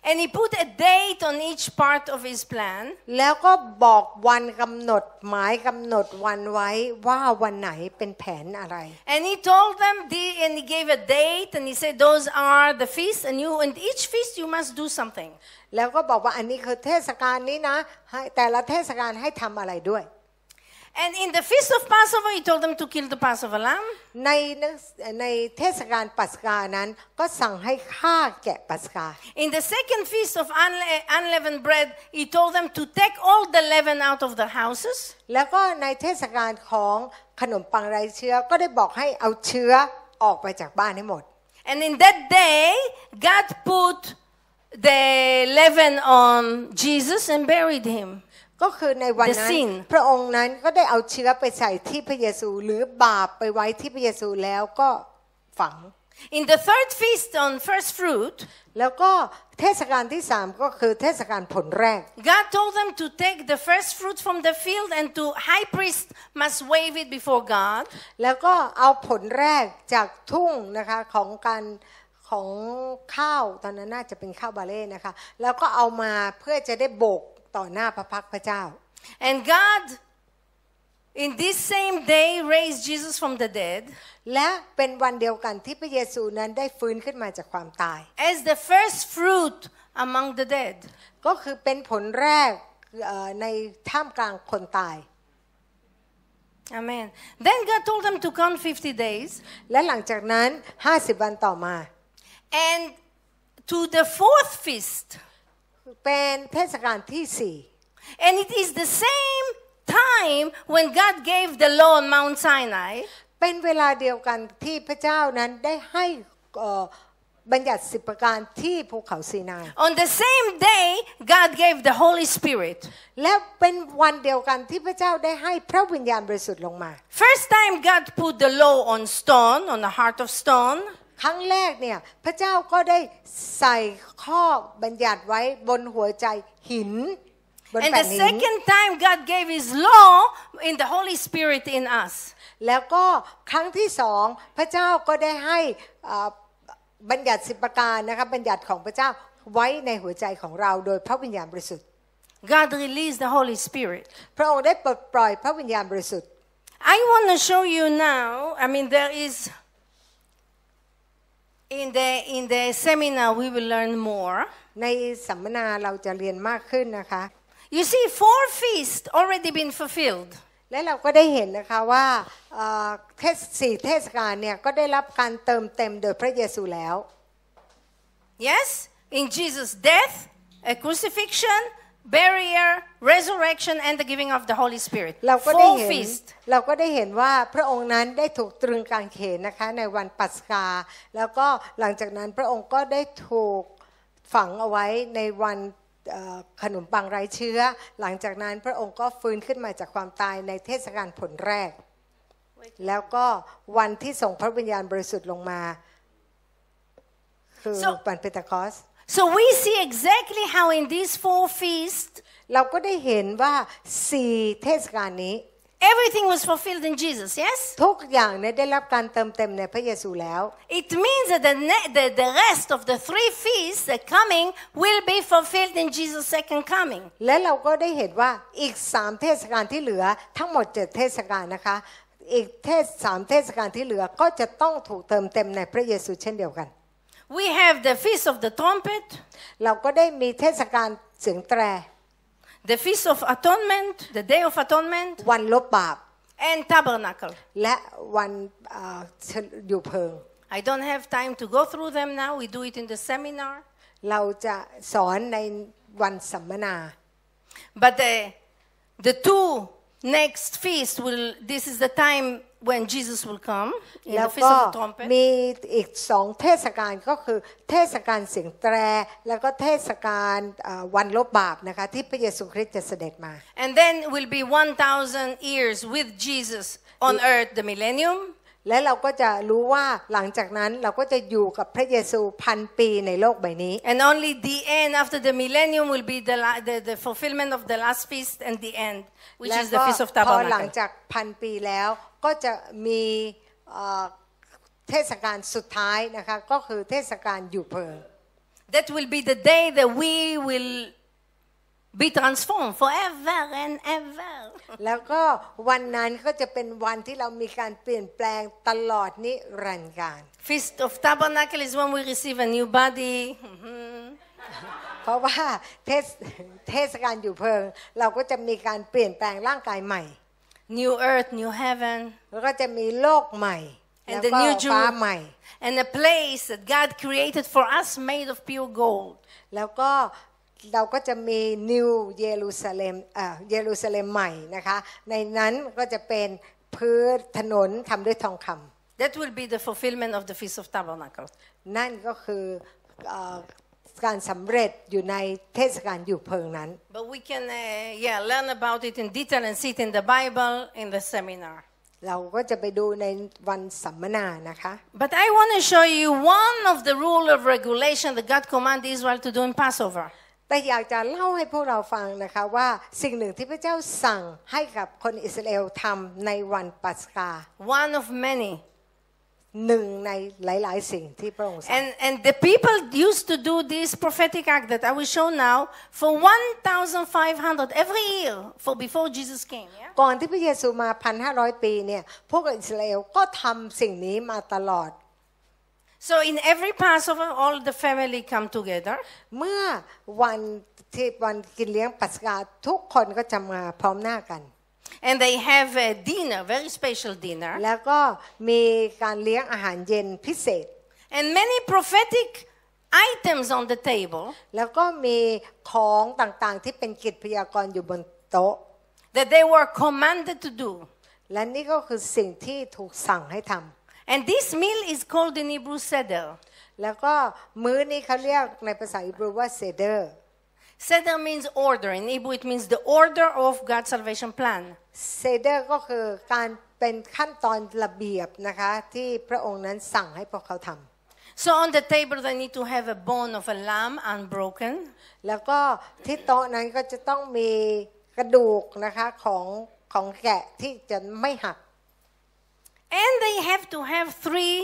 And He put a date on each part of His plan. แล้วก็บอกวันกำหนดหมายกำหนดวันไว้ว่าวันไหนเป็นแผนอะไร And He told them, the, and He gave a date, and He said, Those are the feasts, and you, and each feast you must do something. แล้วก็บอกว่าอันนี้คือเทศกาลนี้นะให้แต่ละเทศกาลให้ทำอะไรด้วย And in the feast of Passover, He told them to kill the Passover lamb. ในหนังในเทศกาลปัสกานั้นก็สั่งให้ฆ่าแกะปัสกา In the second feast of unle- unleavened bread, He told them to take all the leaven out of their houses. แล้วก็ในเทศกาลของขนมปังไร้เชื้อก็ได้บอกให้เอาเชื้อออกไปจากบ้านให้หมด And in that day, God put the leaven on Jesus and buried him. ก็คือในวันนั้น The sin พระองค์นั้นก็ได้เอาเชื้อไปใส่ที่พระเยซู หรือบาปไปไว้ที่พระเยซูแล้วก็ฝัง In the third feast on first fruit, แล้วก็เทศกาลที่สามก็คือเทศกาลผลแรก God told them to take the first fruit from the field and to high priest must wave it before God. แล้วก็เอาผลแรกจากทุ่งนะคะของการของข้าวตอนนั้นน่าจะเป็นข้าวบาเล่นะคะ แล้วก็เอามาเพื่อจะได้โบก ต่อหน้าพระพักตร์พระเจ้า And God, in this same day, raised Jesus from the dead และเป็นวันเดียวกันที่พระเยซูนั้นได้ฟื้นขึ้นมาจากความตาย as the first fruit among the dead. ก็คือเป็นผลแรกเอ่อในท่ามกลางคนตาย Amen. Then God told them to count 50 days. และหลังจากนั้น 50 วันต่อมา And to the fourth feast. เป็นเทศกาลที่สี่ And it is the same time when God gave the law on Mount Sinai. เป็นเวลาเดียวกันที่พระเจ้านั้นได้ให้เอ่อบัญญัติสิบประการที่ภูเขาซีนาย On the same day, God gave the Holy Spirit. และเป็นวันเดียวกันที่พระเจ้าได้ให้พระวิญญาณบริสุทธิ์ลงมา First time, God put the law on stone, on the heart of stone. ครั้งแรกเนี่ยพระเจ้าก็ได้ใส่ข้อบัญญัติไว้บนหัวใจหินบน And แผ่ the นหิน second time, God gave His law in the Holy Spirit in us. แล้วก็ครั้งที่สองพระเจ้าก็ได้ให้อ่าบัญญัติสิบประการนะคะบัญญัติของพระเจ้าไว้ในหัวใจของเราโดยพระวิญญาณบริสุทธิ์ God released the Holy Spirit. พระองค์ได้ปลดปล่อยพระวิญญาณบริสุทธิ์ I want to show you now. I mean, there is in the in the seminar we will learn more. ในสัมมนาเราจะเรียนมากขึ้นนะคะ You see, four feasts already been fulfilled. และเราก็ได้เห็นนะคะว่าเอ่อเทศสี่เทศกาลเนี่ยก็ได้รับการเติมเต็มโดยพระเยซูแล้ว Yes, in Jesus' death, a crucifixion, burial, resurrection, and the giving of the Holy Spirit. เราก็ได้ Four เห็น feasts. เราก็ได้เห็นว่าพระองค์นั้นได้ถูกตรึงกางเขนนะคะในวันปัสกา แล้วก็หลังจากนั้นพระองค์ก็ได้ถูกฝังเอาไว้ในวันเอ่อขนมปังไร้เชื้อ หลังจากนั้นพระองค์ก็ฟื้นขึ้นมาจากความตายในเทศกาลผลแรก แล้วก็วันที่ส่งพระวิญญาณบริสุทธิ์ลงมา คือ So- วันเปนเตคอส So we see exactly how in these four feasts เราก็ได้เห็นว่าสี่เทศกาลนี้ everything was fulfilled in Jesus. Yes. ทุกอย่างเนี่ยได้รับการเติมเต็มในพระเยซูแล้ว It means that the, ne- the, the rest of the three feasts, the coming, will be fulfilled in Jesus' second coming. และเราก็ได้เห็นว่าอีกสามเทศกาลที่เหลือทั้งหมดเจ็ดเทศกาลนะคะอีกเทศสามเทศกาลที่เหลือก็จะต้องถูกเติมเต็มในพระเยซูเช่นเดียวกัน We have the Feast of the Trumpet, เราก็ได้มีเทศกาลเสียงแตร the Feast of Atonement, the Day of Atonement, วันลบบาป and Tabernacle. และวันเอ่ออยู่เพิง I don't have time to go through them now. We do it in the seminar. เราจะสอนในวันสัมมนา But the, the two next feasts will, this is the time when Jesus will come, in แล้ the ว Feast ก็ of the Trumpet. มีอีกสองเทศกาลก็คือเทศกาลเสียงแตร แล้วก็เทศกาลเอ่อวันลบบาปนะคะที่พระเยซูคริสต์จะเสด็จมา And then will be 1,000 years with Jesus on earth, the millennium. และเราก็จะรู้ว่าหลังจากนั้นเราก็จะอยู่กับพระเยซูพันปีในโลกใบนี้ And only the end after the millennium will be the, la- the, the fulfillment of the last feast and the end, which และ is ก็ the Feast of พอหลัง Tabernacle. จากพันปีแล้ว ก็จะมีเอ่อเทศกาลสุดท้ายนะคะก็คือเทศกาลอยู่เพิง That will be the day that we will be transformed forever and ever. แล้วก็วันนั้นก็จะเป็นวันที่เรามีการเปลี่ยนแปลงตลอดนิรันดร์การ Feast of Tabernacle is when we receive a new body. Mhm. เพราะว่าเทศเทศกาลอยู่เพิง เราก็จะมีการเปลี่ยนแปลงร่างกายใหม่ New earth, new heaven, แล้วก็จะมีโลกใหม่ and แล้ว the ก็ new ฟ้า Jeru- ใหม่ and a place that God created for us made of pure gold. แล้วก็เราก็จะมีนิวเยรูซาเล็มเอ่อเยรูซาเล็มใหม่นะคะ ในนั้นก็จะเป็นพื้นถนนทำด้วยทองคำ That will be the fulfillment of the Feast of Tabernacle. นั่นก็คือเอ่อ การสำเร็จอยู่ในเทศกาลอยู่เพิงนั้น But we can, uh, yeah, learn about it in detail and see it in the Bible in the seminar. เราก็จะไปดูในวันสัมมนานะคะ But I want to show you one of the rule of regulation that God commanded Israel to do in Passover. แต่อยากจะเล่าให้พวกเราฟังนะคะว่าสิ่งหนึ่งที่พระเจ้าสั่งให้กับคนอิสราเอลทำในวันปัสกา One of many. หนึ่งในหลาย ๆ สิ่งที่พระองค์สั่ง And, and the people used to do this prophetic act that I will show now for 1,500 every year for before Jesus came. Yeah? ก่อนที่พระเยซูมา 1,500 ปีเนี่ยพวกอิสราเอลก็ทำสิ่งนี้มาตลอด So in every Passover, all the family come together. เมื่อวันที่วันกินเลี้ยงปัสกาทุกคนก็จะมาพร้อมหน้ากัน And they have a dinner, very special dinner. แล้วก็มีการเลี้ยงอาหารเย็นพิเศษ And many prophetic items on the table แล้วก็มีของต่างๆที่เป็นกิจพยากรณ์อยู่บนโต๊ะ that they were commanded to do. และนี่ก็คือสิ่งที่ถูกสั่งให้ทำ And this meal is called in Hebrew seder. แล้วก็มื้อนี้เขาเรียกในภาษาฮีบรูว่าเซเดอร์ Seder means order. In Hebrew, it means the order of God's salvation plan. เซเดอร์ก็คือการเป็นขั้นตอนระเบียบนะคะที่พระองค์นั้นสั่งให้พวกเขาทำ So on the table, they need to have a bone of a lamb unbroken. แล้วก็ที่โต๊ะนั้นก็จะต้องมีกระดูกนะคะของของแกะที่จะไม่หัก And they have to have three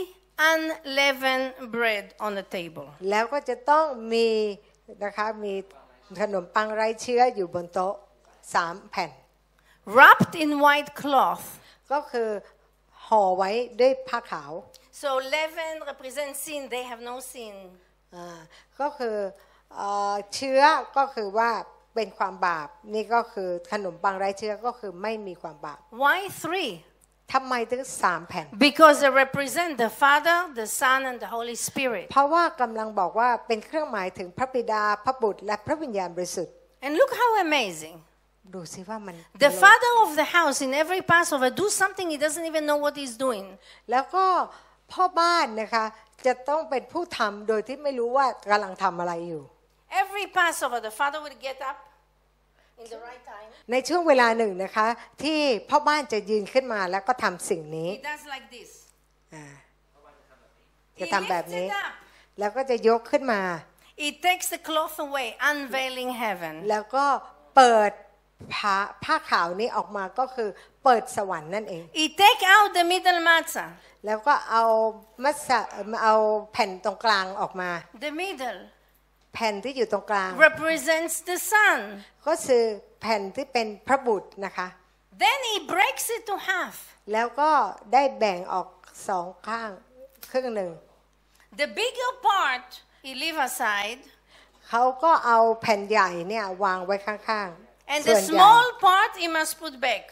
unleavened bread on the table. แล้วก็จะต้องมีนะคะมี ขนมปังไร้เชื้ออยู่บนโต๊ะสามแผ่น Wrapped in white cloth. ก็คือห่อไว้ด้วยผ้าขาว So leaven represents sin. They have no sin. อ่าก็คือเอ่อเชื้อก็คือว่าเป็นความบาป นี่ก็คือขนมปังไร้เชื้อก็คือไม่มีความบาป Why three? ทำไมถึงสามแผ่น Because they represent the Father, the Son, and the Holy Spirit. เพราะว่ากำลังบอกว่าเป็นเครื่องหมายถึงพระบิดาพระบุตรและพระวิญญาณบริสุทธิ์ And look how amazing. ดูสิว่ามัน The father of the house in every Passover do something he doesn't even know what he's doing. แล้วก็พ่อบ้านนะคะจะต้องเป็นผู้ทำโดยที่ไม่รู้ว่ากำลังทำอะไรอยู่ Every Passover, the father will get up in the right time. ในช่วงเวลาหนึ่งนะคะ ที่พ่อบ้านจะยืนขึ้นมาแล้วก็ทำสิ่งนี้ He does like this. อ่า He จะทำแบบ lifts นี้ it up. แล้วก็จะยกขึ้นมา He takes the cloth away, unveiling heaven. แล้วก็เปิดผ้าผ้าขาวนี้ออกมาก็คือเปิดสวรรค์นั่นเอง He take out the middle matzah, แล้วก็เอามัสะเอาแผ่นตรงกลางออกมา the middle, แผ่นที่อยู่ตรงกลาง represents the son. ก็คือแผ่นที่เป็นพระบุตรนะคะ Then he breaks it to half. แล้วก็ได้แบ่งออกสองข้างครึ่งหนึ่ง The bigger part he leave aside, เขาก็เอาแผ่นใหญ่เนี่ยวางไว้ข้างๆ and ส่ the วนใหญ่ small part he must put back.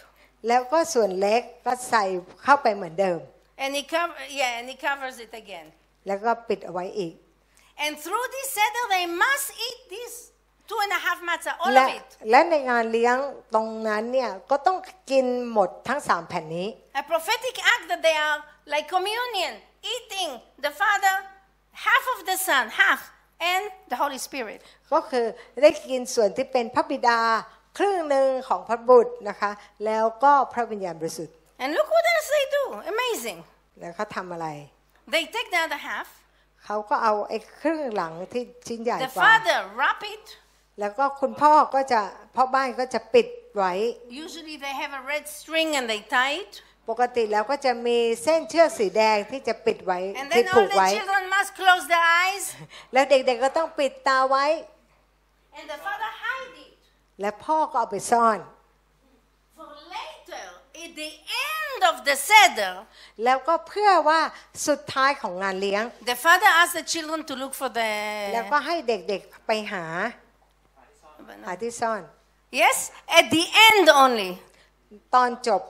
แล้วก็ส่วนเล็กก็ใส่เข้าไปเหมือนเดิม And he cover, yeah, and he covers it again. แล้วก็ปิดเอาไว้อีก And through this seder, they must eat this two and a half matzah, all และ of it. และในงานเลี้ยงตรงนั้นเนี่ยก็ต้องกินหมดทั้งสามแผ่นนี้ A prophetic act that they are like communion, eating the Father, half of the Son, half, and the Holy Spirit. ก็คือได้กินส่วนที่เป็นพระบิดาครึ่งหนึ่งของพระบุตรนะคะ แล้วก็พระวิญญาณบริสุทธิ์ And look what else they do. Amazing. แล้วเขาทำอะไร They take the other half. เขาก็เอาไอ้ครึ่งหลังที่ชิ้นใหญ่ The กว่า father wrap it. แล้วก็คุณพ่อก็จะพ่อบ้านก็จะปิดไว้ Usually they have a red string and they tie it. ปกติแล้วก็จะมีเส้นเชือกสีแดงที่จะปิดไว้ And ที่ then ผู all ก the ไว้ children must close their eyes. แล้วเด็กๆก็ต้องปิดตาไว้ And the father hide it. และพ่อก็เอาไปซ่อน For later, at the end of the seder, แล้วก็เพื่อว่าสุดท้ายของงานเลี้ยง the father asks the children to look for แล้วก็ the. ให้เด็กๆไปหาหาที่ซ่อน Yes, at the end only. ตอนจบ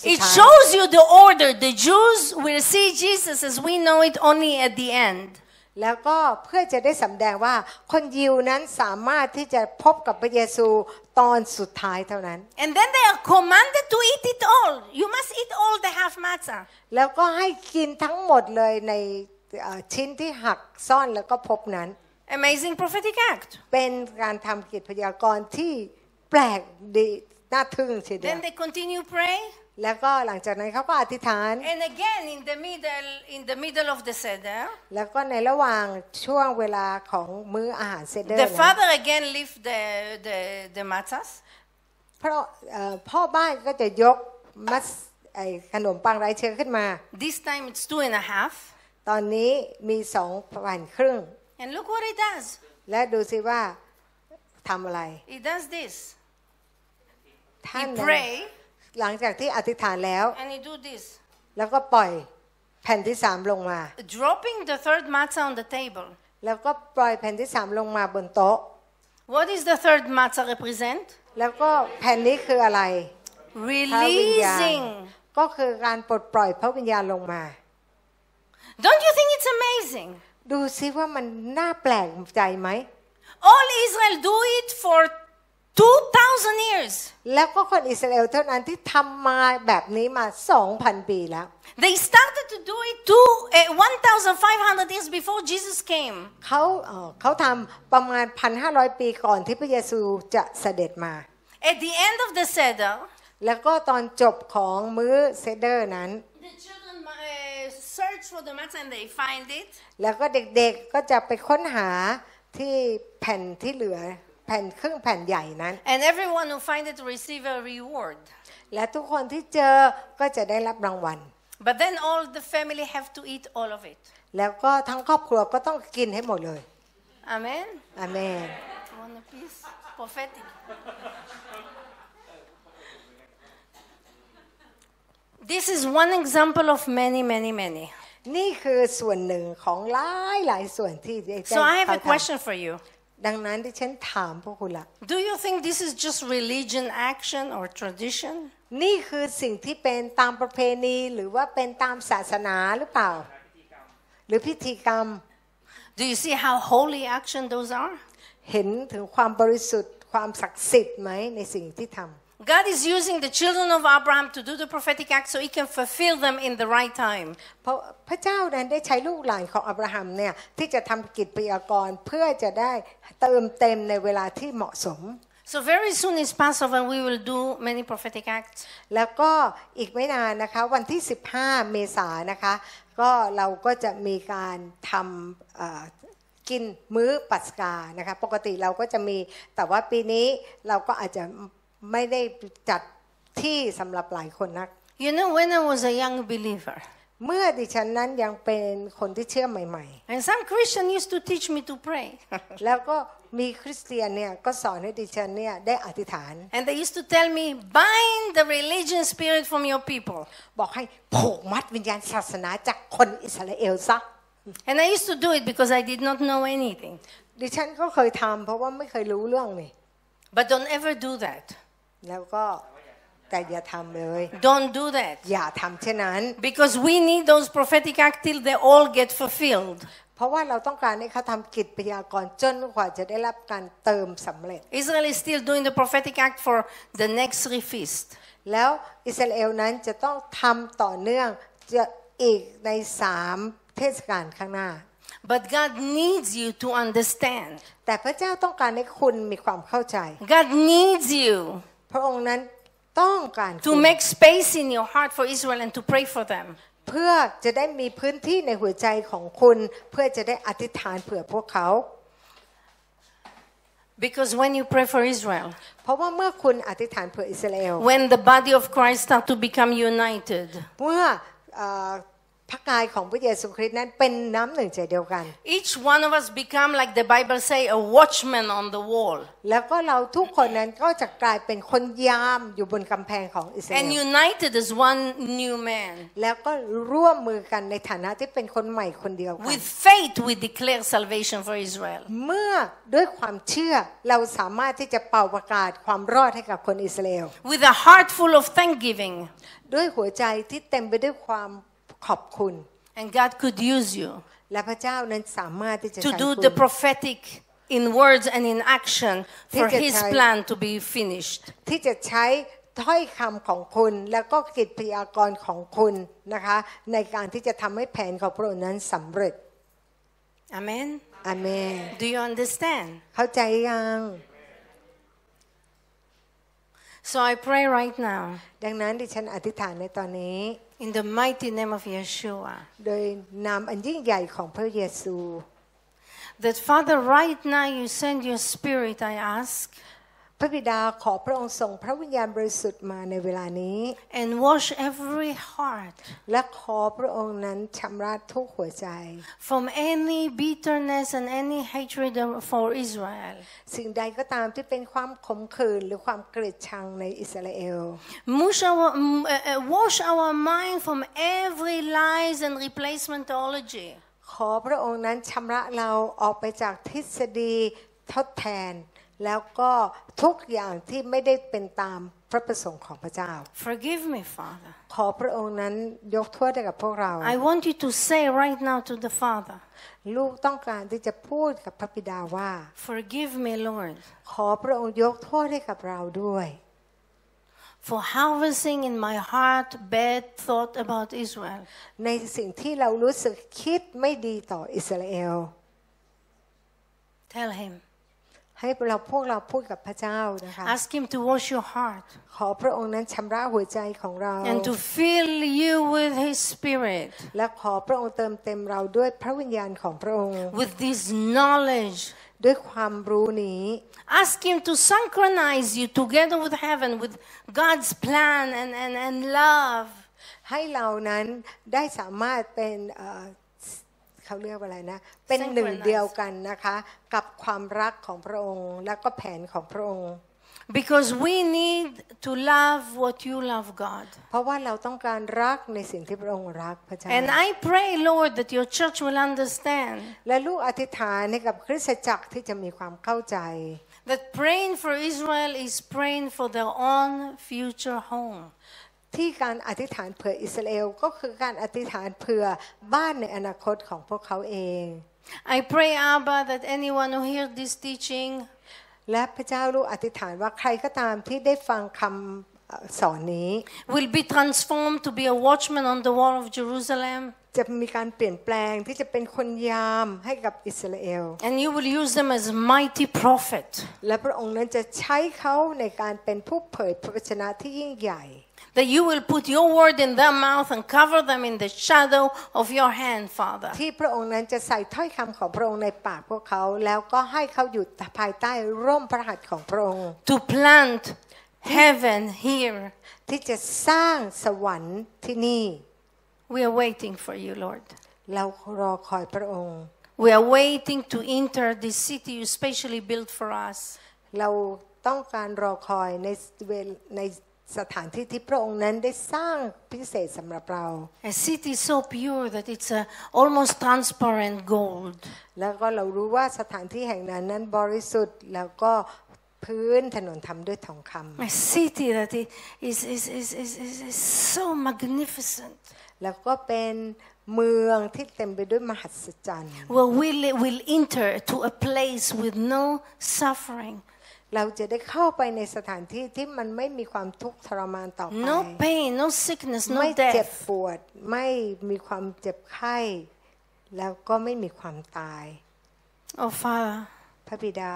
สุด It ท้าย shows you the order. The Jews will see Jesus as we know it only at the end. แล้วก็เพื่อจะได้สำแดงว่าคนยิวนั้นสามารถที่จะพบกับพระเยซูตอนสุดท้ายเท่านั้น And then they are commanded to eat it all. You must eat all the half matzah. แล้วก็ให้กินทั้งหมดเลยในเอ่อชิ้นที่หักซ่อนแล้วก็พบนั้น Amazing prophetic act. เป็นการทำกิจพยากรณ์ที่แปลกดีน่าทึ่งทีเดียว Then they continue pray. แล้วก็หลังจากนั้นเขาก็อธิษฐาน And again, in the middle, in the middle of the seder, แล้วก็ในระหว่างช่วงเวลาของมื้ออาหารเซเดอร์ the นะ father again lift the the the matzahs, เพราะเอ่อพ่อบ้านก็จะยกมัสไอขนมปังไร้เชื้อขึ้นมา This time it's two and a half. ตอนนี้มีสองแผ่นครึ่ง And look what he does. และดูสิว่าทำอะไร He does this. ท่าน He นั้น pray หลังจากที่อธิษฐานแล้ว and he do this. แล้วก็ปล่อยแผ่นที่สามลงมา dropping the third matzah on the table. แล้วก็ปล่อยแผ่นที่สามลงมาบนโต๊ะ What is the third matzah represent? แล้วก็แผ่นนี้คืออะไรพระวิญญาณ Releasing. ก็คือการปลดปล่อยพระวิญญาณลงมา Don't you think it's amazing? ดูซิว่ามันน่าแปลกใจไหม All Israel do it for 2,000 years. แล้วก็คนอิสราเอลเท่านั้นที่ทำมาแบบนี้มา 2,000 ปีแล้ว They started to do it two, uh, 1,500 years before Jesus came. เขาเอ่อเขาทำประมาณ 1,500 ปีก่อนที่พระเยซูจะเสด็จมา At the end of the Seder, แล้วก็ตอนจบของมื้อเซเดอร์นั้น the children uh, search for the matzah and they find it. แล้วก็เด็กๆก็จะไปค้นหาที่แผ่นที่เหลือ แผ่นครึ่งแผ่นใหญ่นั้น And everyone who find it receive a reward. และทุกคนที่เจอก็จะได้รับรางวัล But then all the family have to eat all of it. แล้วก็ทั้งครอบครัวก็ต้องกินให้หมดเลย Amen? อาเมน Want a piece? Prophetic. This is one example of many, many, many. นี่คือส่วนหนึ่งของหลายหลายส่วนที่ได้ So I have a เขาท question for you. ำดังนั้นที่ฉันถามพวกคุณละ Do you think this is just religion action or tradition? นี่คือสิ่งที่เป็นตามประเพณีหรือว่าเป็นตามศาสนาหรือเปล่า หรือพิธีกรรม Do you see how holy action those are? เห็นถึงความบริสุทธิ์ความศักดิ์สิทธิ์ไหมในสิ่งที่ทำ God is using the children of Abraham to do the prophetic act so he can fulfill them in the right time. เพราะพระเจ้านั้นได้ใช้ลูกหลานของอับราฮัมเนี่ยที่จะทำกิจพยากรณ์เพื่อจะได้เติมเต็มในเวลาที่เหมาะสม So very soon is Passover, we will do many prophetic acts. แล้วก็อีกไม่นานนะคะวันที่ 15 เมษายนนะคะก็เราก็จะมีการทำเอ่อกินมื้อปัสกานะคะปกติเราก็จะมีแต่ว่าปีนี้เราก็อาจจะ ไม่ได้จัดที่สำหรับหลายคนนัก You know, when I was a young believer, เมื่อดิฉันนั้นยังเป็นคนที่เชื่อใหม่ and some Christian used to teach me to pray. ๆแล้วก็มีคริสเตียนเนี่ยก็สอนให้ดิฉันเนี่ยได้อธิษฐาน and they used to tell me, bind the religion spirit from your people. บอกให้ผูกมัดวิญญาณศาสนาจากคนอิสราเอลซะ And I used to do it because I did not know anything. ดิฉันก็เคยทำเพราะว่าไม่เคยรู้เรื่องนี่ But don't ever do that. แล้วก็แต่อย่าทำเลย Don't do that. อย่าทำเช่นนั้น Because we need those prophetic acts till they all get fulfilled. เพราะว่าเราต้องการให้เขาทำกิจพยากรณ์จนกว่าจะได้รับการเติมสำเร็จ Israel is still doing the prophetic act for the next three feasts. แล้วอิสราเอลนั้นจะต้องทำต่อเนื่องจะอีกในสามเทศกาลข้างหน้า But God needs you to understand. แต่พระเจ้าต้องการให้คุณมีความเข้าใจ God needs you พระองค์นั้นต้องการ to คุณ make space in your heart for Israel and to pray for them. เพื่อจะได้มีพื้นที่ในหัวใจของคุณ เพื่อจะได้อธิษฐานเผื่อพวกเขา Because when you pray for Israel, เพราะว่าเมื่อคุณอธิษฐานเผื่ออิสราเอล when the body of Christ start to become united, เมื่อเอ่อ พระกายของพระเยซูคริสต์นั้นเป็นน้ำหนึ่งใจเดียวกัน each one of us become, like the Bible say, a watchman on the wall. แล้วก็เราทุกคนนั้นก็จะกลายเป็นคนยามอยู่บนกำแพงของอิสราเอ And ล united as one new man. แล้วก็ร่วมมือกันในฐานะที่เป็นคนใหม่คนเดียวกัน With faith, we declare salvation for Israel. เมื่อด้วยความเชื่อเราสามารถที่จะเป่าประกาศความรอดให้กับคนอิสราเอล With a heart full of thanksgiving. ด้วยหัวใจที่เต็มไปด้วยความ ขอบคุณ And God could use you และพระเจ้านั้นสามารถที่จะ to ใช้ do คุ the ณ prophetic in words and in action for Take your His time. plan to be finished. ที่จะใช้ถ้อยคำของคุณแล้วก็กิจพยากรณ์ของคุณนะคะ ในการที่จะทำให้แผนของพระองค์นั้นสำเร็จ Amen. อาเมน Do you understand? เข้าใจยัง So I pray right now ดังนั้นดิฉันอธิษฐานในตอนนี้ in the mighty name of Yeshua โดยนามอันยิ่งใหญ่ของพระเยซู that Father, right now you send your spirit, I ask, พระบิดาขอพระองค์ส่งพระวิญญาณบริสุทธิ์มาในเวลานี้ and wash every heart และขอพระองค์นั้นชำระทุกหัวใจ from any bitterness and any hatred for Israel. สิ่งใดก็ตามที่เป็นความขมขื่นหรือความเกลียดชังในอิสราเอล Wash our, mm, uh, uh, wash our mind from every lies and replacement theology. ขอพระองค์นั้นชำระเราออกไปจากทฤษฎีทดแทน แล้วก็ทุกอย่างที่ไม่ได้เป็นตามพระประสงค์ของพระเจ้า Forgive me, Father. ขอพระองค์นั้นยกโทษให้กับพวกเรา I want you to say right now to the Father, ลูกต้องการที่จะพูดกับพระบิดาว่า Forgive me, Lord, ขอพระองค์ยกโทษให้กับเราด้วย for harvesting in my heart bad thought about Israel. ในสิ่งที่เรารู้สึกคิดไม่ดีต่ออิสราเอล Tell Him. ให้เราพวกเราพูดกับพระเจ้านะคะ Ask Him to wash your heart ขอพระองค์นั้นชำระหัวใจของเรา and to fill you with His Spirit, และขอพระองค์เติมเต็มเราด้วยพระวิญญาณของพระองค์ with this knowledge. ด้วยความรู้นี้ Ask Him to synchronize you together with heaven, with God's plan and, and, and love. ให้เรานั้นได้สามารถเป็น เอ่อเขาเรียกว่าอะไรนะ เป็นหนึ่งเดียวกันนะคะ กับความรักของพระองค์ และก็แผนของพระองค์ Because we need to love what you love, God. เพราะว่าเราต้องการรักในสิ่งที่พระองค์รักพระเจ้า And I pray, Lord, that your church will understand และลูกอธิษฐานให้กับคริสตจักรที่จะมีความเข้าใจ that praying for Israel is praying for their own future home. ที่การอธิษฐานเผื่ออิสราเอลก็คือการอธิษฐานเผื่อบ้านในอนาคตของพวกเขาเอง I pray, Abba, that anyone who hears this teaching และพระเจ้าลูกอธิษฐานว่าใครก็ตามที่ได้ฟังคำเอ่อสอนนี้ will be transformed to be a watchman on the wall of Jerusalem. จะมีการเปลี่ยนแปลงที่จะเป็นคนยามให้กับอิสราเอล And you will use them as mighty prophet. และพระองค์นั้นจะใช้เขาในการเป็นผู้เผยพระวจนะที่ยิ่งใหญ่ That you will put your word in their mouth and cover them in the shadow of your hand, Father. ที่พระองค์นั้นจะใส่ถ้อยคำของพระองค์ในปากพวกเขา แล้วก็ให้เขาอยู่ภายใต้ร่มพระหัตถ์ของพระองค์ To plant heaven here. ที่จะสร้างสวรรค์ที่นี่ We are waiting for you, Lord. เรารอคอยพระองค์ We are waiting to enter this city you specially built for us. เราต้องการรอคอยในเวลใน สถานที่ที่พระองค์นั้นได้สร้างพิเศษสำหรับเรา A city so pure that it's a almost transparent gold. แล้วก็เรารู้ว่าสถานที่แห่งนั้นนั้นบริสุทธิ์แล้วก็พื้นถนนทำด้วยทองคำ A city that i- is, is, is, is, is, is so magnificent. แล้วก็เป็นเมืองที่เต็มไปด้วยมหัศจรรย์ Where we li- will enter to a place with no suffering, เราจะได้เข้าไปในสถานที่ที่มันไม่มีความทุกข์ทรมานต่อไป no pain, no sickness, ไม่ no เจ็บ death. ปวดไม่มีความเจ็บไข้ แล้วก็ไม่มีความตาย Oh, Father, พระบิดา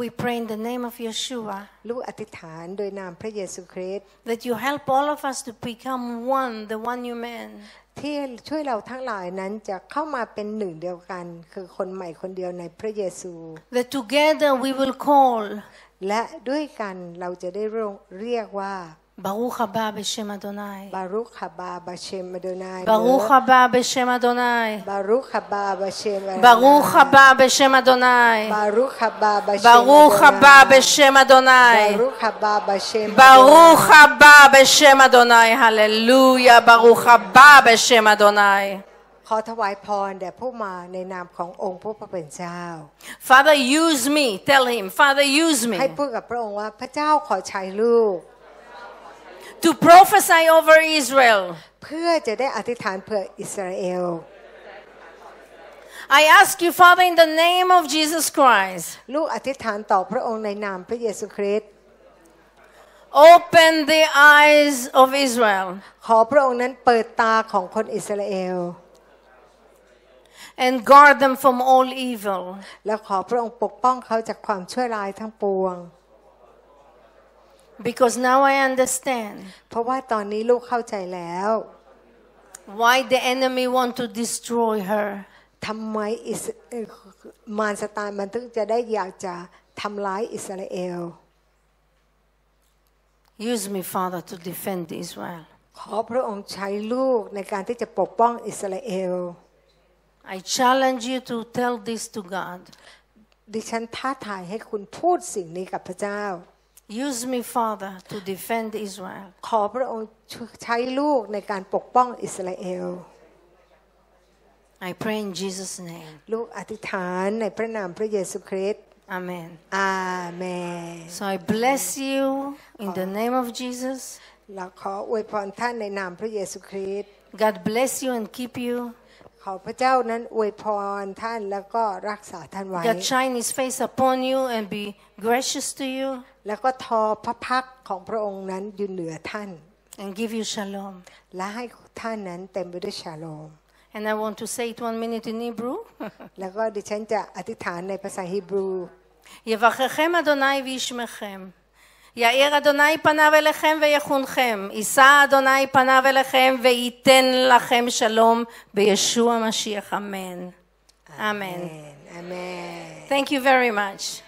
we pray in the name of Yeshua ลูกอธิษฐานโดยนามพระเยซูคริสต์ that you help all of us to become one, the one you meant. ที่ช่วยเราทั้งหลายนั้นจะเข้ามาเป็นหนึ่งเดียวกัน คือคนใหม่คนเดียวในพระเยซู That together we will call และด้วยกันเราจะได้เรียกว่า Baruch haba b'shem Adonai. บารุขบาบาเชมมาโดนาย Baruch haba b'shem Adonai. บารุขบาบาเชม Baruch haba b'shem Adonai. บารุขบาบาเชม Baruch haba b'shem บา Adonai. รุขบาบาเชม Baruch haba b'shem Adonai. Hallelujah. Baruch haba b'shem Adonai. ขอถวายพรแด่ผู้มาในนามขององค์ผู้พระเป็นเจ้า Father, use me. Tell him, Father, use me ให้พูดกับพระองค์ว่าพระเจ้าขอใช้ลูก to prophesy over Israel. เพื่อจะได้อธิษฐานเพื่ออิสราเอล I ask you, Father, in the name of Jesus Christ, ลูกอธิษฐานต่อพระองค์ในนามพระเยซูคริสต์ open the eyes of Israel ขอพระองค์นั้นเปิดตาของคนอิสราเอล and guard them from all evil. แล้วขอพระองค์ปกป้องเขาจากความชั่วร้ายทั้งปวง Because now I understand เพราะว่าตอนนี้ลูกเข้าใจแล้ว why the enemy want to destroy her. ทำไมอิสเอ่อมารสตานมันถึงจะได้อยากจะททำร้ายอิสราเอล Use me, Father, to defend Israel. ขอพระองค์ใช้ลูกในการที่จะปกป้องอิสราเอล I challenge you to tell this to God. ดิฉันท้าทายให้คุณพูดสิ่งนี้กับพระเจ้า Use me, Father, to defend Israel. ขอพระองค์ใช้ลูกในการปกป้องอิสราเอล I pray in Jesus' name. ลูกอธิษฐานในพระนามพระเยซูคริสต์ Amen. อาเมน So I bless you in the name of Jesus. เราขออวยพรท่านในนามพระเยซูคริสต์ God bless you and keep you. ขอพระเจ้านั้นอวยพรท่านแล้วก็รักษาท่านไว้ God shine his face upon you and be gracious to you แล้วก็ทอพระพักตร์ของพระองค์นั้นอยู่เหนือท่าน and give you shalom. และให้ท่านนั้นเต็มไปด้วยชาโลม And I want to say it one minute in Hebrew. แล้วก็ดิฉันจะอธิษฐานในภาษาฮีบรู יברככם אדוני וישמכם. יאיר אדוני פניו אליכם ויחונכם, יישא אדוני פניו אליכם וייתן לכם שלום בישוע המשיח, אמן. אמן. אמן. Thank you very much.